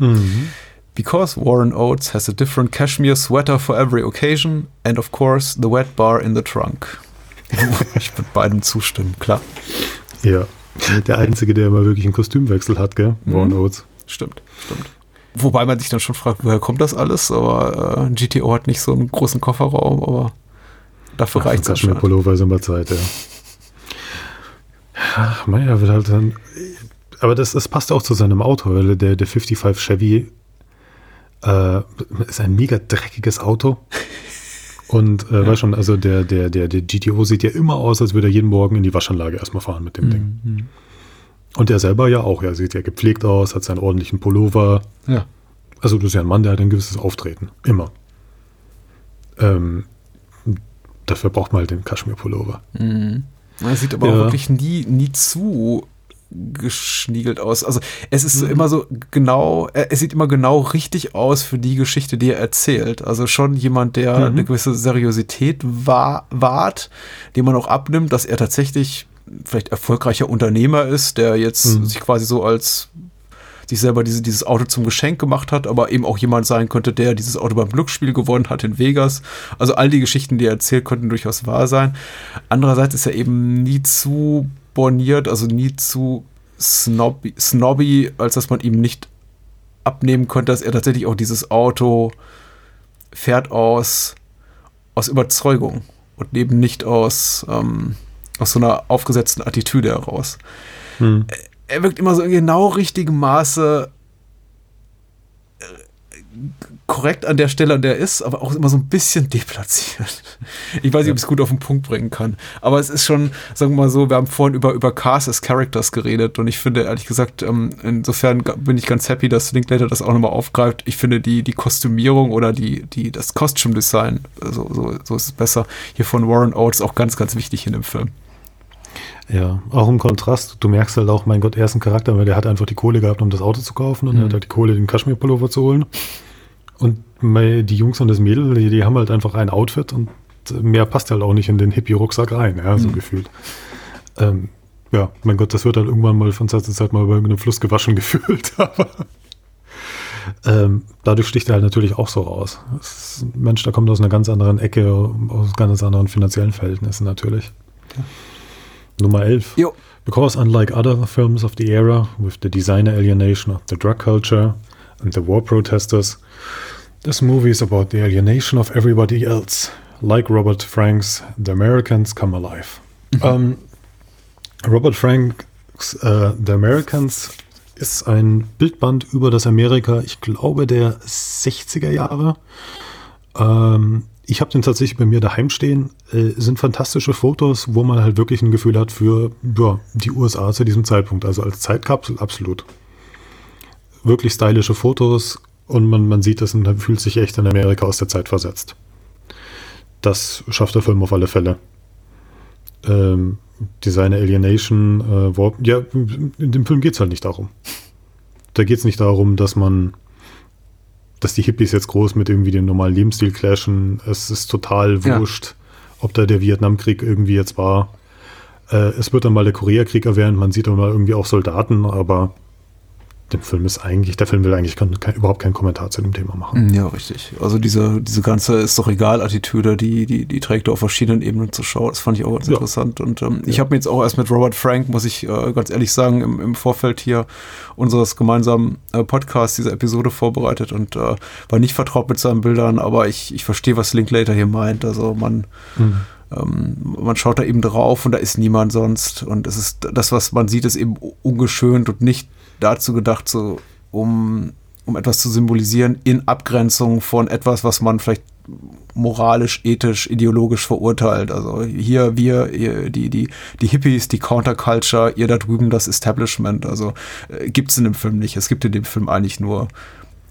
Mhm. Because Warren Oates has a different cashmere sweater for every occasion and of course the wet bar in the trunk. ich würde beidem zustimmen, klar. Ja. Der Einzige, der immer wirklich einen Kostümwechsel hat, gell? Mhm. Oates. Stimmt, stimmt. Wobei man sich dann schon fragt, woher kommt das alles? Aber äh, GTO hat nicht so einen großen Kofferraum, aber dafür reicht es schon. Pullover ist immer Zeit, ja. Ach, Meier wird halt dann. Aber das, das passt auch zu seinem Auto, weil der, der 55 Chevy äh, ist ein mega dreckiges Auto. Und äh, ja. weißt schon, also der, der, der, der GTO sieht ja immer aus, als würde er jeden Morgen in die Waschanlage erstmal fahren mit dem mhm. Ding. Und er selber ja auch, er sieht ja gepflegt aus, hat seinen ordentlichen Pullover. Ja. Also du bist ja ein Mann, der hat ein gewisses Auftreten. Immer. Ähm, dafür braucht man halt den Kaschmir-Pullover. Mhm. Er sieht aber ja. auch wirklich nie, nie zu geschniegelt aus. Also es ist mhm. immer so genau, es sieht immer genau richtig aus für die Geschichte, die er erzählt. Also schon jemand, der mhm. eine gewisse Seriosität war, wahrt, dem man auch abnimmt, dass er tatsächlich vielleicht erfolgreicher Unternehmer ist, der jetzt mhm. sich quasi so als sich selber diese, dieses Auto zum Geschenk gemacht hat, aber eben auch jemand sein könnte, der dieses Auto beim Glücksspiel gewonnen hat in Vegas. Also all die Geschichten, die er erzählt, könnten durchaus wahr sein. Andererseits ist er eben nie zu borniert, also nie zu snobby, snobby, als dass man ihm nicht abnehmen könnte, dass er tatsächlich auch dieses Auto fährt aus, aus Überzeugung und eben nicht aus, ähm, aus so einer aufgesetzten Attitüde heraus. Hm. Er wirkt immer so in genau richtigem Maße korrekt an der Stelle, an der er ist, aber auch immer so ein bisschen deplatziert. Ich weiß nicht, ob ich es gut auf den Punkt bringen kann. Aber es ist schon, sagen wir mal so, wir haben vorhin über, über Cars as Characters geredet und ich finde, ehrlich gesagt, ähm, insofern bin ich ganz happy, dass Linklater das auch nochmal aufgreift. Ich finde die, die Kostümierung oder die, die, das Costume Design, so, so, so ist es besser, hier von Warren Oates auch ganz, ganz wichtig in dem Film. Ja, auch im Kontrast, du merkst halt auch, mein Gott, er ist ein Charakter, weil der hat einfach die Kohle gehabt, um das Auto zu kaufen und mhm. er hat halt die Kohle, den Kaschmir-Pullover zu holen. Und die Jungs und das Mädel, die, die, haben halt einfach ein Outfit und mehr passt halt auch nicht in den Hippie-Rucksack rein, ja, so mhm. gefühlt. Ähm, ja, mein Gott, das wird halt irgendwann mal von Zeit zu Zeit mal bei irgendeinem Fluss gewaschen gefühlt, aber ähm, dadurch sticht er halt natürlich auch so raus. Ist, Mensch, da kommt aus einer ganz anderen Ecke, aus ganz anderen finanziellen Verhältnissen natürlich. Ja. Nummer 11. Jo. Because unlike other films of the era, with the designer alienation of the drug culture and the war protesters, this movie is about the alienation of everybody else. Like Robert Frank's The Americans Come Alive. Mhm. Um, Robert Franks uh, The Americans ist ein Bildband über das Amerika, ich glaube, der 60er Jahre. Ähm, ich habe den tatsächlich bei mir daheim stehen. Äh, sind fantastische Fotos, wo man halt wirklich ein Gefühl hat für ja, die USA zu diesem Zeitpunkt. Also als Zeitkapsel absolut. Wirklich stylische Fotos und man, man sieht es und man fühlt sich echt in Amerika aus der Zeit versetzt. Das schafft der Film auf alle Fälle. Ähm, Designer Alienation, äh, Warp, ja, in dem Film geht es halt nicht darum. Da geht es nicht darum, dass man dass die Hippies jetzt groß mit irgendwie dem normalen Lebensstil clashen. Es ist total wurscht, ja. ob da der Vietnamkrieg irgendwie jetzt war. Äh, es wird dann mal der Koreakrieg erwähnt, man sieht dann mal irgendwie auch Soldaten, aber dem Film ist eigentlich, der Film will eigentlich kein, kein, überhaupt keinen Kommentar zu dem Thema machen. Ja, richtig. Also diese, diese ganze ist doch egal Attitüde, die, die, die trägt er auf verschiedenen Ebenen zur Schau. Das fand ich auch ganz ja. interessant. Und ähm, ja. ich habe mir jetzt auch erst mit Robert Frank, muss ich äh, ganz ehrlich sagen, im, im Vorfeld hier unseres gemeinsamen äh, Podcasts diese Episode vorbereitet und äh, war nicht vertraut mit seinen Bildern, aber ich, ich verstehe, was Linklater hier meint. Also man, mhm. ähm, man schaut da eben drauf und da ist niemand sonst. Und es ist das, was man sieht, ist eben ungeschönt und nicht dazu gedacht, so um, um etwas zu symbolisieren in Abgrenzung von etwas, was man vielleicht moralisch, ethisch, ideologisch verurteilt. Also hier wir, die, die, die Hippies, die Counterculture, ihr da drüben das Establishment. Also äh, gibt es in dem Film nicht. Es gibt in dem Film eigentlich nur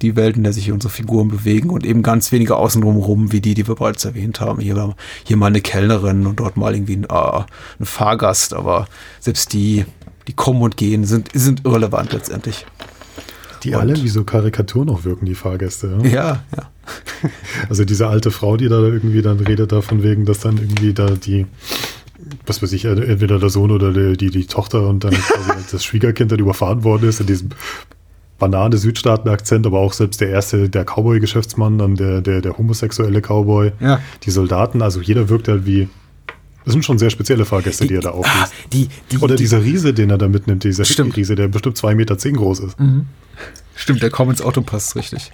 die Welt, in der sich unsere Figuren bewegen und eben ganz wenige außenrum rum, wie die, die wir bereits erwähnt haben. Hier, hier mal eine Kellnerin und dort mal irgendwie ein, äh, ein Fahrgast, aber selbst die die kommen und gehen, sind, sind irrelevant letztendlich. Die und alle wie so Karikaturen auch wirken, die Fahrgäste. Ja, ja. ja. Also diese alte Frau, die da irgendwie dann redet davon wegen, dass dann irgendwie da die, was weiß ich, entweder der Sohn oder die, die, die Tochter und dann das Schwiegerkind dann überfahren worden ist in diesem banane Südstaaten-Akzent, aber auch selbst der erste, der Cowboy-Geschäftsmann, dann der, der, der homosexuelle Cowboy, ja. die Soldaten, also jeder wirkt halt wie das sind schon sehr spezielle Fahrgäste, die, die er da aufliest. Ah, die, die, Oder dieser Riese, den er da mitnimmt, dieser Riese, der bestimmt zwei Meter zehn groß ist. Mhm. Stimmt, der ins Auto passt, richtig.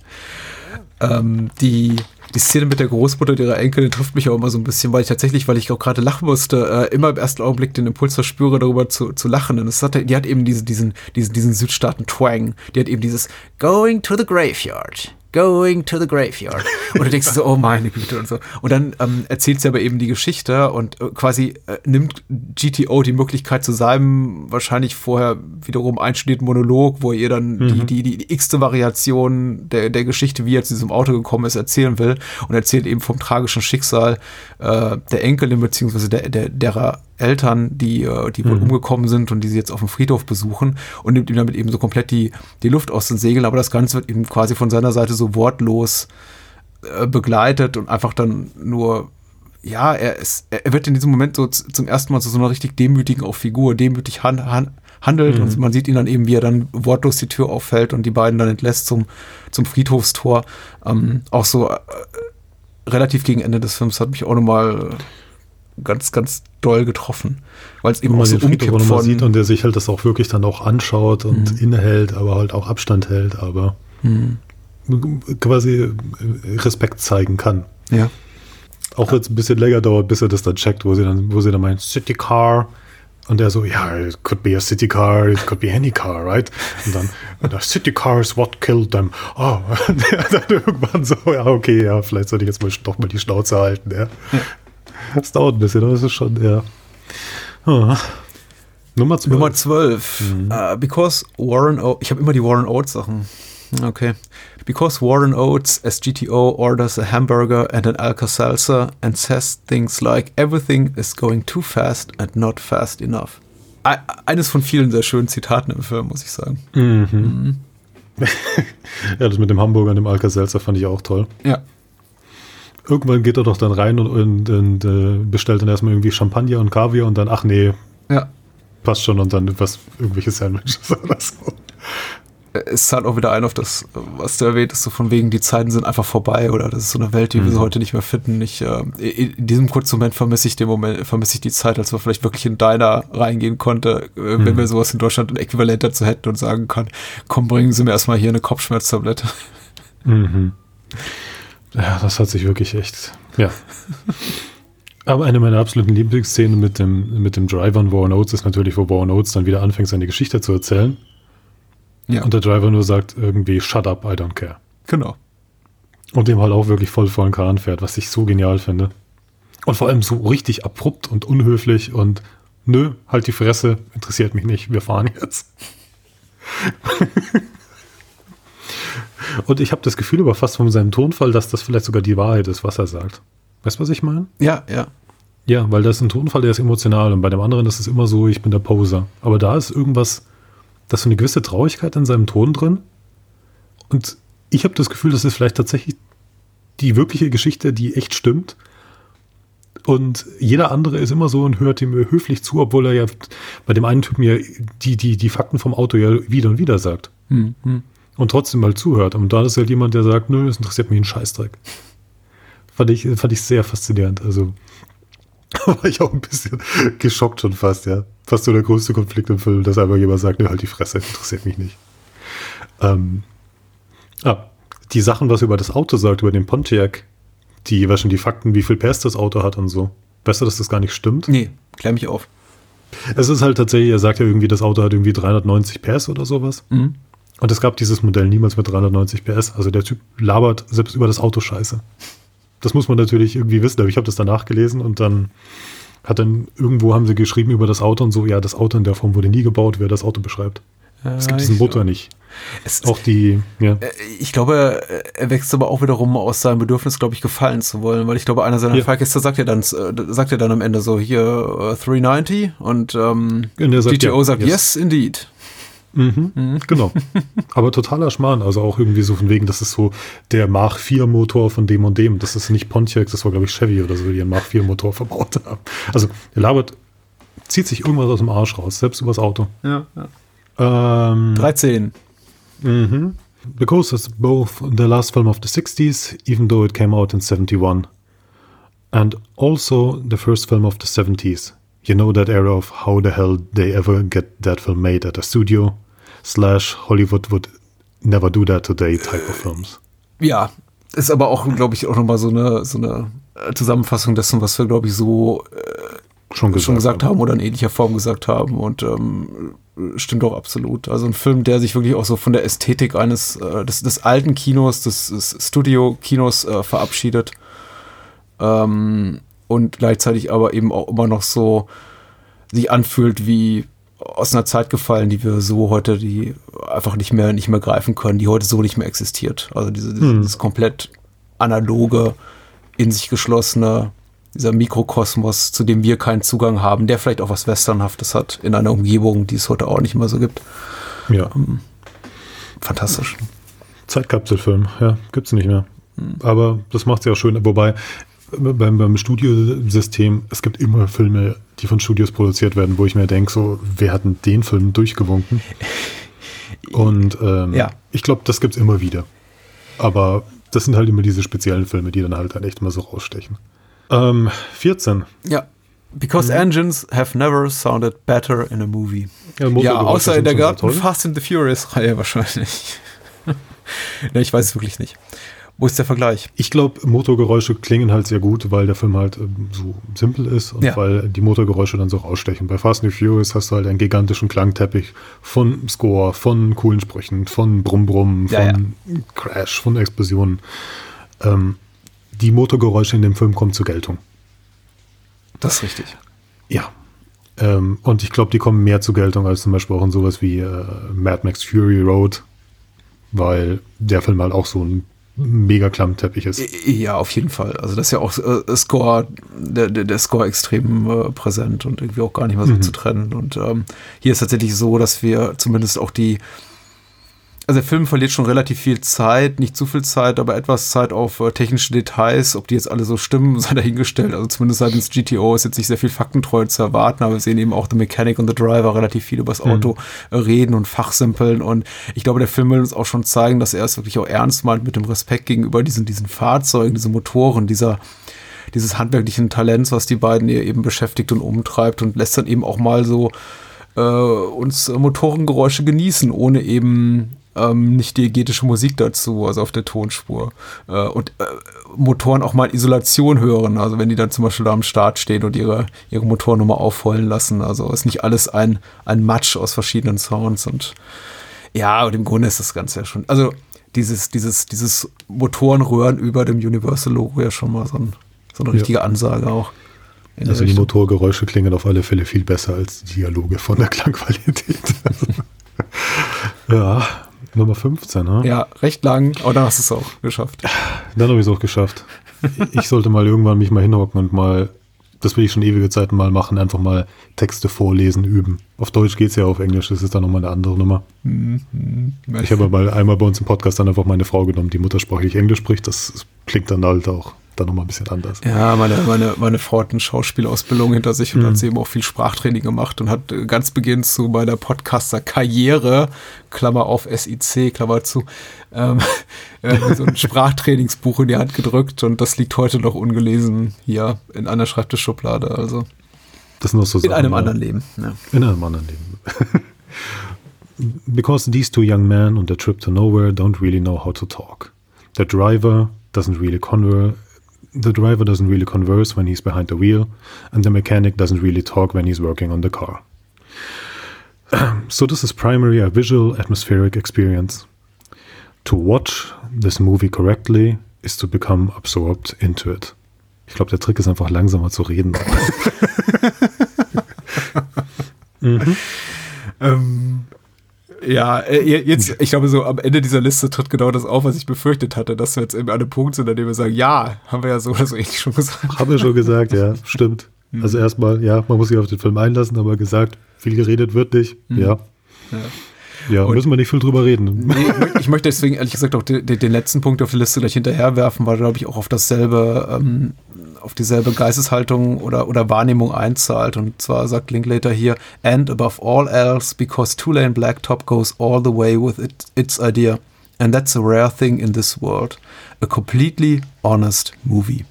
Ähm, die, die Szene mit der Großmutter und ihrer Enkelin trifft mich auch immer so ein bisschen, weil ich tatsächlich, weil ich auch gerade lachen musste, äh, immer im ersten Augenblick den Impuls verspüre, darüber zu, zu lachen. Und es hat, die hat eben diese, diesen, diesen, diesen Südstaaten-Twang. Die hat eben dieses Going to the Graveyard going to the graveyard. Und du denkst so, oh meine Güte und so. Und dann ähm, erzählt sie aber eben die Geschichte und äh, quasi äh, nimmt GTO die Möglichkeit zu seinem wahrscheinlich vorher wiederum einstudierten Monolog, wo er ihr dann mhm. die, die, die x-te Variation der, der Geschichte, wie er zu diesem Auto gekommen ist, erzählen will und erzählt eben vom tragischen Schicksal äh, der Enkelin beziehungsweise der, der, derer Eltern, die, äh, die wohl mhm. umgekommen sind und die sie jetzt auf dem Friedhof besuchen und nimmt ihm damit eben so komplett die, die Luft aus den Segeln. Aber das Ganze wird eben quasi von seiner Seite so wortlos äh, begleitet und einfach dann nur, ja, er, ist, er wird in diesem Moment so zum ersten Mal zu so einer richtig demütigen auch Figur, demütig han, han, handelt mhm. und man sieht ihn dann eben, wie er dann wortlos die Tür auffällt und die beiden dann entlässt zum, zum Friedhofstor. Ähm, auch so äh, relativ gegen Ende des Films hat mich auch nochmal ganz, ganz doll getroffen. Weil es eben auch so umkippt von... sieht und der sich halt das auch wirklich dann auch anschaut und mhm. innehält, aber halt auch Abstand hält, aber mhm. quasi äh, Respekt zeigen kann. Ja. Auch wenn es ein bisschen länger dauert, bis er das dann checkt, wo sie dann, wo sie dann meint, City Car. Und er so, ja, it could be a city car, it could be any car, right? Und dann, the city car is what killed them. Oh, und dann irgendwann so, ja, okay, ja, vielleicht sollte ich jetzt mal doch mal die Schnauze halten, ja. ja. Es dauert ein bisschen, aber es ist schon, ja. Oh. Nummer 12. Nummer 12. Mhm. Uh, because Warren Oates, ich habe immer die Warren Oates Sachen. Okay. Because Warren Oates as GTO orders a hamburger and an Alka-Seltzer and says things like everything is going too fast and not fast enough. Eines von vielen sehr schönen Zitaten im Film, muss ich sagen. Mhm. Mhm. ja, das mit dem Hamburger und dem Alka-Seltzer fand ich auch toll. Ja irgendwann geht er doch dann rein und, und, und äh, bestellt dann erstmal irgendwie Champagner und Kaviar und dann, ach nee, ja. passt schon und dann was, irgendwelche Sandwiches oder so. Es zahlt auch wieder ein auf das, was du erwähnt hast, so von wegen, die Zeiten sind einfach vorbei oder das ist so eine Welt, die mhm. wir so heute nicht mehr finden. Ich, äh, in diesem kurzen Moment vermisse ich den Moment, vermisse ich die Zeit, als man vielleicht wirklich in Diner reingehen konnte, äh, mhm. wenn wir sowas in Deutschland ein Äquivalent dazu hätten und sagen kann, komm, bringen Sie mir erstmal hier eine Kopfschmerztablette. Mhm. Ja, das hat sich wirklich echt. Ja. Aber eine meiner absoluten Lieblingsszenen mit dem, mit dem Driver und Warren Oates ist natürlich, wo Warren Oates dann wieder anfängt, seine Geschichte zu erzählen. Ja. Und der Driver nur sagt irgendwie, shut up, I don't care. Genau. Und dem halt auch wirklich voll vor den Kahn fährt, was ich so genial finde. Und vor allem so richtig abrupt und unhöflich und nö, halt die Fresse, interessiert mich nicht, wir fahren jetzt. Und ich habe das Gefühl aber fast von seinem Tonfall, dass das vielleicht sogar die Wahrheit ist, was er sagt. Weißt du, was ich meine? Ja, ja. Ja, weil das ist ein Tonfall, der ist emotional und bei dem anderen ist es immer so, ich bin der Poser. Aber da ist irgendwas, da ist so eine gewisse Traurigkeit in seinem Ton drin. Und ich habe das Gefühl, das ist vielleicht tatsächlich die wirkliche Geschichte, die echt stimmt. Und jeder andere ist immer so und hört ihm höflich zu, obwohl er ja bei dem einen Typen ja die, die, die Fakten vom Auto ja wieder und wieder sagt. Mhm. Und trotzdem mal zuhört. Und da ist halt jemand, der sagt, nö, es interessiert mich ein Scheißdreck. Fand ich, fand ich sehr faszinierend. Also war ich auch ein bisschen geschockt schon fast, ja. Fast so der größte Konflikt im Film, dass einfach jemand sagt, nö, halt die Fresse, interessiert mich nicht. Ähm, ah, die Sachen, was er über das Auto sagt, über den Pontiac, die jeweils schon die Fakten, wie viel PS das Auto hat und so. Weißt du, dass das gar nicht stimmt? Nee, klär mich auf. Es ist halt tatsächlich, er sagt ja irgendwie, das Auto hat irgendwie 390 PS oder sowas. Mhm. Und es gab dieses Modell niemals mit 390 PS. Also der Typ labert selbst über das Auto scheiße. Das muss man natürlich irgendwie wissen, aber ich habe das danach gelesen und dann hat dann irgendwo haben sie geschrieben über das Auto und so, ja, das Auto in der Form wurde nie gebaut, wer das Auto beschreibt. es gibt diesen Motor nicht. Es, auch die, ja. Äh, ich glaube, er wächst aber auch wiederum aus seinem Bedürfnis, glaube ich, gefallen zu wollen, weil ich glaube, einer seiner ja. Fahrgäste sagt ja dann, äh, sagt ja dann am Ende so, hier uh, 390 und ähm, sagt, GTO ja, sagt, yes, yes indeed. Mhm, mhm. Genau. Aber totaler Schmarrn. Also auch irgendwie so von wegen, das ist so der Mach 4 Motor von dem und dem. Das ist nicht Pontiac, das war glaube ich Chevy oder so, die einen Mach 4 Motor verbaut haben. Also der labert, zieht sich irgendwas aus dem Arsch raus, selbst übers Auto. Ja, ja. Ähm, 13. Mhm. Because it's both the last film of the 60s, even though it came out in 71. And also the first film of the 70s. You know that era of how the hell they ever get that film made at a studio? Slash Hollywood would never do that today type of films. Ja, ist aber auch, glaube ich, auch nochmal so eine, so eine Zusammenfassung dessen, was wir, glaube ich, so äh, schon, gesagt, schon gesagt haben. haben. oder in ähnlicher Form gesagt haben und ähm, stimmt auch absolut. Also ein Film, der sich wirklich auch so von der Ästhetik eines äh, des, des alten Kinos, des, des Studio-Kinos äh, verabschiedet ähm, und gleichzeitig aber eben auch immer noch so sich anfühlt wie aus einer Zeit gefallen, die wir so heute, die einfach nicht mehr, nicht mehr greifen können, die heute so nicht mehr existiert. Also diese, hm. dieses komplett analoge, in sich geschlossene, dieser Mikrokosmos, zu dem wir keinen Zugang haben, der vielleicht auch was Westernhaftes hat, in einer Umgebung, die es heute auch nicht mehr so gibt. Ja. Um, fantastisch. Zeitkapselfilm, ja, gibt's nicht mehr. Hm. Aber das macht es ja auch schön. Wobei, beim, beim Studiosystem, es gibt immer Filme, die von Studios produziert werden, wo ich mir denke, so, wer hat denn den Film durchgewunken? Und ähm, ja. ich glaube, das gibt es immer wieder. Aber das sind halt immer diese speziellen Filme, die dann halt, halt echt mal so rausstechen. Ähm, 14. Ja. Because mhm. engines have never sounded better in a movie. Ja, ja außer in der gerade Fast and the Furious Reihe wahrscheinlich. ne, ich weiß es wirklich nicht. Wo ist der Vergleich? Ich glaube, Motorgeräusche klingen halt sehr gut, weil der Film halt ähm, so simpel ist und ja. weil die Motorgeräusche dann so rausstechen. Bei Fast and Furious hast du halt einen gigantischen Klangteppich von Score, von coolen Sprüchen, von Brumm Brumm, von ja, ja. Crash, von Explosionen. Ähm, die Motorgeräusche in dem Film kommen zur Geltung. Das ist richtig. Ja. Ähm, und ich glaube, die kommen mehr zur Geltung als zum Beispiel auch in sowas wie äh, Mad Max Fury Road, weil der Film halt auch so ein mega Klammteppich ist. Ja, auf jeden Fall. Also das ist ja auch äh, Score, der, der, der Score extrem äh, präsent und irgendwie auch gar nicht mehr so mhm. zu trennen. Und ähm, hier ist tatsächlich so, dass wir zumindest auch die also der Film verliert schon relativ viel Zeit, nicht zu viel Zeit, aber etwas Zeit auf äh, technische Details. Ob die jetzt alle so stimmen, sei dahingestellt. Also zumindest seitens GTO ist jetzt nicht sehr viel Faktentreu zu erwarten, aber wir sehen eben auch The Mechanic und The Driver relativ viel über das mhm. Auto mhm. reden und fachsimpeln. Und ich glaube, der Film will uns auch schon zeigen, dass er es wirklich auch ernst meint mit dem Respekt gegenüber diesen, diesen Fahrzeugen, diesen Motoren, dieser dieses handwerklichen Talents, was die beiden hier eben beschäftigt und umtreibt und lässt dann eben auch mal so äh, uns Motorengeräusche genießen, ohne eben ähm, nicht diegetische Musik dazu, also auf der Tonspur. Äh, und äh, Motoren auch mal in Isolation hören, also wenn die dann zum Beispiel da am Start stehen und ihre, ihre Motoren nochmal aufheulen lassen. Also ist nicht alles ein, ein Matsch aus verschiedenen Sounds und ja, und im Grunde ist das Ganze ja schon, also dieses, dieses, dieses Motorenröhren über dem Universal-Logo ja schon mal so, ein, so eine richtige ja. Ansage auch. Also die Motorgeräusche klingen auf alle Fälle viel besser als die Dialoge von der Klangqualität. ja, Nummer 15, ne? Ja, recht lang, aber dann hast du es auch geschafft. Dann habe ich es auch geschafft. ich sollte mal irgendwann mich mal hinhocken und mal, das will ich schon ewige Zeiten mal machen, einfach mal Texte vorlesen, üben. Auf Deutsch geht es ja, auf Englisch das ist dann nochmal eine andere Nummer. Mhm. Ich habe mal einmal bei uns im Podcast dann einfach meine Frau genommen, die muttersprachlich Englisch spricht. Das klingt dann halt auch dann nochmal ein bisschen anders. Ja, meine, meine, meine Frau hat eine Schauspielausbildung hinter sich und mhm. hat sie eben auch viel Sprachtraining gemacht und hat äh, ganz beginnend zu meiner Podcaster-Karriere, Klammer auf SIC, Klammer zu, ähm, äh, so ein Sprachtrainingsbuch in die Hand gedrückt und das liegt heute noch ungelesen hier in einer Schreibtischschublade. Also das sind noch so in einem ja. anderen Leben. Ja. In einem anderen Leben. Because these two young men on the trip to nowhere don't really know how to talk. The driver doesn't really converse the driver doesn't really converse when he's behind the wheel, and the mechanic doesn't really talk when he's working on the car. so, this is primarily a visual, atmospheric experience. To watch this movie correctly is to become absorbed into it. Ich glaube, der Trick ist einfach langsamer zu reden. mhm. ähm, ja, äh, jetzt, ich glaube, so am Ende dieser Liste tritt genau das auf, was ich befürchtet hatte, dass wir jetzt eben an einem Punkt sind, an dem wir sagen, ja, haben wir ja so oder so ähnlich schon gesagt. Haben wir schon gesagt, ja, stimmt. Mhm. Also erstmal, ja, man muss sich auf den Film einlassen, aber gesagt, viel geredet wird nicht, mhm. ja. ja. Ja, und müssen wir nicht viel drüber reden. Nee, ich möchte deswegen ehrlich gesagt auch den, den, letzten Punkt auf die Liste gleich hinterher werfen, weil, glaube ich, auch auf dasselbe ähm, auf dieselbe Geisteshaltung oder, oder Wahrnehmung einzahlt. Und zwar sagt Linklater hier, and above all else, because Two-Lane Blacktop goes all the way with it, its idea. And that's a rare thing in this world. A completely honest movie.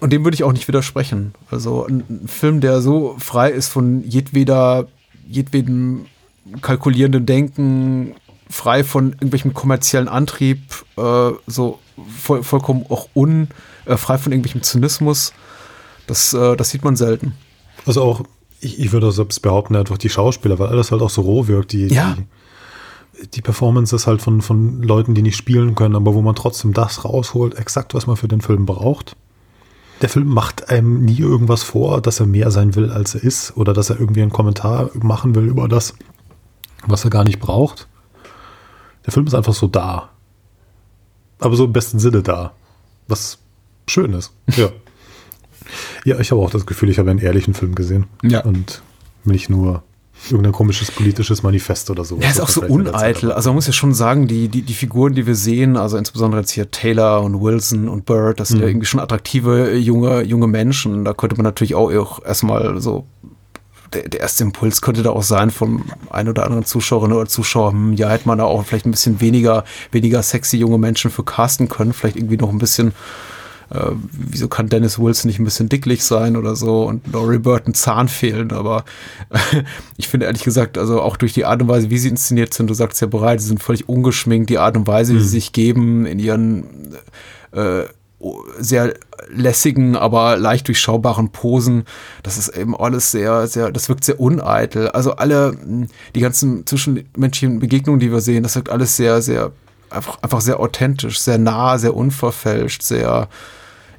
Und dem würde ich auch nicht widersprechen. Also ein, ein Film, der so frei ist von jedweder, jedwedem kalkulierenden Denken, frei von irgendwelchem kommerziellen Antrieb, äh, so voll, vollkommen auch un, äh, frei von irgendwelchem Zynismus. Das, äh, das sieht man selten. Also auch, ich, ich würde selbst behaupten, einfach die Schauspieler, weil alles halt auch so roh wirkt. Die, ja. die, die Performance ist halt von, von Leuten, die nicht spielen können, aber wo man trotzdem das rausholt, exakt was man für den Film braucht. Der Film macht einem nie irgendwas vor, dass er mehr sein will, als er ist, oder dass er irgendwie einen Kommentar machen will über das, was er gar nicht braucht. Der Film ist einfach so da. Aber so im besten Sinne da. Was schön ist. Ja. ja, ich habe auch das Gefühl, ich habe einen ehrlichen Film gesehen. Ja. Und nicht nur irgendein komisches politisches Manifest oder so. Ja, ist auch so uneitel. Also man muss ja schon sagen, die, die, die Figuren, die wir sehen, also insbesondere jetzt hier Taylor und Wilson und Bird, das sind mhm. ja irgendwie schon attraktive junge, junge Menschen. Da könnte man natürlich auch, auch erstmal so der, der, erste Impuls könnte da auch sein von ein oder anderen Zuschauerinnen oder Zuschauer, hm, ja, hätte man da auch vielleicht ein bisschen weniger, weniger sexy junge Menschen für casten können, vielleicht irgendwie noch ein bisschen äh, wieso kann Dennis Wilson nicht ein bisschen dicklich sein oder so und Laurie Burton Zahn fehlen, aber äh, ich finde ehrlich gesagt, also auch durch die Art und Weise, wie sie inszeniert sind, du sagst ja bereit, sie sind völlig ungeschminkt, die Art und Weise, wie mhm. sie sich geben in ihren äh, sehr lässigen, aber leicht durchschaubaren Posen. Das ist eben alles sehr, sehr, das wirkt sehr uneitel. Also alle, hm, die ganzen zwischenmenschlichen Begegnungen, die wir sehen, das wirkt alles sehr, sehr, einfach, einfach sehr authentisch, sehr nah, sehr unverfälscht, sehr,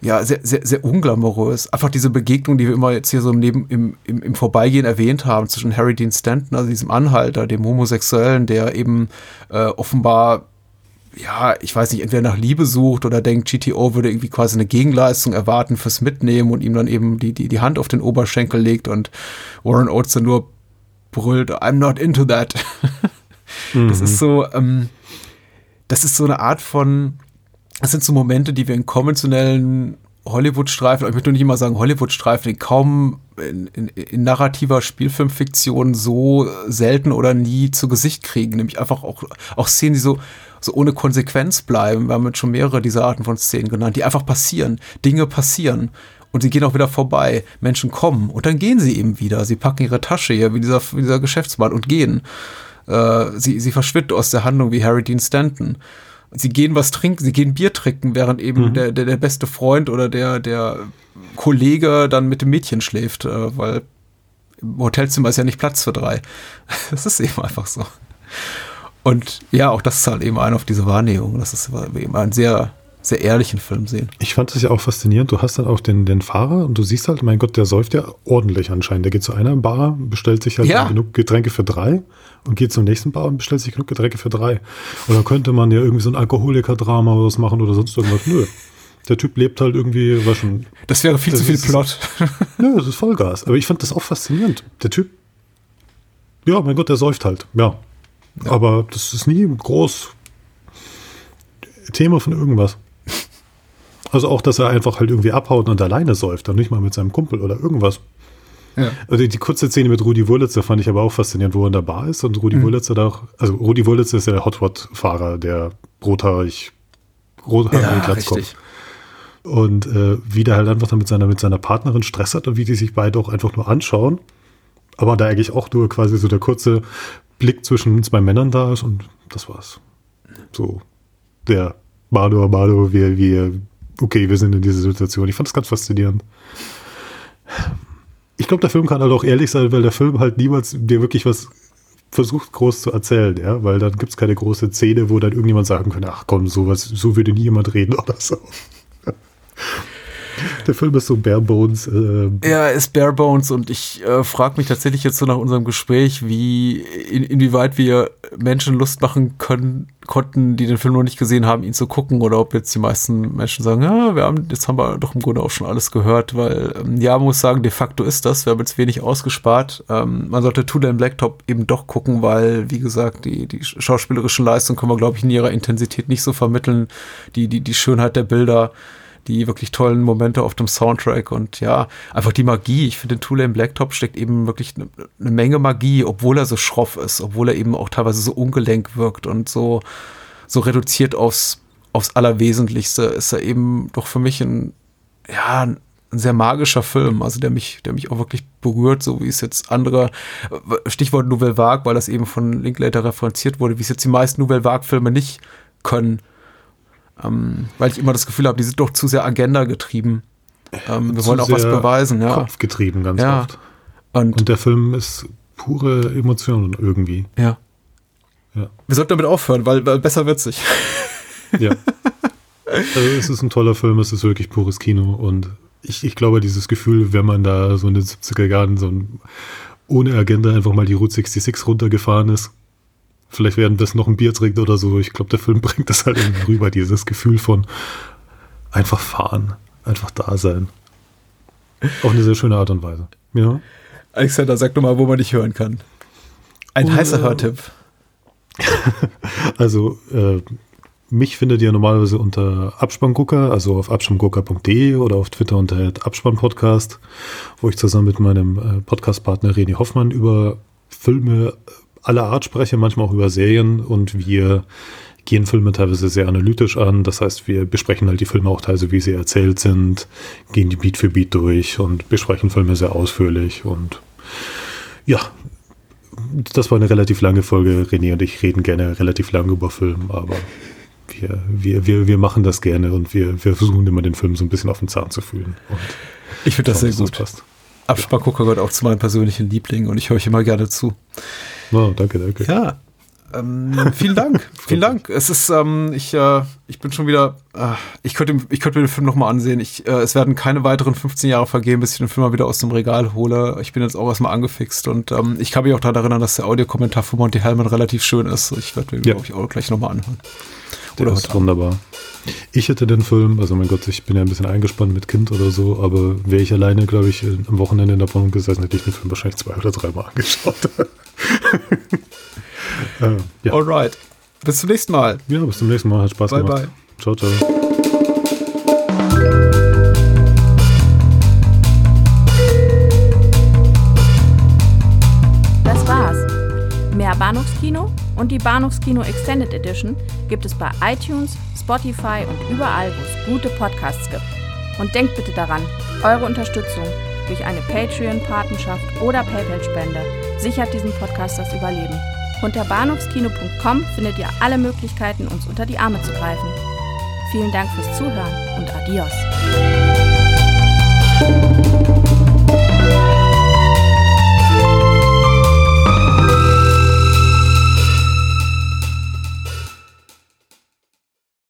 ja, sehr, sehr, sehr unglamourös. Einfach diese Begegnung, die wir immer jetzt hier so im, Neben, im, im, im Vorbeigehen erwähnt haben, zwischen Harry Dean Stanton, also diesem Anhalter, dem Homosexuellen, der eben äh, offenbar ja, ich weiß nicht, entweder nach Liebe sucht oder denkt, GTO würde irgendwie quasi eine Gegenleistung erwarten fürs Mitnehmen und ihm dann eben die, die, die Hand auf den Oberschenkel legt und Warren Oates dann nur brüllt, I'm not into that. mhm. Das ist so, ähm, das ist so eine Art von, das sind so Momente, die wir in konventionellen Hollywood-Streifen, ich möchte nicht immer sagen Hollywood-Streifen, kaum in, in, in, narrativer Spielfilmfiktion so selten oder nie zu Gesicht kriegen. Nämlich einfach auch, auch Szenen, die so, so ohne Konsequenz bleiben. Wir haben jetzt schon mehrere dieser Arten von Szenen genannt, die einfach passieren. Dinge passieren. Und sie gehen auch wieder vorbei. Menschen kommen und dann gehen sie eben wieder. Sie packen ihre Tasche hier, wie dieser, wie dieser Geschäftsmann und gehen. Äh, sie, sie verschwinden aus der Handlung wie Harry Dean Stanton sie gehen was trinken, sie gehen Bier trinken, während eben mhm. der, der, der beste Freund oder der, der Kollege dann mit dem Mädchen schläft, äh, weil im Hotelzimmer ist ja nicht Platz für drei. Das ist eben einfach so. Und ja, auch das zahlt eben ein auf diese Wahrnehmung. Das ist eben ein sehr sehr ehrlichen Film sehen. Ich fand das ja auch faszinierend. Du hast dann auch den, den Fahrer und du siehst halt, mein Gott, der säuft ja ordentlich anscheinend. Der geht zu einer Bar, bestellt sich halt ja. genug Getränke für drei und geht zum nächsten Bar und bestellt sich genug Getränke für drei. Dann könnte man ja irgendwie so ein Alkoholiker-Drama oder was machen oder sonst irgendwas. Nö. Der Typ lebt halt irgendwie, was schon. Das wäre viel das zu viel ist, Plot. Ja, das ist Vollgas. Aber ich fand das auch faszinierend. Der Typ, ja, mein Gott, der säuft halt. Ja. ja. Aber das ist nie groß Thema von irgendwas. Also auch, dass er einfach halt irgendwie abhaut und alleine säuft und nicht mal mit seinem Kumpel oder irgendwas. Ja. Also die kurze Szene mit Rudi Wurlitzer fand ich aber auch faszinierend, wo er in der Bar ist und Rudi mhm. Wurlitzer da auch, also Rudi Wurlitzer ist ja der Hotrod-Fahrer, der rothaarig, rothaarig ja, Glatzkopf. Und äh, wie der halt einfach mit seiner, mit seiner Partnerin Stress hat und wie die sich beide auch einfach nur anschauen. Aber da eigentlich auch nur quasi so der kurze Blick zwischen zwei Männern da ist und das war's. So, der Mado, Mado, wir, wir, okay, wir sind in dieser Situation. Ich fand das ganz faszinierend. Ich glaube, der Film kann halt auch ehrlich sein, weil der Film halt niemals dir wirklich was versucht groß zu erzählen, ja, weil dann gibt es keine große Szene, wo dann irgendjemand sagen könnte, ach komm, sowas, so würde nie jemand reden oder so. Der Film ist so bare bones. Äh er ist bare bones und ich äh, frage mich tatsächlich jetzt so nach unserem Gespräch, wie in, inwieweit wir Menschen Lust machen können, konnten, die den Film noch nicht gesehen haben, ihn zu gucken oder ob jetzt die meisten Menschen sagen, ja, wir haben, jetzt haben wir doch im Grunde auch schon alles gehört, weil ähm, ja, muss sagen, de facto ist das, wir haben jetzt wenig ausgespart. Ähm, man sollte Two Lane Blacktop eben doch gucken, weil, wie gesagt, die, die schauspielerischen Leistungen können wir, glaube ich, in ihrer Intensität nicht so vermitteln, die, die, die Schönheit der Bilder die wirklich tollen Momente auf dem Soundtrack und ja, einfach die Magie. Ich finde, in Two Lane Blacktop steckt eben wirklich eine, eine Menge Magie, obwohl er so schroff ist, obwohl er eben auch teilweise so ungelenk wirkt und so, so reduziert aufs, aufs Allerwesentlichste, ist er eben doch für mich ein, ja, ein sehr magischer Film, also der mich, der mich auch wirklich berührt, so wie es jetzt andere, Stichwort Nouvelle Vague, weil das eben von Linklater referenziert wurde, wie es jetzt die meisten Nouvelle Vague Filme nicht können. Ähm, weil ich immer das Gefühl habe, die sind doch zu sehr Agenda getrieben. Ähm, wir wollen auch was beweisen, ja. Kopfgetrieben ganz ja. oft. Und, Und, der Film ist pure Emotion irgendwie. Ja. ja. Wir sollten damit aufhören, weil, weil besser wird sich. Ja. Also es ist ein toller Film, es ist wirklich pures Kino und ich, ich glaube, dieses Gefühl, wenn man da so in den 70er Jahren so ein, ohne Agenda einfach mal die Route 66 runtergefahren ist, Vielleicht werden das noch ein Bier trinkt oder so. Ich glaube, der Film bringt das halt irgendwie rüber, dieses Gefühl von einfach fahren, einfach da sein. Auf eine sehr schöne Art und Weise. Ja. Alexander, sag doch mal, wo man dich hören kann. Ein oh, heißer Hörtipp. also, äh, mich findet ihr normalerweise unter Abspanngucker, also auf abspanngucker.de oder auf Twitter unter Abspannpodcast, wo ich zusammen mit meinem äh, Podcastpartner René Hoffmann über Filme aller Art spreche, manchmal auch über Serien und wir gehen Filme teilweise sehr analytisch an. Das heißt, wir besprechen halt die Filme auch teilweise, wie sie erzählt sind, gehen die Beat für Beat durch und besprechen Filme sehr ausführlich. Und ja, das war eine relativ lange Folge. René und ich reden gerne relativ lange über Filme, aber wir, wir, wir, wir machen das gerne und wir, wir versuchen immer den Film so ein bisschen auf den Zahn zu fühlen. Und ich finde das sehr gut. Das Abspargucker gehört auch zu meinen persönlichen Lieblingen und ich höre euch immer gerne zu. Oh, danke, danke. Ja. Ähm, vielen Dank, vielen Dank. Es ist, ähm, ich, äh, ich bin schon wieder, äh, ich könnte, ich könnte mir den Film nochmal ansehen. Ich, äh, es werden keine weiteren 15 Jahre vergehen, bis ich den Film mal wieder aus dem Regal hole. Ich bin jetzt auch erstmal angefixt und ähm, ich kann mich auch daran erinnern, dass der Audiokommentar von Monty Hellman relativ schön ist. Ich werde mir, ja. glaube ich, auch gleich nochmal anhören. Oder das ist wunderbar. Ich hätte den Film, also mein Gott, ich bin ja ein bisschen eingespannt mit Kind oder so, aber wäre ich alleine, glaube ich, am Wochenende in der Wohnung gesessen, hätte ich den Film wahrscheinlich zwei oder dreimal angeschaut. äh, ja. Alright. Bis zum nächsten Mal. Ja, bis zum nächsten Mal. Hat Spaß bye gemacht. Bye. Ciao, ciao. Bahnhofskino und die Bahnhofskino Extended Edition gibt es bei iTunes, Spotify und überall, wo es gute Podcasts gibt. Und denkt bitte daran, eure Unterstützung durch eine Patreon-Patenschaft oder PayPal-Spende sichert diesem Podcast das Überleben. Unter bahnhofskino.com findet ihr alle Möglichkeiten, uns unter die Arme zu greifen. Vielen Dank fürs Zuhören und adios.